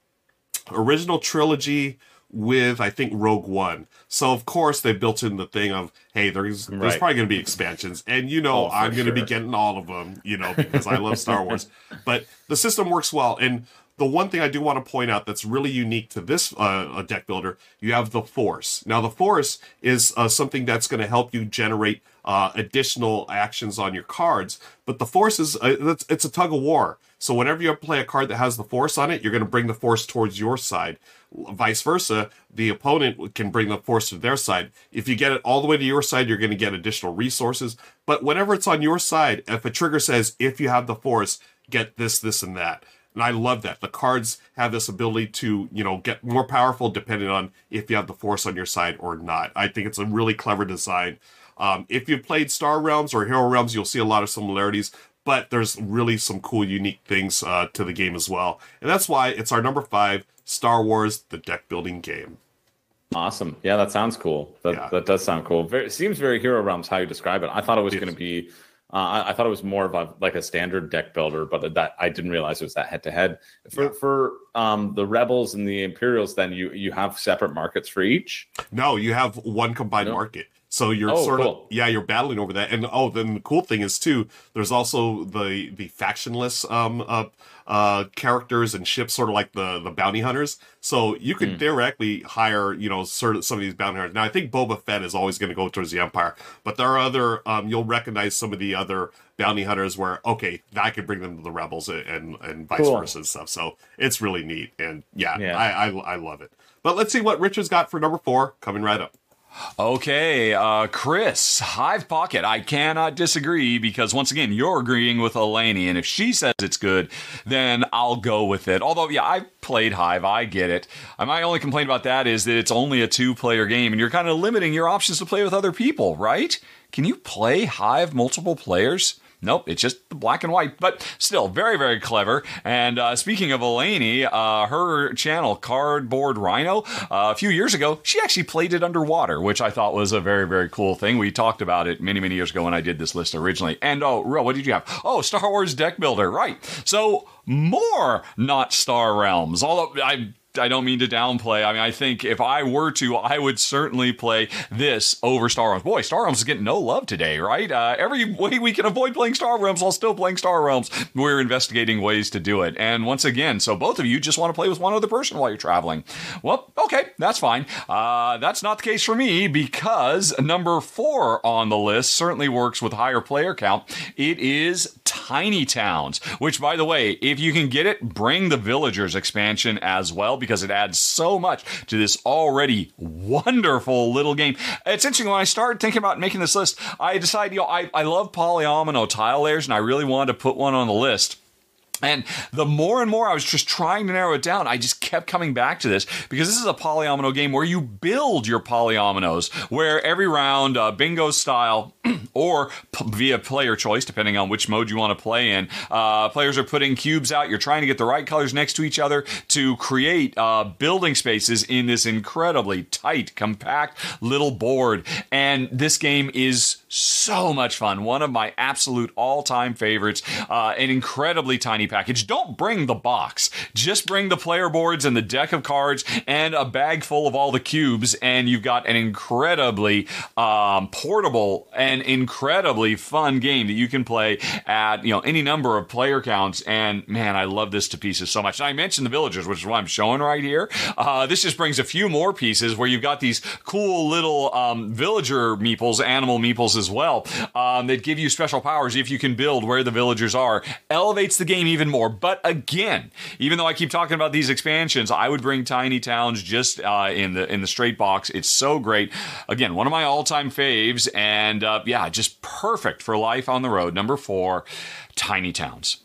original trilogy with I think Rogue One. So of course they built in the thing of hey, there's there's probably going to be expansions, and you know Oh, I'm going to be getting all of them, you know, because I love Star Wars. But the system works well, and the one thing I do want to point out that's really unique to this uh, deck builder, you have the Force. Now the Force is uh, something that's going to help you generate uh, additional actions on your cards, but the Force is uh, it's, it's a tug of war. So whenever you play a card that has the Force on it, you're going to bring the Force towards your side. Vice versa, the opponent can bring the Force to their side. If you get it all the way to your side, you're going to get additional resources. But whenever it's on your side, if a trigger says, if you have the Force, get this, this, and that. And I love that. The cards have this ability to, you know, get more powerful depending on if you have the Force on your side or not. I think it's a really clever design. Um, if you've played Star Realms or Hero Realms, you'll see a lot of similarities, but there's really some cool, unique things uh, to the game as well. And that's why it's our number five Star Wars, the deck building game. Awesome. Yeah, that sounds cool. That Yeah. that does sound cool. Very, seems very Hero Realms how you describe it. I thought it was Yes. going to be. Uh, I, I thought it was more of a like a standard deck builder, but that I didn't realize it was that head to head. For Yeah. for um the rebels and the Imperials, then you you have separate markets for each. No, you have one combined No. market. So you're Oh, sort of yeah, you're battling over that. And oh, then the cool thing is too, there's also the the factionless um uh, uh characters and ships, sort of like the the bounty hunters. So you could theoretically hire, you know, sort of some of these bounty hunters. Now I think Boba Fett is always going to go towards the Empire, but there are other um you'll recognize some of the other bounty hunters where okay, I could bring them to the rebels and and, and vice Cool. versa and stuff. So it's really neat. And yeah, Yeah. I, I I love it. But let's see what Richard's got for number four coming right up. Okay, uh, Chris, Hive Pocket. I cannot disagree because once again, you're agreeing with Elaney, and if she says it's good, then I'll go with it. Although, yeah, I played Hive, I get it. My only complaint about that is that it's only a two-player game, and you're kind of limiting your options to play with other people, right? Can you play Hive multiple players? Nope, it's just black and white, but still very, very clever. And uh, speaking of Elaney, uh, her channel, Cardboard Rhino, uh, a few years ago, she actually played it underwater, which I thought was a very, very cool thing. We talked about it many, many years ago when I did this list originally. And oh, what did you have? Oh, Star Wars Deck Builder, right. So more not Star Realms. Although I I don't mean to downplay. I mean, I think if I were to, I would certainly play this over Star Realms. Boy, Star Realms is getting no love today, right? Uh, every way we can avoid playing Star Realms while still playing Star Realms, we're investigating ways to do it. And once again, so both of you just want to play with one other person while you're traveling. Well, okay, that's fine. Uh, that's not the case for me because number four on the list certainly works with higher player count. It is Tiny Towns, which, by the way, if you can get it, bring the Villagers expansion as well because it adds so much to this already wonderful little game. It's interesting when I started thinking about making this list, I decided, you know, I, I love polyomino tile layers and I really wanted to put one on the list. And the more and more I was just trying to narrow it down, I just kept coming back to this because this is a polyomino game where you build your polyominoes, where every round, uh, bingo style, or p- via player choice, depending on which mode you want to play in, uh, players are putting cubes out. You're trying to get the right colors next to each other to create uh, building spaces in this incredibly tight, compact little board. And this game is so much fun. One of my absolute all time favorites. Uh, an incredibly tiny package. Don't bring the box, just bring the player boards and the deck of cards and a bag full of all the cubes, and you've got an incredibly um, portable and incredibly fun game that you can play at you know any number of player counts. And man, I love this to pieces so much. And I mentioned the villagers, which is what I'm showing right here. Uh, this just brings a few more pieces where you've got these cool little um, villager meeples, animal meeples as well, um, that give you special powers if you can build where the villagers are. Elevates the game even more. But again, even though I keep talking about these expansions, I would bring Tiny Towns just uh, in the in the straight box. It's so great. Again, one of my all time faves, and uh, yeah, just perfect for life on the road. Number four, Tiny Towns.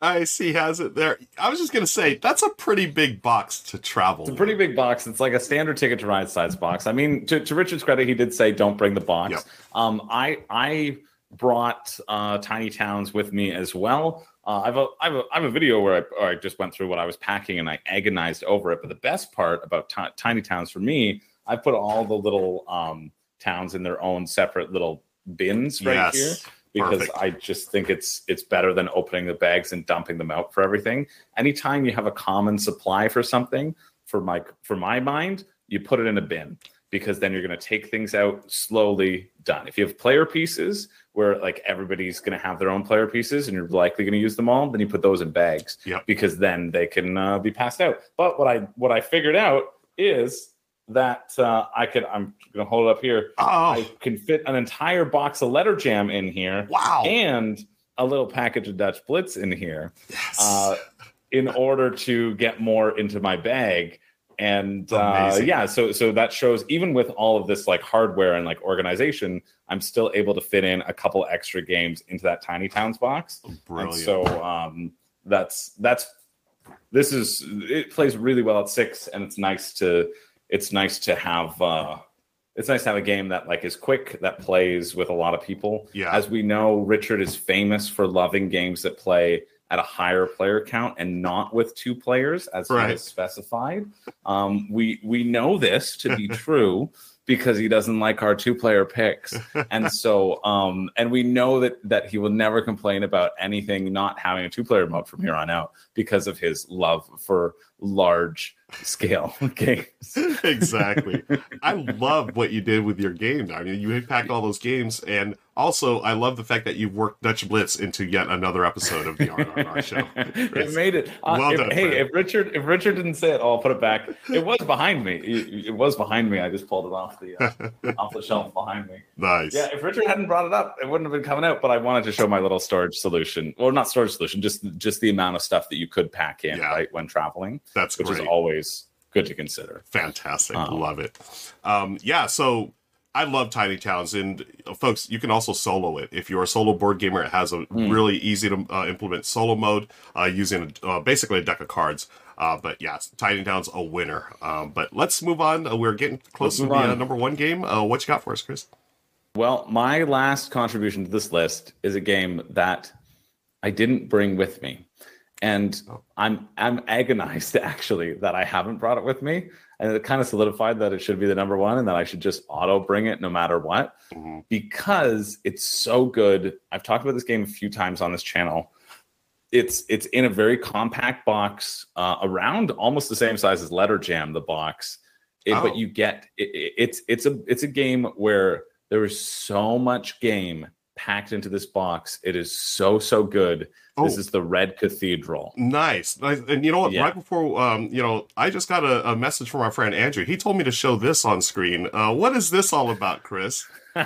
I see has it there. I was just gonna say that's a pretty big box to travel. It's a pretty big box. It's like a standard ticket to ride size box. I mean, to, to Richard's credit, he did say don't bring the box. Yep. Um, I I brought uh, Tiny Towns with me as well. Uh, I've a, I've a, I have a video where I, I just went through what I was packing and I agonized over it. But the best part about ti- Tiny Towns for me, I put all the little um, towns in their own separate little bins right Yes. here because Perfect. I just think it's it's better than opening the bags and dumping them out for everything. Anytime you have a common supply for something, for my for my mind, you put it in a bin because then you're going to take things out slowly. Done. If you have player pieces where like everybody's going to have their own player pieces and you're likely going to use them all, then you put those in bags Yep. because then they can uh, be passed out. But what I what I figured out is that uh, I could I'm going to hold it up here. I Oh can fit an entire box of letter jam in here wow! and a little package of Dutch Blitz in here Yes. uh, in order to get more into my bag. And uh, yeah, so so that shows even with all of this like hardware and like organization, I'm still able to fit in a couple extra games into that Tiny Towns box. Brilliant. And so um, that's that's this is it plays really well at six, and it's nice to it's nice to have uh, it's nice to have a game that like is quick that plays with a lot of people. Yeah. As we know, Richard is famous for loving games that play at a higher player count and not with two players, as he Right. has specified. Um, we we know this to be true because he doesn't like our two player picks and so um and we know that that he will never complain about anything not having a two player mode from here on out because of his love for large scale games exactly. I love what you did with your game. I mean, you packed all those games, and also I love the fact that you worked Dutch Blitz into yet another episode of the RRR show. it made it uh, Well if- done, hey if richard if richard didn't say it oh, i'll put it back it was behind me it, it was behind me i just pulled it off the uh, off the shelf behind me Nice. Yeah, if Richard hadn't brought it up, it wouldn't have been coming out. But I wanted to show my little storage solution, or not storage solution, just just the amount of stuff that you could pack in Yeah. right when traveling, That's which great. is always good to consider. Fantastic. Um, love it. Um, yeah, so I love Tiny Towns. And uh, folks, you can also solo it. If you're a solo board gamer, it has a Hmm. really easy to uh, implement solo mode uh, using uh, basically a deck of cards. Uh, but yeah, Tiny Towns a winner. Um, but let's move on. Uh, we're getting close to the uh, number one game. Uh, what you got for us, Chris? Well, my last contribution to this list is a game that I didn't bring with me. And I'm I'm agonized actually that I haven't brought it with me. And it kind of solidified that it should be the number one and that I should just auto bring it no matter what. Mhm. Because it's so good. I've talked about this game a few times on this channel. It's it's in a very compact box, uh, around almost the same size as Letter Jam, the box. It- Oh. But you get it, it- it's it's a it's a game where there is so much game packed into this box. It is so so good. This Oh. is the Red Cathedral. Nice. Nice. And you know what? Yeah. Right before, um, you know, I just got a, a message from our friend Andrew. He told me to show this on screen. Uh, what is this all about, Chris? uh,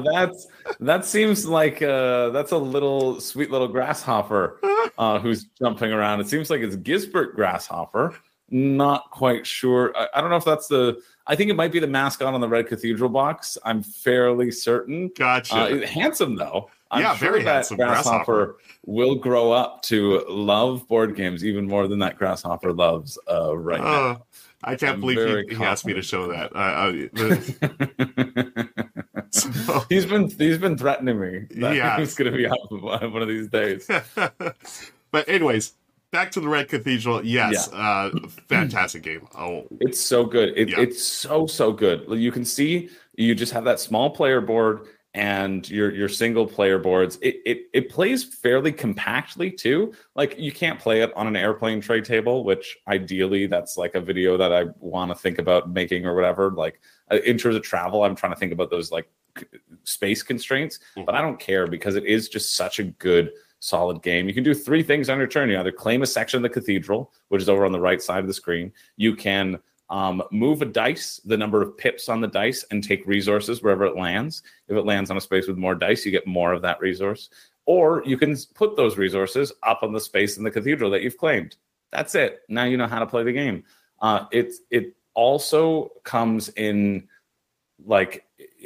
that's that seems like uh, that's a little sweet little grasshopper uh, who's jumping around. It seems like it's Gisbert Grasshopper. Not quite sure. I, I don't know if that's the. I think it might be the mascot on the Red Cathedral box. I'm fairly certain. Gotcha. Uh, handsome though. I'm Yeah, sure very that handsome grasshopper, grasshopper. will grow up to love board games even more than that grasshopper loves uh, right now. Uh, I can't I'm believe he, he asked me to show that. Uh, uh, so- he's been he's been threatening me that Yeah. he's going to be out one of these days. but anyways, back to the Red Cathedral. Yes, uh, fantastic game. Oh, It's so good. It, Yeah. It's so so good. You can see you just have that small player board and your your single player boards. It it it plays fairly compactly too. Like you can't play it on an airplane tray table, which ideally that's like a video that I want to think about making or whatever. Like uh, in terms of travel, I'm trying to think about those like space constraints, but I don't care because it is just such a good solid game. You can do three things on your turn. You either claim a section of the cathedral, which is over on the right side of the screen. You can um, move a dice, the number of pips on the dice, and take resources wherever it lands. If it lands on a space with more dice, you get more of that resource. Or you can put those resources up on the space in the cathedral that you've claimed. That's it. Now you know how to play the game. Uh, it it also comes in like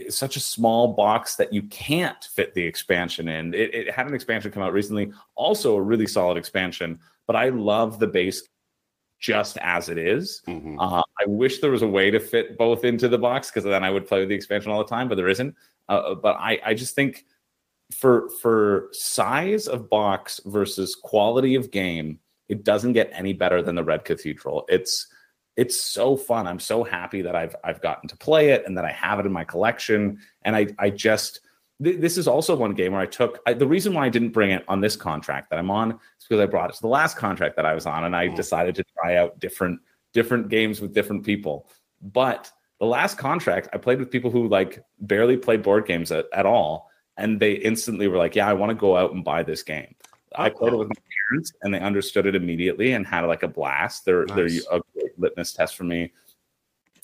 such a small box that you can't fit the expansion in. It, it had an expansion come out recently, also a really solid expansion. But I love the base just as it is. mhm. Uh, I wish there was a way to fit both into the box because then I would play with the expansion all the time, but there isn't. Uh, but I, I just think for for size of box versus quality of game, it doesn't get any better than the Red Cathedral. It's it's so fun. I'm so happy that I've I've gotten to play it and that I have it in my collection. And I I just th- this is also one game where I took I, the reason why I didn't bring it on this contract that I'm on is because I brought it to the last contract that I was on, and I Mm. decided to try out different different games with different people. But the last contract, I played with people who like barely played board games at, at all, and they instantly were like, "Yeah, I want to go out and buy this game." I played it with my parents, and they understood it immediately and had like a blast. They're they're a great litmus test for me.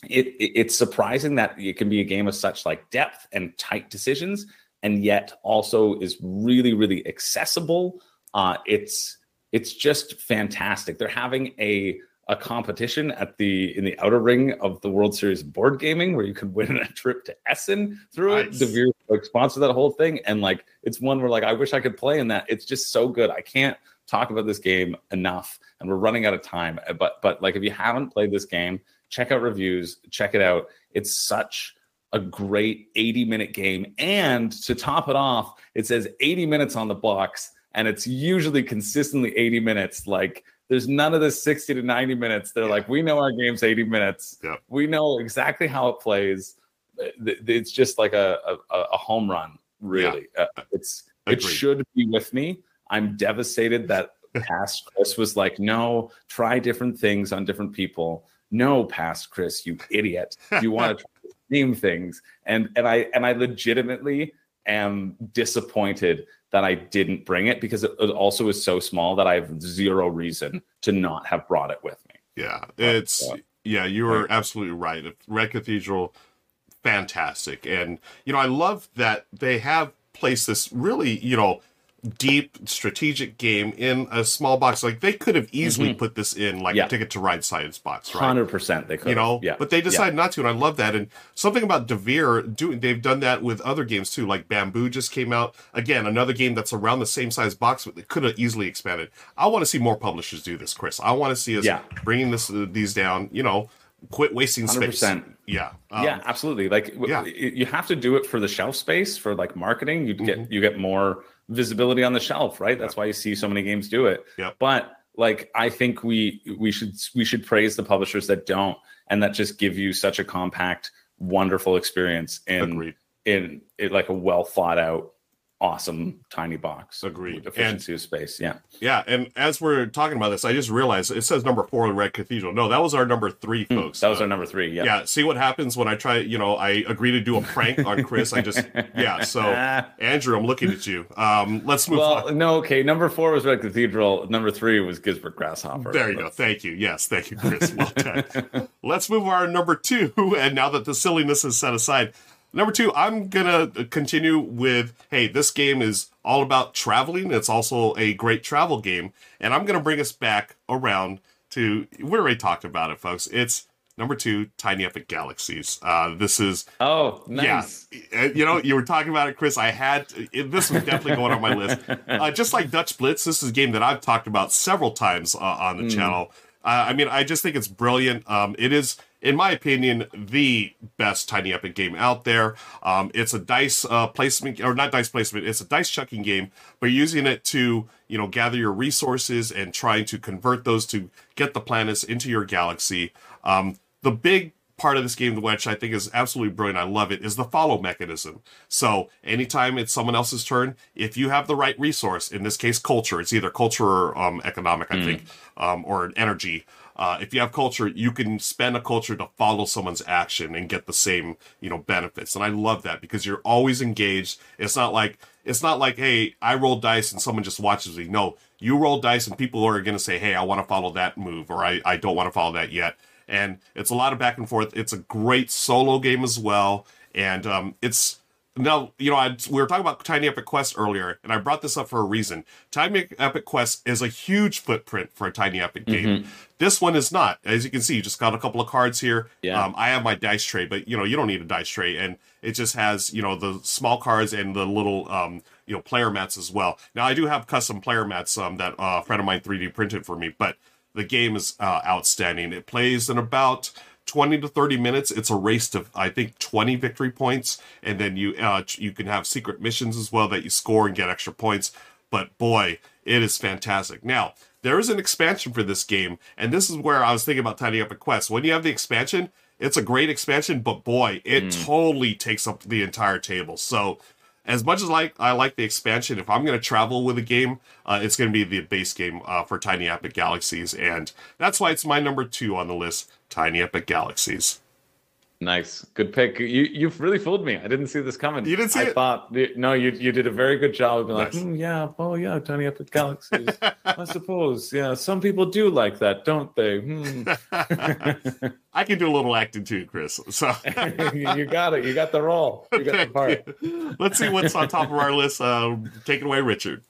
It, it it's surprising that it can be a game of such like depth and tight decisions, and yet also is really really accessible. Uh, it's it's just fantastic. They're having a a competition at the in the outer ring of the World Series board gaming where you could win a trip to Essen through Nice. it. Devir like sponsor that whole thing, and like it's one where like I wish I could play in that. It's just so good. I can't talk about this game enough, and we're running out of time. But but like if you haven't played this game, check out reviews, check it out. It's such a great 80 minute game. And to top it off, it says 80 minutes on the box, and it's usually consistently 80 minutes. Like there's none of the 60 to 90 minutes. They're like, we know our game's 80 minutes. Yep. We know exactly how it plays. It's just like a, a, a home run, really. Uh, it's it should be with me. I'm devastated that past Chris was like, no, try different things on different people. No, past Chris, you idiot. You want to same things. And and I and I legitimately am disappointed that I didn't bring it because it, it also is so small that I have zero reason to not have brought it with me. Yeah, it's uh, yeah, you were absolutely right. Red Cathedral, fantastic, and you know I love that they have placed this really you know deep strategic game in a small box. Like they could have easily put this in like Mm-hmm. Yeah. a Ticket to Ride science box, right? Hundred percent, they could. you know yeah. but they decided not to and i love that and something about Devir doing they've done that with other games too like bamboo just came out again another game that's around the same size box but it could have easily expanded i want to see more publishers do this chris i want to see us Yeah. bringing this uh, these down you know quit wasting space 100%. yeah um, yeah, absolutely. Like, w- yeah. you have to do it for the shelf space for like marketing. You get Mm-hmm. you get more visibility on the shelf, right? That's why you see so many games do it. Yep. But like, I think we we should we should praise the publishers that don't, and that just give you such a compact, wonderful experience in Agreed. in, in like a well thought out, awesome tiny box. Agreed. Efficiency of space. Yeah. yeah and as we're talking about this i just realized it says number four in red cathedral no that was our number three folks Hmm, That was Uh, our number three. Yeah. yeah see what happens when i try you know i agree to do a prank on chris i just yeah so andrew i'm looking at you um let's move on Well, no, okay. Number four was Red Cathedral. Number three was Gisbert Grasshopper. There you go. Thank you. Yes, thank you, Chris. Well done. Let's move our number two. And now that the silliness is set aside, number two, I'm gonna continue with. Hey, this game is all about traveling. It's also a great travel game, and I'm gonna bring us back around to. We already talked about it, folks. It's number two, Tiny Epic Galaxies. Uh, this is Oh, nice. yeah, Uh, you know, you were talking about it, Chris. I had it, this was definitely going on my list. Uh, just like Dutch Blitz, this is a game that I've talked about several times uh, on the channel. Uh, I mean, I just think it's brilliant. Um, it is, in my opinion, the best Tiny Epic game out there. Um, it's a dice uh, placement, or not dice placement. It's a dice chucking game, but using it to, you know, gather your resources and trying to convert those to get the planets into your galaxy. Um, the big part of this game, which I think is absolutely brilliant, I love it, is the follow mechanism. So anytime it's someone else's turn, if you have the right resource, in this case, culture, it's either culture or um, economic, I think, um, or energy. Uh, if you have culture, you can spend a culture to follow someone's action and get the same, you know, benefits. And I love that because you're always engaged. It's not like it's not like, hey, I roll dice and someone just watches me. No, you roll dice and people are going to say, hey, I want to follow that move or I, I don't want to follow that yet and it's a lot of back and forth. It's a great solo game as well, and um, it's now you know I, we were talking about Tiny Epic Quest earlier, and I brought this up for a reason. Tiny Epic Quest is a huge footprint for a Tiny Epic game. This one is not, as you can see. You just got a couple of cards here. Yeah. Um, I have my dice tray, but you know you don't need a dice tray, and it just has you know the small cards and the little um, you know player mats as well. Now I do have custom player mats um, that uh, a friend of mine 3D printed for me, but the game is uh, outstanding. It plays in about 20 to 30 minutes. It's a race to, I think, 20 victory points. And then you uh, you can have secret missions as well that you score and get extra points. But boy, it is fantastic. Now, there is an expansion for this game. And this is where I was thinking about Tiny Epic Quest. When you have the expansion, it's a great expansion, but boy, it totally takes up the entire table. So, as much as like I like the expansion, if I'm going to travel with a game, uh, it's going to be the base game uh, for Tiny Epic Galaxies, and that's why it's my number two on the list. Tiny Epic Galaxies. Nice, good pick. You you've really fooled me. I didn't see this coming. You didn't see I it? thought no, you you did a very good job of being like, Nice. "Hmm, yeah, oh yeah, tiny epic galaxies. I suppose, yeah. Some people do like that, don't they? Hmm. I can do a little acting too, Chris. So you you got it. You got the role. You got the part. let's see what's on top of our list. Uh, take it away, Richard.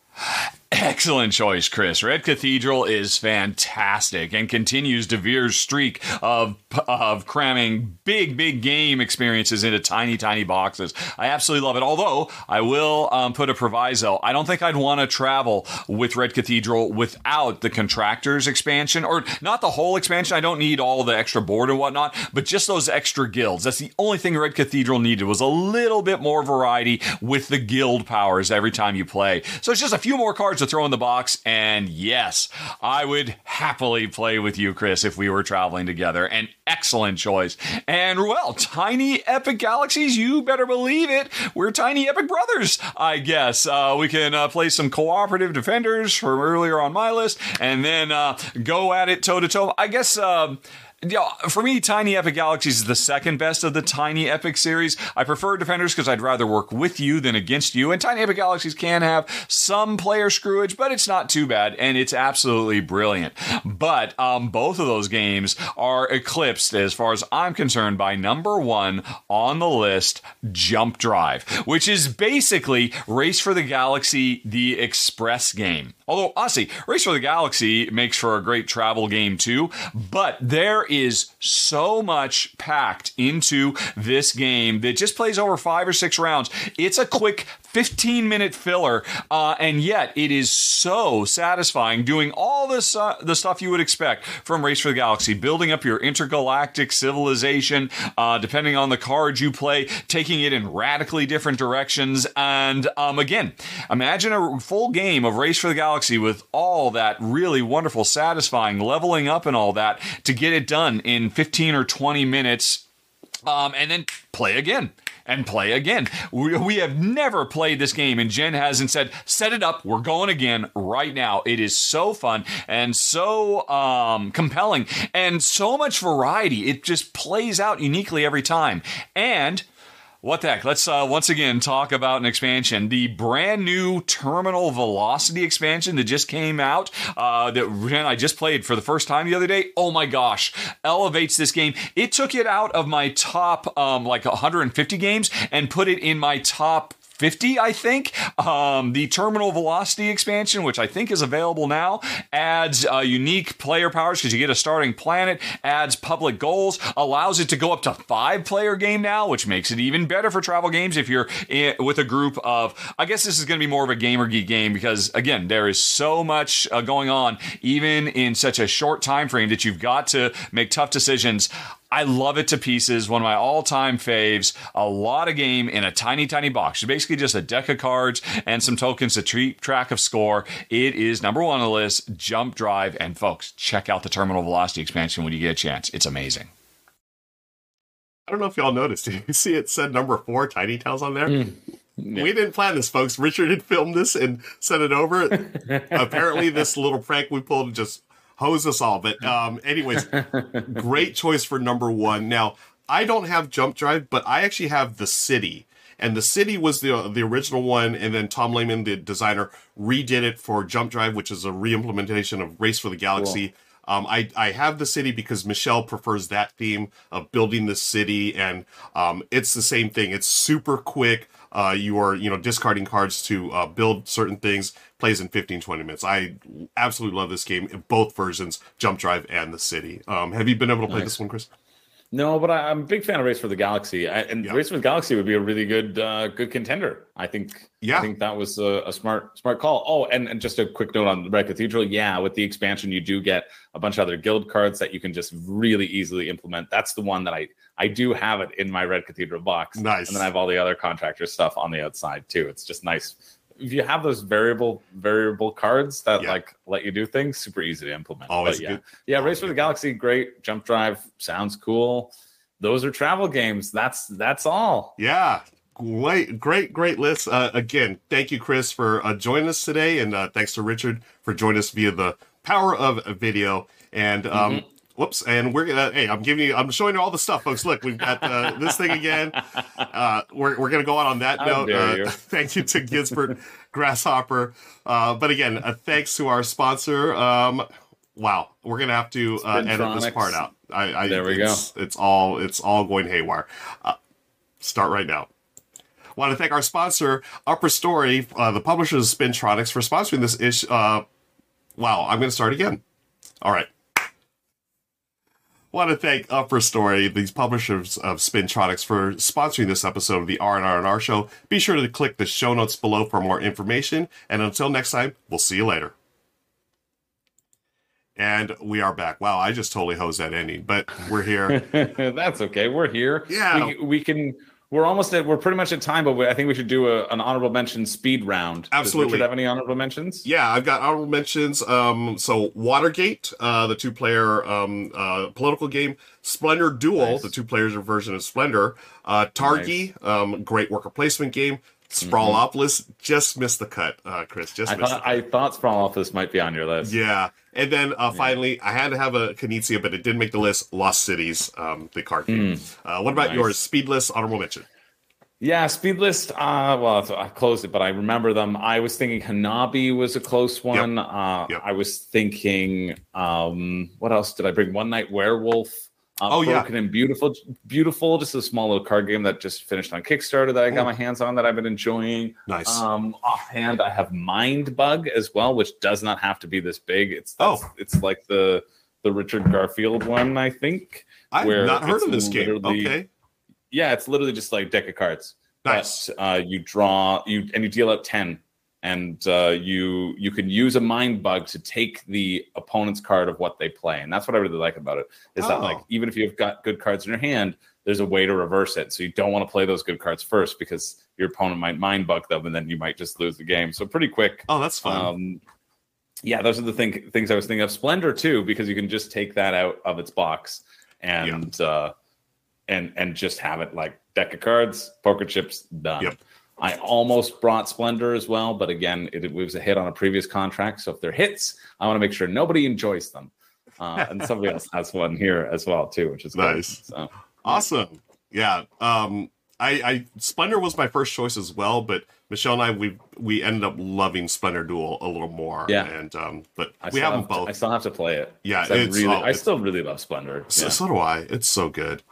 Excellent choice, Chris. Red Cathedral is fantastic and continues Devir's streak of of cramming big, big game experiences into tiny, tiny boxes. I absolutely love it. Although I will um, put a proviso. I don't think I'd want to travel with Red Cathedral without the Contractors expansion, or not the whole expansion. I don't need all the extra board and whatnot, but just those extra guilds. That's the only thing Red Cathedral needed was a little bit more variety with the guild powers every time you play. So it's just a few more cards to throw in the box, and yes, I would happily play with you, Chris, if we were traveling together. An excellent choice. And well, Tiny Epic Galaxies, you better believe it. We're Tiny Epic Brothers, I guess. Uh, we can uh, play some cooperative defenders from earlier on my list, and then uh, go at it toe to toe. I guess. Yeah, for me, Tiny Epic Galaxies is the second best of the Tiny Epic series. I prefer Defenders because I'd rather work with you than against you. And Tiny Epic Galaxies can have some player screwage, but it's not too bad, and it's absolutely brilliant. But um, both of those games are eclipsed, as far as I'm concerned, by number one on the list, Jump Drive, which is basically Race for the Galaxy, the Express game. Although, honestly, Race for the Galaxy makes for a great travel game too, but there is so much packed into this game that just plays over five or six rounds. It's a quick 15 minute filler, uh, and yet it is so satisfying doing all this uh, the stuff you would expect from Race for the Galaxy, building up your intergalactic civilization, uh, depending on the cards you play, taking it in radically different directions, and um, again, imagine a full game of Race for the Galaxy with all that really wonderful, satisfying leveling up and all that to get it done in 15 or 20 minutes, um, and then play again and play again. We, we have never played this game, and Jen hasn't said, set it up, we're going again right now. It is so fun and so um, compelling and so much variety. It just plays out uniquely every time. And what the heck? Let's uh, once again talk about an expansion. The brand new Terminal Velocity expansion that just came out, uh, that I just played for the first time the other day. Oh my gosh, elevates this game. It took it out of my top um, like 150 games and put it in my top 50, I think. Um, the Terminal Velocity expansion, which I think is available now, adds uh, unique player powers because you get a starting planet, adds public goals, allows it to go up to five player game now, which makes it even better for travel games if you're in, with a group of. I guess this is going to be more of a gamer geek game because again, there is so much uh, going on, even in such a short time frame that you've got to make tough decisions. I love it to pieces. One of my all time faves. A lot of game in a tiny, tiny box. It's basically just a deck of cards and some tokens to keep track of score. It is number one on the list, Jump Drive. And folks, check out the Terminal Velocity expansion when you get a chance. It's amazing. I don't know if y'all noticed. Did you see it said number four, Tiny Towns on there? Mm. Yeah. We didn't plan this, folks. Richard had filmed this and sent it over. Apparently, this little prank we pulled just hose us all. But um, anyways, great choice for number one. Now, I don't have Jump Drive, but I actually have the City. And the City was the the original one, and then Tom Lehmann, the designer, redid it for Jump Drive, which is a re-implementation of Race for the Galaxy. Cool. Um, I, I have the city because Michelle prefers that theme of building the city, and um, it's the same thing. It's super quick. Uh, you are you know discarding cards to uh, build certain things. Plays in 15, 20 minutes. I absolutely love this game in both versions, Jump Drive and the City. Um, have you been able to play Nice. this one, Chris? No, but I, I'm a big fan of Race for the Galaxy, I, and Yeah. Race for the Galaxy would be a really good, uh, good contender. I think. Yeah. I think that was a, a smart, smart call. Oh, and, and just a quick note on Red Cathedral. Yeah, with the expansion, you do get a bunch of other guild cards that you can just really easily implement. That's the one that I, I do have it in my Red Cathedral box. Nice. And then I have all the other contractor stuff on the outside too. It's just nice. If you have those variable variable cards that Yeah. like let you do things, super easy to implement. Always But yeah, good. yeah, Race for the. Galaxy, great. Jump Drive sounds cool. Those are travel games. That's that's all. Yeah, great, great, great list. Uh, again, thank you, Chris, for uh, joining us today, and uh, thanks to Richard for joining us via the power of video. And um, Mm-hmm. Whoops, and we're gonna. Hey, I'm giving you. I'm showing you all the stuff, folks. Look, we've got uh, this thing again. Uh, we're we're gonna go on on that How note. Uh, you. thank you to Gisbert Grasshopper. Uh, but again, uh, thanks to our sponsor. Um, wow, we're gonna have to uh, edit this part out. I, I, There we go. it's, It's all it's all going haywire. Uh, start right now. Want to thank our sponsor, Upper Story, uh, the publishers of Spintronics, for sponsoring this ish. Uh, wow, I'm going to start again. All right. Want to thank Upper Story, these publishers of Spintronics, for sponsoring this episode of the R&R and R Show. Be sure to click the show notes below for more information. And until next time, we'll see you later. And we are back. Wow, I just totally hosed that ending, but we're here. that's okay. We're here. Yeah. we, we can. We're almost at. We're pretty much at time, but we, I think we should do a, an honorable mention speed round. Absolutely. Does Richard have any honorable mentions? Yeah, I've got honorable mentions. Um, so Watergate, uh, the two-player um, uh, political game, Splendor Duel, Nice. the two-player version of Splendor, uh, Targi, um, great worker placement game, Sprawlopolis just missed the cut, uh, Chris. Just I missed. thought I thought Sprawlopolis might be on your list. Yeah. And then uh, finally, I had to have a Knizia, but it didn't make the list. Lost Cities, um, the card game. Uh, what about Nice. yours? Speedless, honorable mention. Yeah, speed list. Uh, well, I closed it, but I remember them. I was thinking Hanabi was a close one. Uh, Yep. I was thinking, um, what else did I bring? One Night Werewolf. Oh, yeah. And Beautiful. Beautiful, just a small little card game that just finished on Kickstarter that I got Ooh. my hands on that I've been enjoying. Nice. Um, offhand, I have Mind Bug as well, which does not have to be this big. It's Oh. it's like the the Richard Garfield one, I think. I've where not heard of this game. Okay. Yeah, it's literally just like deck of cards. Nice. But, uh, you draw you and you deal out ten, and uh, you you can use a mind bug to take the opponent's card of what they play, and that's what I really like about it. Is that Oh. like even if you've got good cards in your hand, there's a way to reverse it. So you don't want to play those good cards first because your opponent might mind bug them, and then you might just lose the game. So pretty quick. Oh, that's fun. Um, yeah, those are the thing, things I was thinking of. Splendor too, because you can just take that out of its box and uh, and and just have it like deck of cards, poker chips, done. Yep. I almost brought Splendor as well, but again, it, it was a hit on a previous contract. So if they're hits, I want to make sure nobody enjoys them. Uh, and somebody else has one here as well too, which is good. Nice. So Awesome. Yeah. Um, I, I Splendor was my first choice as well, but Michelle and I we we ended up loving Splendor Duel a little more. Yeah. And um, but I we have them have to- both. I still have to play it. Yeah, I really, I still really love Splendor. So, Yeah. so do I. It's so good.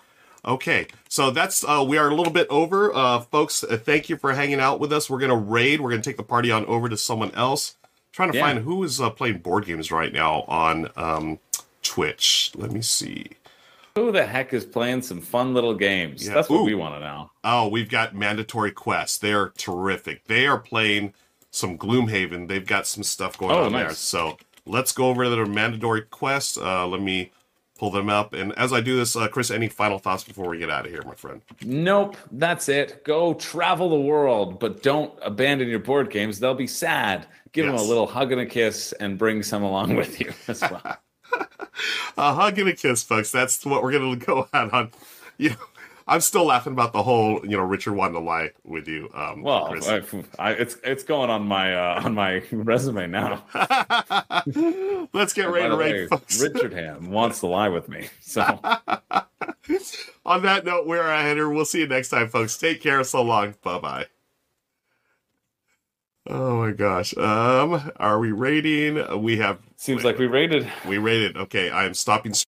Okay, so that's uh, we are a little bit over, uh, folks. Uh, thank you for hanging out with us. We're gonna raid. We're gonna take the party on over to someone else. trying to Yeah. find who is uh, playing board games right now on um, Twitch. Let me see. Who the heck is playing some fun little games? Yeah. That's what Ooh. we want to know. Oh, we've got Mandatory Quest. They're terrific. They are playing some Gloomhaven. They've got some stuff going Oh, on there. So let's go over to their Mandatory Quest. Uh, let me pull them up. And as I do this, uh, Chris, any final thoughts before we get out of here, my friend? Nope, that's it. Go travel the world, but don't abandon your board games. They'll be sad. Give them a little hug and a kiss and bring some along with you as well. A hug and a kiss, folks. That's what we're gonna go out on. You know, I'm still laughing about the whole, you know, Richard wanting to lie with you. Um, well. I, I, it's it's going on my uh, on my resume now. let's get ready to raid, folks. Richard Ham wants to lie with me. So On that note, we're a header. We'll see you next time, folks. Take care. So long. Bye bye. Oh my gosh. Um, are we rating? We have seems like we rated. we rated. Okay, I am stopping